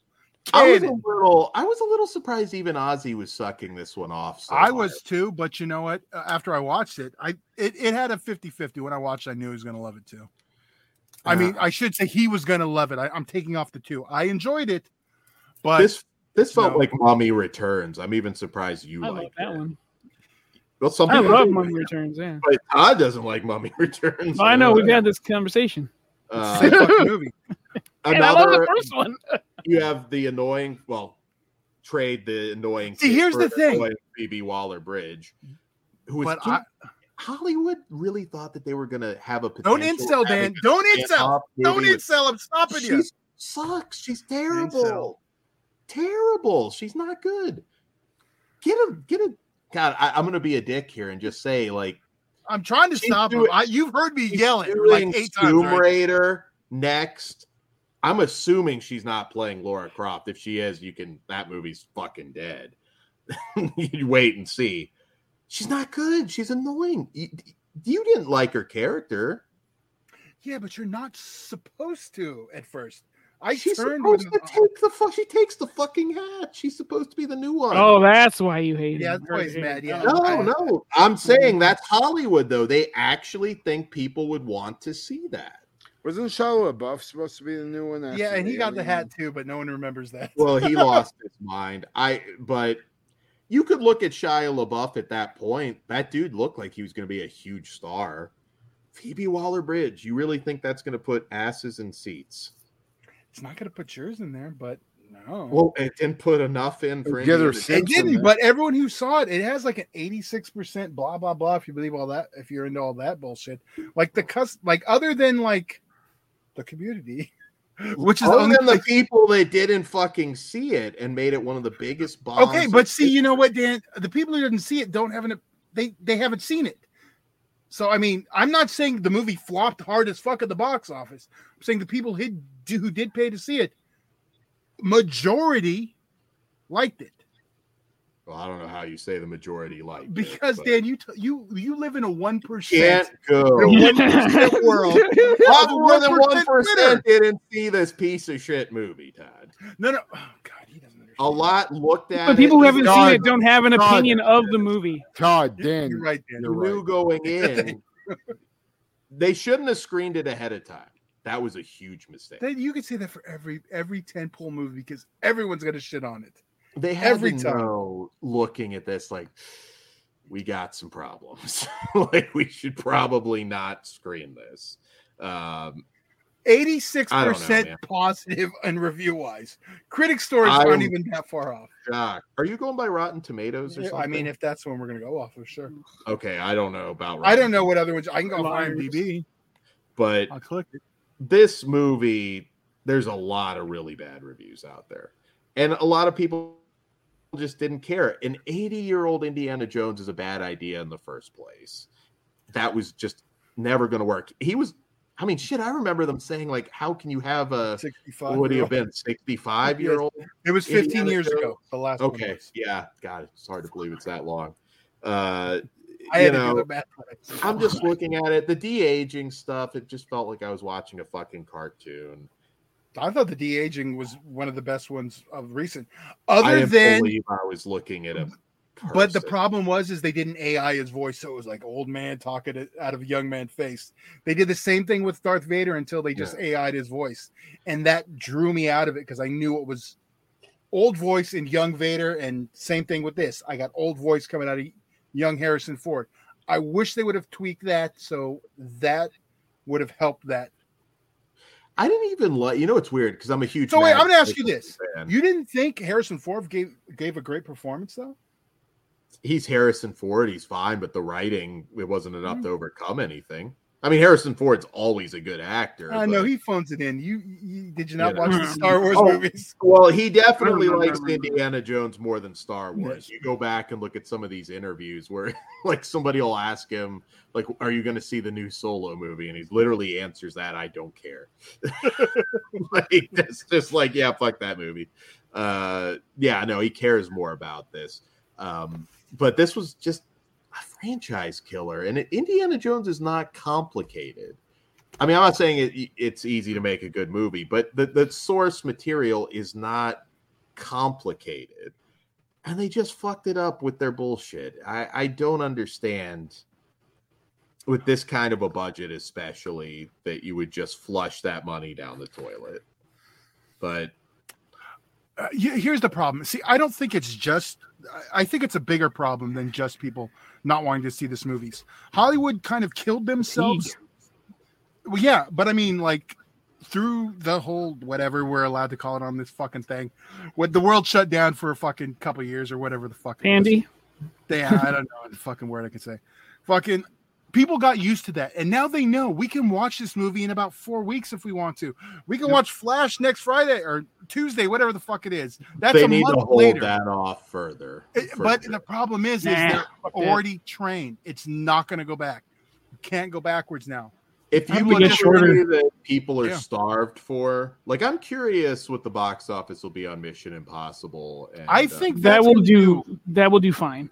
I was a little I was a little surprised even Ozzy was sucking this one off. So I hard. was too, but you know what? Uh, After I watched it, I it, it had a 50-50. When I watched, I knew he was going to love it too. I mean, I should say he was going to love it. I, I'm taking off the two. I enjoyed it, but this this felt no. like Mummy Returns. I'm even surprised you I love like that one. Well, some I people love do, Mummy Returns. Yeah, but Todd doesn't like Mummy [LAUGHS] Returns. Well, I know we've had this conversation. uh, same fucking movie. [LAUGHS] And I love the first one. You have the annoying. Well, trade the annoying. See, here's the thing. Phoebe Waller Bridge. Who is I, Hollywood really thought that they were going to have a don't potential incel, Dan. Don't incel. Don't incel. I'm stopping She you. sucks. She's Incel. terrible. Terrible. She's not good. Get a get a. God, I, I'm going to be a dick here and just say like I'm trying to stop him. I, you've heard me yelling like eight times. Right? Raider next. I'm assuming she's not playing Lara Croft. If she is, you can. That movie's fucking dead. [LAUGHS] you wait and see. She's not good. She's annoying. You, you didn't like her character. Yeah, but you're not supposed to at first. I She's turned supposed to take the fuck. She takes the fucking hat. She's supposed to be the new one. Oh, that's why you hate Yeah, him. that's why he's mad, yeah. no, I- no. I'm saying that's Hollywood, though. They actually think people would want to see that. Wasn't Shia LaBeouf supposed to be the new one? yeah, and he got the hat too, but no one remembers that. Well, he [LAUGHS] lost his mind. I but you could look at Shia LaBeouf at that point. That dude looked like he was going to be a huge star. Phoebe Waller Bridge. You really think that's going to put asses in seats? It's not gonna put yours in there, but no. Well, it didn't put enough in for Get her Indiana six it didn't, but everyone who saw it, it has like an 86% blah blah blah. If you believe all that, if you're into all that bullshit. Like the cus like other than like the community, [LAUGHS] which is the Other only than the people that didn't fucking see it and made it one of the biggest bombs. Okay, but see, you know what, Dan? The people who didn't see it don't have an they they haven't seen it. So I mean, I'm not saying the movie flopped hard as fuck at the box office. I'm saying the people who did, who did pay to see it, majority liked it Well, I don't know how you say the majority like because but Dan, you t- you you live in a one percent can't go. percent [LAUGHS] world. Lot more than one didn't see this piece of shit movie, Todd. No, no. Oh God, he doesn't understand. A lot looked at But people it. who haven't God, seen it don't have an God. opinion of the movie. Todd, You're- Dan, You're right, Dan. You're knew right. going [LAUGHS] in. they shouldn't have screened it ahead of time. That was a huge mistake. Then you can say that for every every tentpole movie because everyone's gonna shit on it. They had every to time. know, looking at this, like we got some problems. [LAUGHS] like we should probably not screen this. Um, Eighty-six I don't know, percent positive and review-wise. Critic scores I aren't even that far off. shocked. Are you going by Rotten Tomatoes or something? I mean, if that's one we're gonna go off of, sure. okay, I don't know about. I don't Rotten know what other ones. I can go off Liars. IMDb. but I'll click it. this movie, there's a lot of really bad reviews out there. And a lot of people just didn't care. An 80 year old Indiana Jones is a bad idea in the first place. That was just never going to work. He was, I mean, shit, I remember them saying, like, how can you have a, Sixty-five. what would he have been, 65 year old? It was fifteen Indiana years Jones? ago. The last one Okay. Yeah. God, it's hard to believe it's that long. Uh, I you know, do the math. I'm just looking at it. The de aging stuff, it just felt like I was watching a fucking cartoon. I thought the de aging was one of the best ones of recent. Other didn't than believe I was looking at a. But the problem was is they didn't AI his voice, so it was like old man talking out of a young man face. They did the same thing with Darth Vader until they just AI'd his voice, and that drew me out of it because I knew it was old voice in young Vader, and same thing with this. I got old voice coming out of young Harrison Ford. I wish they would have tweaked that so that would have helped that. I didn't even like. You know, it's weird because I'm a huge. So wait, I'm gonna ask you this: fan. You didn't think Harrison Ford gave gave a great performance though? He's Harrison Ford. He's fine, but the writing it wasn't enough Mm. to overcome anything. I mean, Harrison Ford's always a good actor. I know he phones it in. You, you did you not You watch the Star [LAUGHS] Wars Oh, movies? Well, he definitely likes. Indiana Jones more than Star Wars. Yes. You go back and look at some of these interviews where, [LAUGHS] like, somebody will ask him, like, "Are you going to see the new Solo movie?" And he literally answers that, "I don't care." [LAUGHS] like, that's just like, yeah, fuck that movie. Uh, yeah, no, he cares more about this. Um, but this was just a franchise killer, and Indiana Jones is not complicated. I mean, I'm not saying it, it's easy to make a good movie, but the, the source material is not complicated. And they just fucked it up with their bullshit. I, I don't understand with this kind of a budget, especially that you would just flush that money down the toilet. But Uh, here's the problem. See, I don't think it's just. I- think it's a bigger problem than just people not wanting to see this movies. Hollywood kind of killed themselves. Well, yeah, but I mean, like through the whole whatever we're allowed to call it on this fucking thing, when the world shut down for a fucking couple years or whatever the fuck. Andy, Yeah, I don't know the fucking word I can say. Fucking people got used to that, and now they know we can watch this movie in about four weeks if we want to. We can Yep. watch Flash next Friday or Tuesday, whatever the fuck it is. That's they a need to month hold later. that off further. It- but sure. the problem is, is they're fuck that. already trained. It's not going to go back. You can't go backwards now. if you Probably put get shorter. that people are Yeah. starved for, like I'm curious what the box office will be on Mission Impossible. And, I uh, think that will gonna do. That will do fine.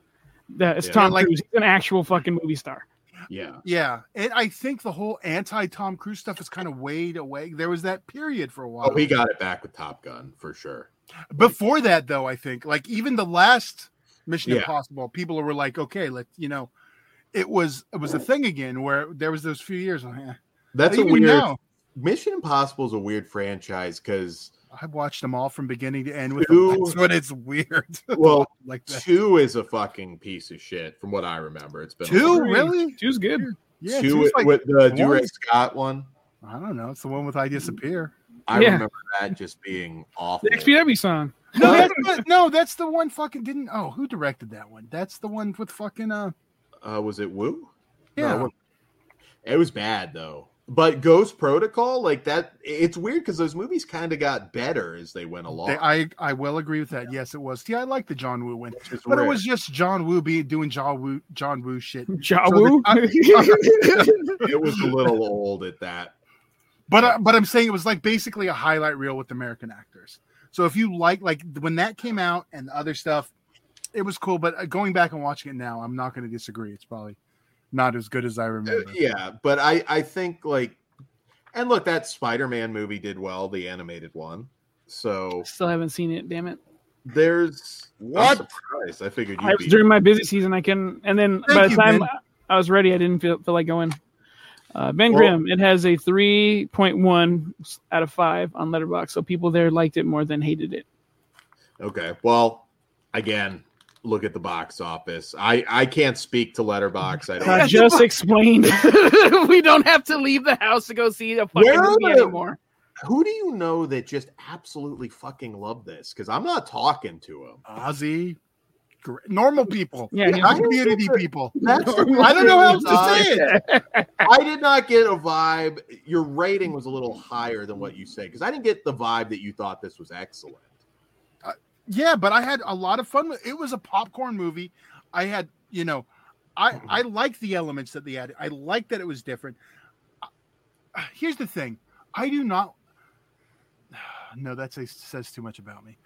That is Yeah. Tom Like- Cruise, He's an actual fucking movie star. Yeah. Yeah, and I think the whole anti Tom Cruise stuff is kind of weighed away. There was that period for a while. Oh, he got it back with Top Gun for sure. Before that, though, I think like even the last Mission Yeah. Impossible, people were like, okay, let you know, it was it was a thing again where there was those few years. eh. That's a weird. now, Mission Impossible is a weird franchise because I've watched them all from beginning to end with Two- them. That's what it's weird. [LAUGHS] well, like that. two is a fucking piece of shit from what I remember. It's been Two, while. Three. really? Two's good. Yeah, two two's like, with the one- Dougray Scott one. I don't know. It's the one with I disappear. I Yeah. remember that just being awful. The XPW song. No, that's [LAUGHS] the, no, that's the one. Fucking didn't. Oh, who directed that one? That's the one with fucking. Uh, Uh, was it Woo? yeah. No, it was bad though. But Ghost Protocol, like that, it's weird because those movies kind of got better as they went along. They, I I will agree with that. Yes, it was. Yeah, I like the John Woo one, which is but it was just John Woo be doing John Woo John Woo shit. [LAUGHS] Jawu. [LAUGHS] it was a little old at that. But uh, but I'm saying it was like basically a highlight reel with American actors. So if you like like when that came out and the other stuff, it was cool. But uh, going back and watching it now, I'm not going to disagree. It's probably not as good as I Uh, remember. yeah, but I I think like, and look, that Spider-Man movie did well, the animated one. So Still haven't seen it. Damn it! there's What? I'm. I figured you'd was be. during my busy season. I couldn't, and then Thank by the you, time Ben. I was ready, I didn't feel, feel like going. Uh, ben Well- Grimm. It has a three point one out of five on Letterboxd. So people there liked it more than hated it. Okay. Well, again, look at the box office. I I can't speak to Letterboxd. I don't. I just explained. [LAUGHS] we don't have to leave the house to go see a fucking Where movie the- anymore. Who do you know that just absolutely fucking love this? Because I'm not talking to him. Ozzy, normal people, Yeah, not yeah. community people. That's I don't know how else to say it. [LAUGHS] I did not get a vibe. Your rating was a little higher than what you say because I didn't get the vibe that you thought this was excellent. Yeah, but I had a lot of fun with it. was a popcorn movie. I had, you know, I I like the elements that they had. I like that it was different. Uh, Here's the thing. I do not [SIGHS] No, that says, says too much about me.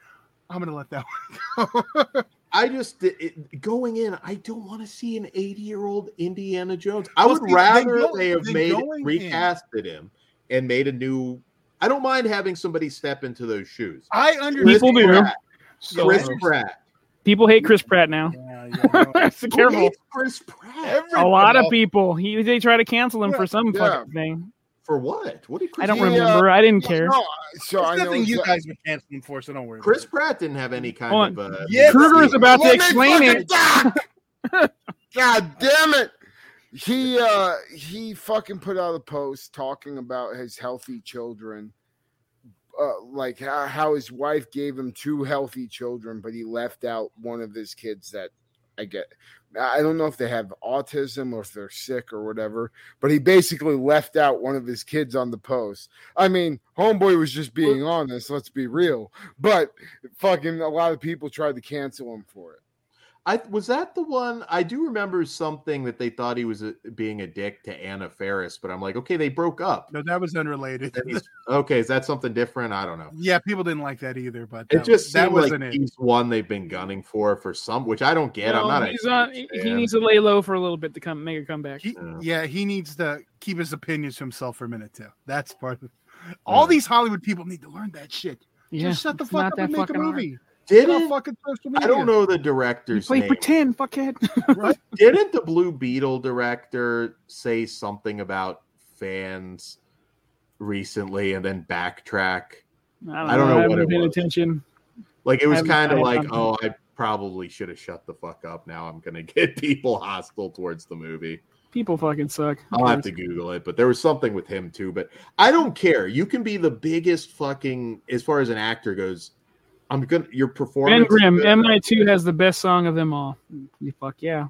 I'm going to let that [LAUGHS] one go. I just it, going in. I don't want to see an 80 year old Indiana Jones. I Well, would they rather go- they have made going in. recasted him and made a new. I don't mind having somebody step into those shoes. I Chris understand. People do. Pratt. So Chris Pratt. people hate Chris Pratt now. Yeah, yeah, no. so [LAUGHS] Who careful. hates Chris Pratt A lot of people. He they try to cancel him Yeah, for some yeah. fucking thing. for what? What did Chris? I don't He, uh, remember. I didn't care. No, so I It's know nothing you guys would cancel him for, so don't worry. Chris about Pratt didn't have any kind Hold of. Uh, Yes, Kruger's he- about to Let me explain it. [LAUGHS] God damn it! He uh he fucking put out a post talking about his healthy children. Uh, like how, how his wife gave him two healthy children, but he left out one of his kids that I get. I don't know if they have autism or if they're sick or whatever, but he basically left out one of his kids on the post. I mean, homeboy was just being honest, let's be real. But fucking a lot of people tried to cancel him for it. I was that the one. I do remember something that they thought he was a, being a dick to Anna Faris, but I'm like, okay, they broke up. No, that was unrelated. [LAUGHS] Okay, is that something different? I don't know. yeah, people didn't like that either, but It that, just that seemed like wasn't it. he's one they've been gunning for for some, which I don't get. I'm Well, not. a he's on, he huge he fan. needs to lay low for a little bit to come make a comeback. He, Yeah. yeah, he needs to keep his opinions to himself for a minute too. That's part of all Yeah. these Hollywood people need to learn that shit. yeah, Just shut the fuck up and make a movie. hard. Movie. Get off Didn't fucking social I don't know the You director's play name. pretend, fuckhead. [LAUGHS] Didn't the Blue Beetle director say something about fans recently and then backtrack? I don't, I don't know I what it was. attention. Like it was kind of like, oh, I probably should have shut the fuck up. Now I'm gonna [LAUGHS] get people hostile towards the movie. People fucking suck. I'll have to Google it, but there was something with him too. But I don't care. You can be the biggest fucking as far as an actor goes. I'm gonna your performance. is Grimm, good. MI2 has the best song of them all. You fuck yeah.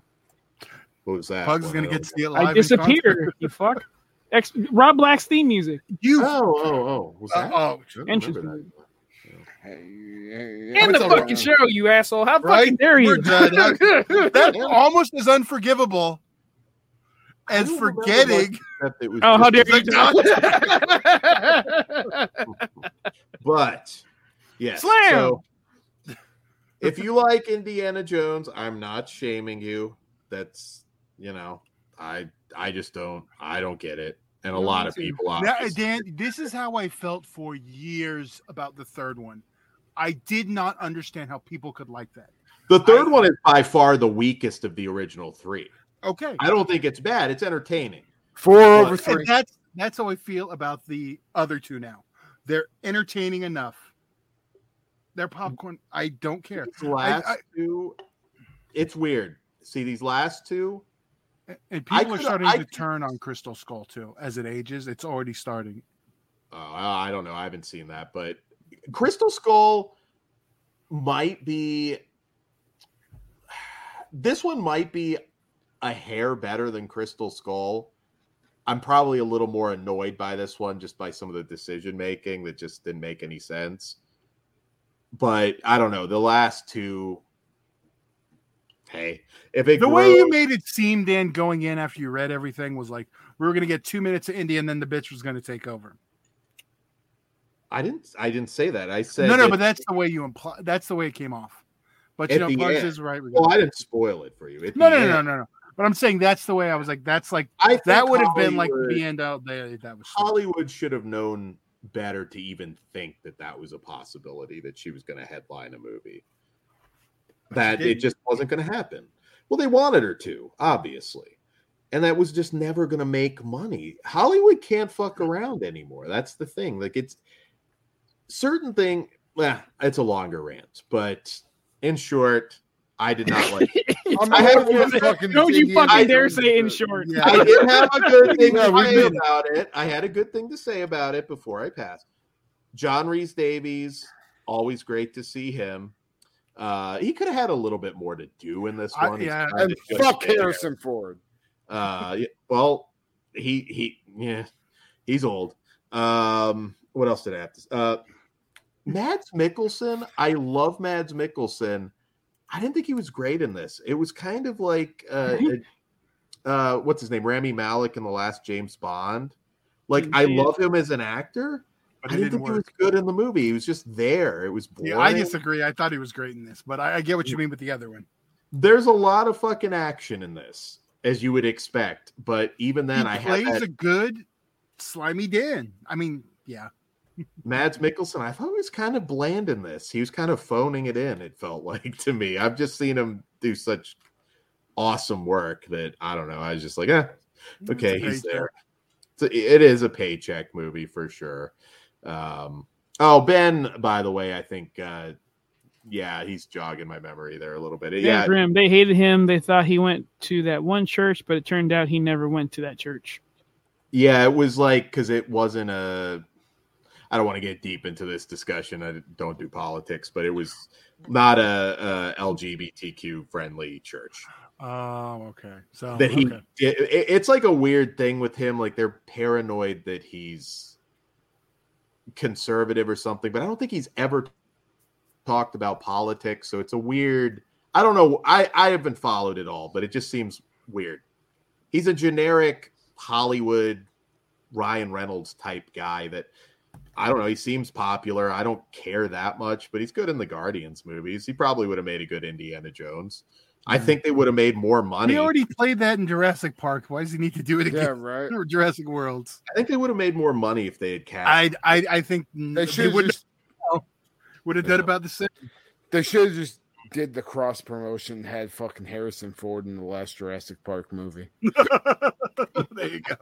What was that? Pugs is gonna get to see it live. I in concert. disappear. you fuck. Ex- Rob Black's theme music. You. Oh, oh, oh. Was Uh, that? oh, I don't Entrance remember. Hey, hey, And the fucking right. show, you asshole. How Right? fucking dare you? We're [LAUGHS] that's almost as unforgivable as forgetting. That it was oh, how dare you? [LAUGHS] [LAUGHS] But yes. Slam! So if you like Indiana Jones, I'm not shaming you. That's you know, I I just don't I don't get it, and a No, lot of too. people. Now, obviously- Dan, this is how I felt for years about the third one. I did not understand how people could like that. the third I- one is by far the weakest of the original three. Okay, I don't think it's bad. It's entertaining. Four Well, over and three. that's that's how I feel about the other two now. They're entertaining enough. They're mm. popcorn. I don't care. These last I- two, it's weird. See these last two. And people are starting I to turn on Crystal Skull too as it ages. It's already starting. Oh, I don't know. I haven't seen that, but Crystal Skull might be. This one might be a hair better than Crystal Skull. I'm probably a little more annoyed by this one just by some of the decision making that just didn't make any sense. But I don't know. The last two. Hey, if it The way you made it seem, Dan, going in after you read everything was like we were going to get two minutes of India and then the bitch was going to take over. I didn't. I didn't say that. I said No, no, that- but that's the way you imply. That's the way it came off. But you know, end. is right. Well, I didn't spoil it for you. At no, no, no, no, no. But I'm saying that's the way I was like. That's like I that would have been like the end out there. That was Hollywood should have known better to even think that that was a possibility that she was going to headline a movie. That it just wasn't going to happen. Well, they wanted her to, obviously. And that was just never going to make money. Hollywood can't fuck around anymore. That's the thing. Like it's certain thing, well, it's a longer rant, but in short, I did not like [LAUGHS] I have- over fucking Don't you Indiana fucking dare say in short. Yeah. I did [LAUGHS] have a good thing Yeah, to say did. about it. I had a good thing to say about it before I passed. John Rhys Davies, always great to see him. Uh, he could have had a little bit more to do in this one. He's yeah. And just fuck there. Harrison Ford. Uh, yeah, well, he he yeah, he's old. Um, what else did I have to? Uh, Mads Mikkelsen. I love Mads Mikkelsen. I didn't think he was great in this. It was kind of like uh, uh, what's his name, Rami Malek in the last James Bond. Like I love him as an actor. but I didn't didn't think he was good in the movie. He was just there. It was boring. Yeah, I disagree. I thought he was great in this, but I, I get what you mean with the other one. There's a lot of fucking action in this, as you would expect. But even then, he I had plays that a good slimy Dan. I mean, yeah, Mads Mikkelsen, I thought he was kind of bland in this. He was kind of phoning it in, it felt [LAUGHS] like to me. I've just seen him do such awesome work that I don't know. I was just like, eh, okay, he's there. So it is a paycheck movie for sure. Um, oh, Ben, by the way, I think, uh, yeah, he's jogging my memory there a little bit. Yeah, Yeah, Grim. They hated him. They thought he went to that one church, but it turned out he never went to that church. Yeah, it was like because it wasn't a. I don't want to get deep into this discussion. I don't do politics, but it was not a, a LGBTQ friendly church. Oh, okay. So that he, okay. it- it- it's like a weird thing with him. Like they're paranoid that he's conservative or something, but I don't think he's ever talked about politics. So it's a weird. I don't know. I I haven't followed it all, but it just seems weird. He's a generic Hollywood Ryan Reynolds type guy that I don't know. He seems popular. I don't care that much, but he's good in the Guardians movies. He probably would have made a good Indiana Jones. I Mhm. think they would have made more money. He already played that in Jurassic Park. Why does he need to do it Yeah, again? right. Or [LAUGHS] Jurassic Worlds. I think they would have made more money if they had cast. I I I think They they should would just would have done about the same. they should have just did the cross promotion, had fucking Harrison Ford in the last Jurassic Park movie. [LAUGHS] there you go.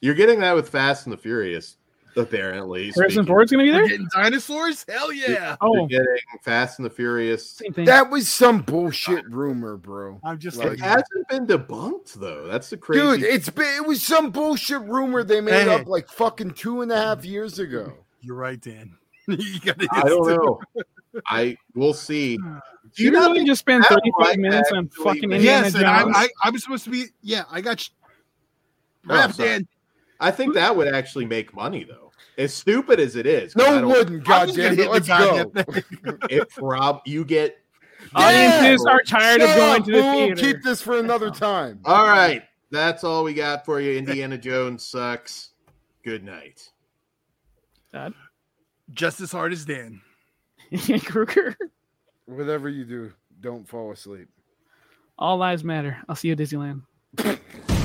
You're getting that with Fast and the Furious, apparently. Harrison speaking- Ford's gonna be there. getting dinosaurs? Hell yeah. You're Oh, getting Fast and the Furious. same thing. That was some bullshit rumor, bro. I'm just Like, It hasn't been debunked though. That's the crazy. Dude, it's been, it was some bullshit rumor they made Hey. up like fucking two and a half years ago. you're right, Dan. [LAUGHS] you I don't know. I we'll see. [SIGHS] Do you not really think just spend 35 might minutes on fucking make- Indiana Yes, and I, Jones? I I was supposed to be yeah, I got sh- Oh, Rap. Dan. I think that would actually make money though. As stupid as it is, No, it don't- wouldn't. I'm Goddamn it, let's the goddamn go. thing. [LAUGHS] It prob you get. Audiences Yeah. are tired Shut of going up, to the Boom. theater. Keep this for another time. All right, that's all we got for you. Indiana Jones sucks. Good night. Just as hard as Dan. [LAUGHS] Kruger. Whatever you do, don't fall asleep. All lives matter. I'll see you at Disneyland. [LAUGHS]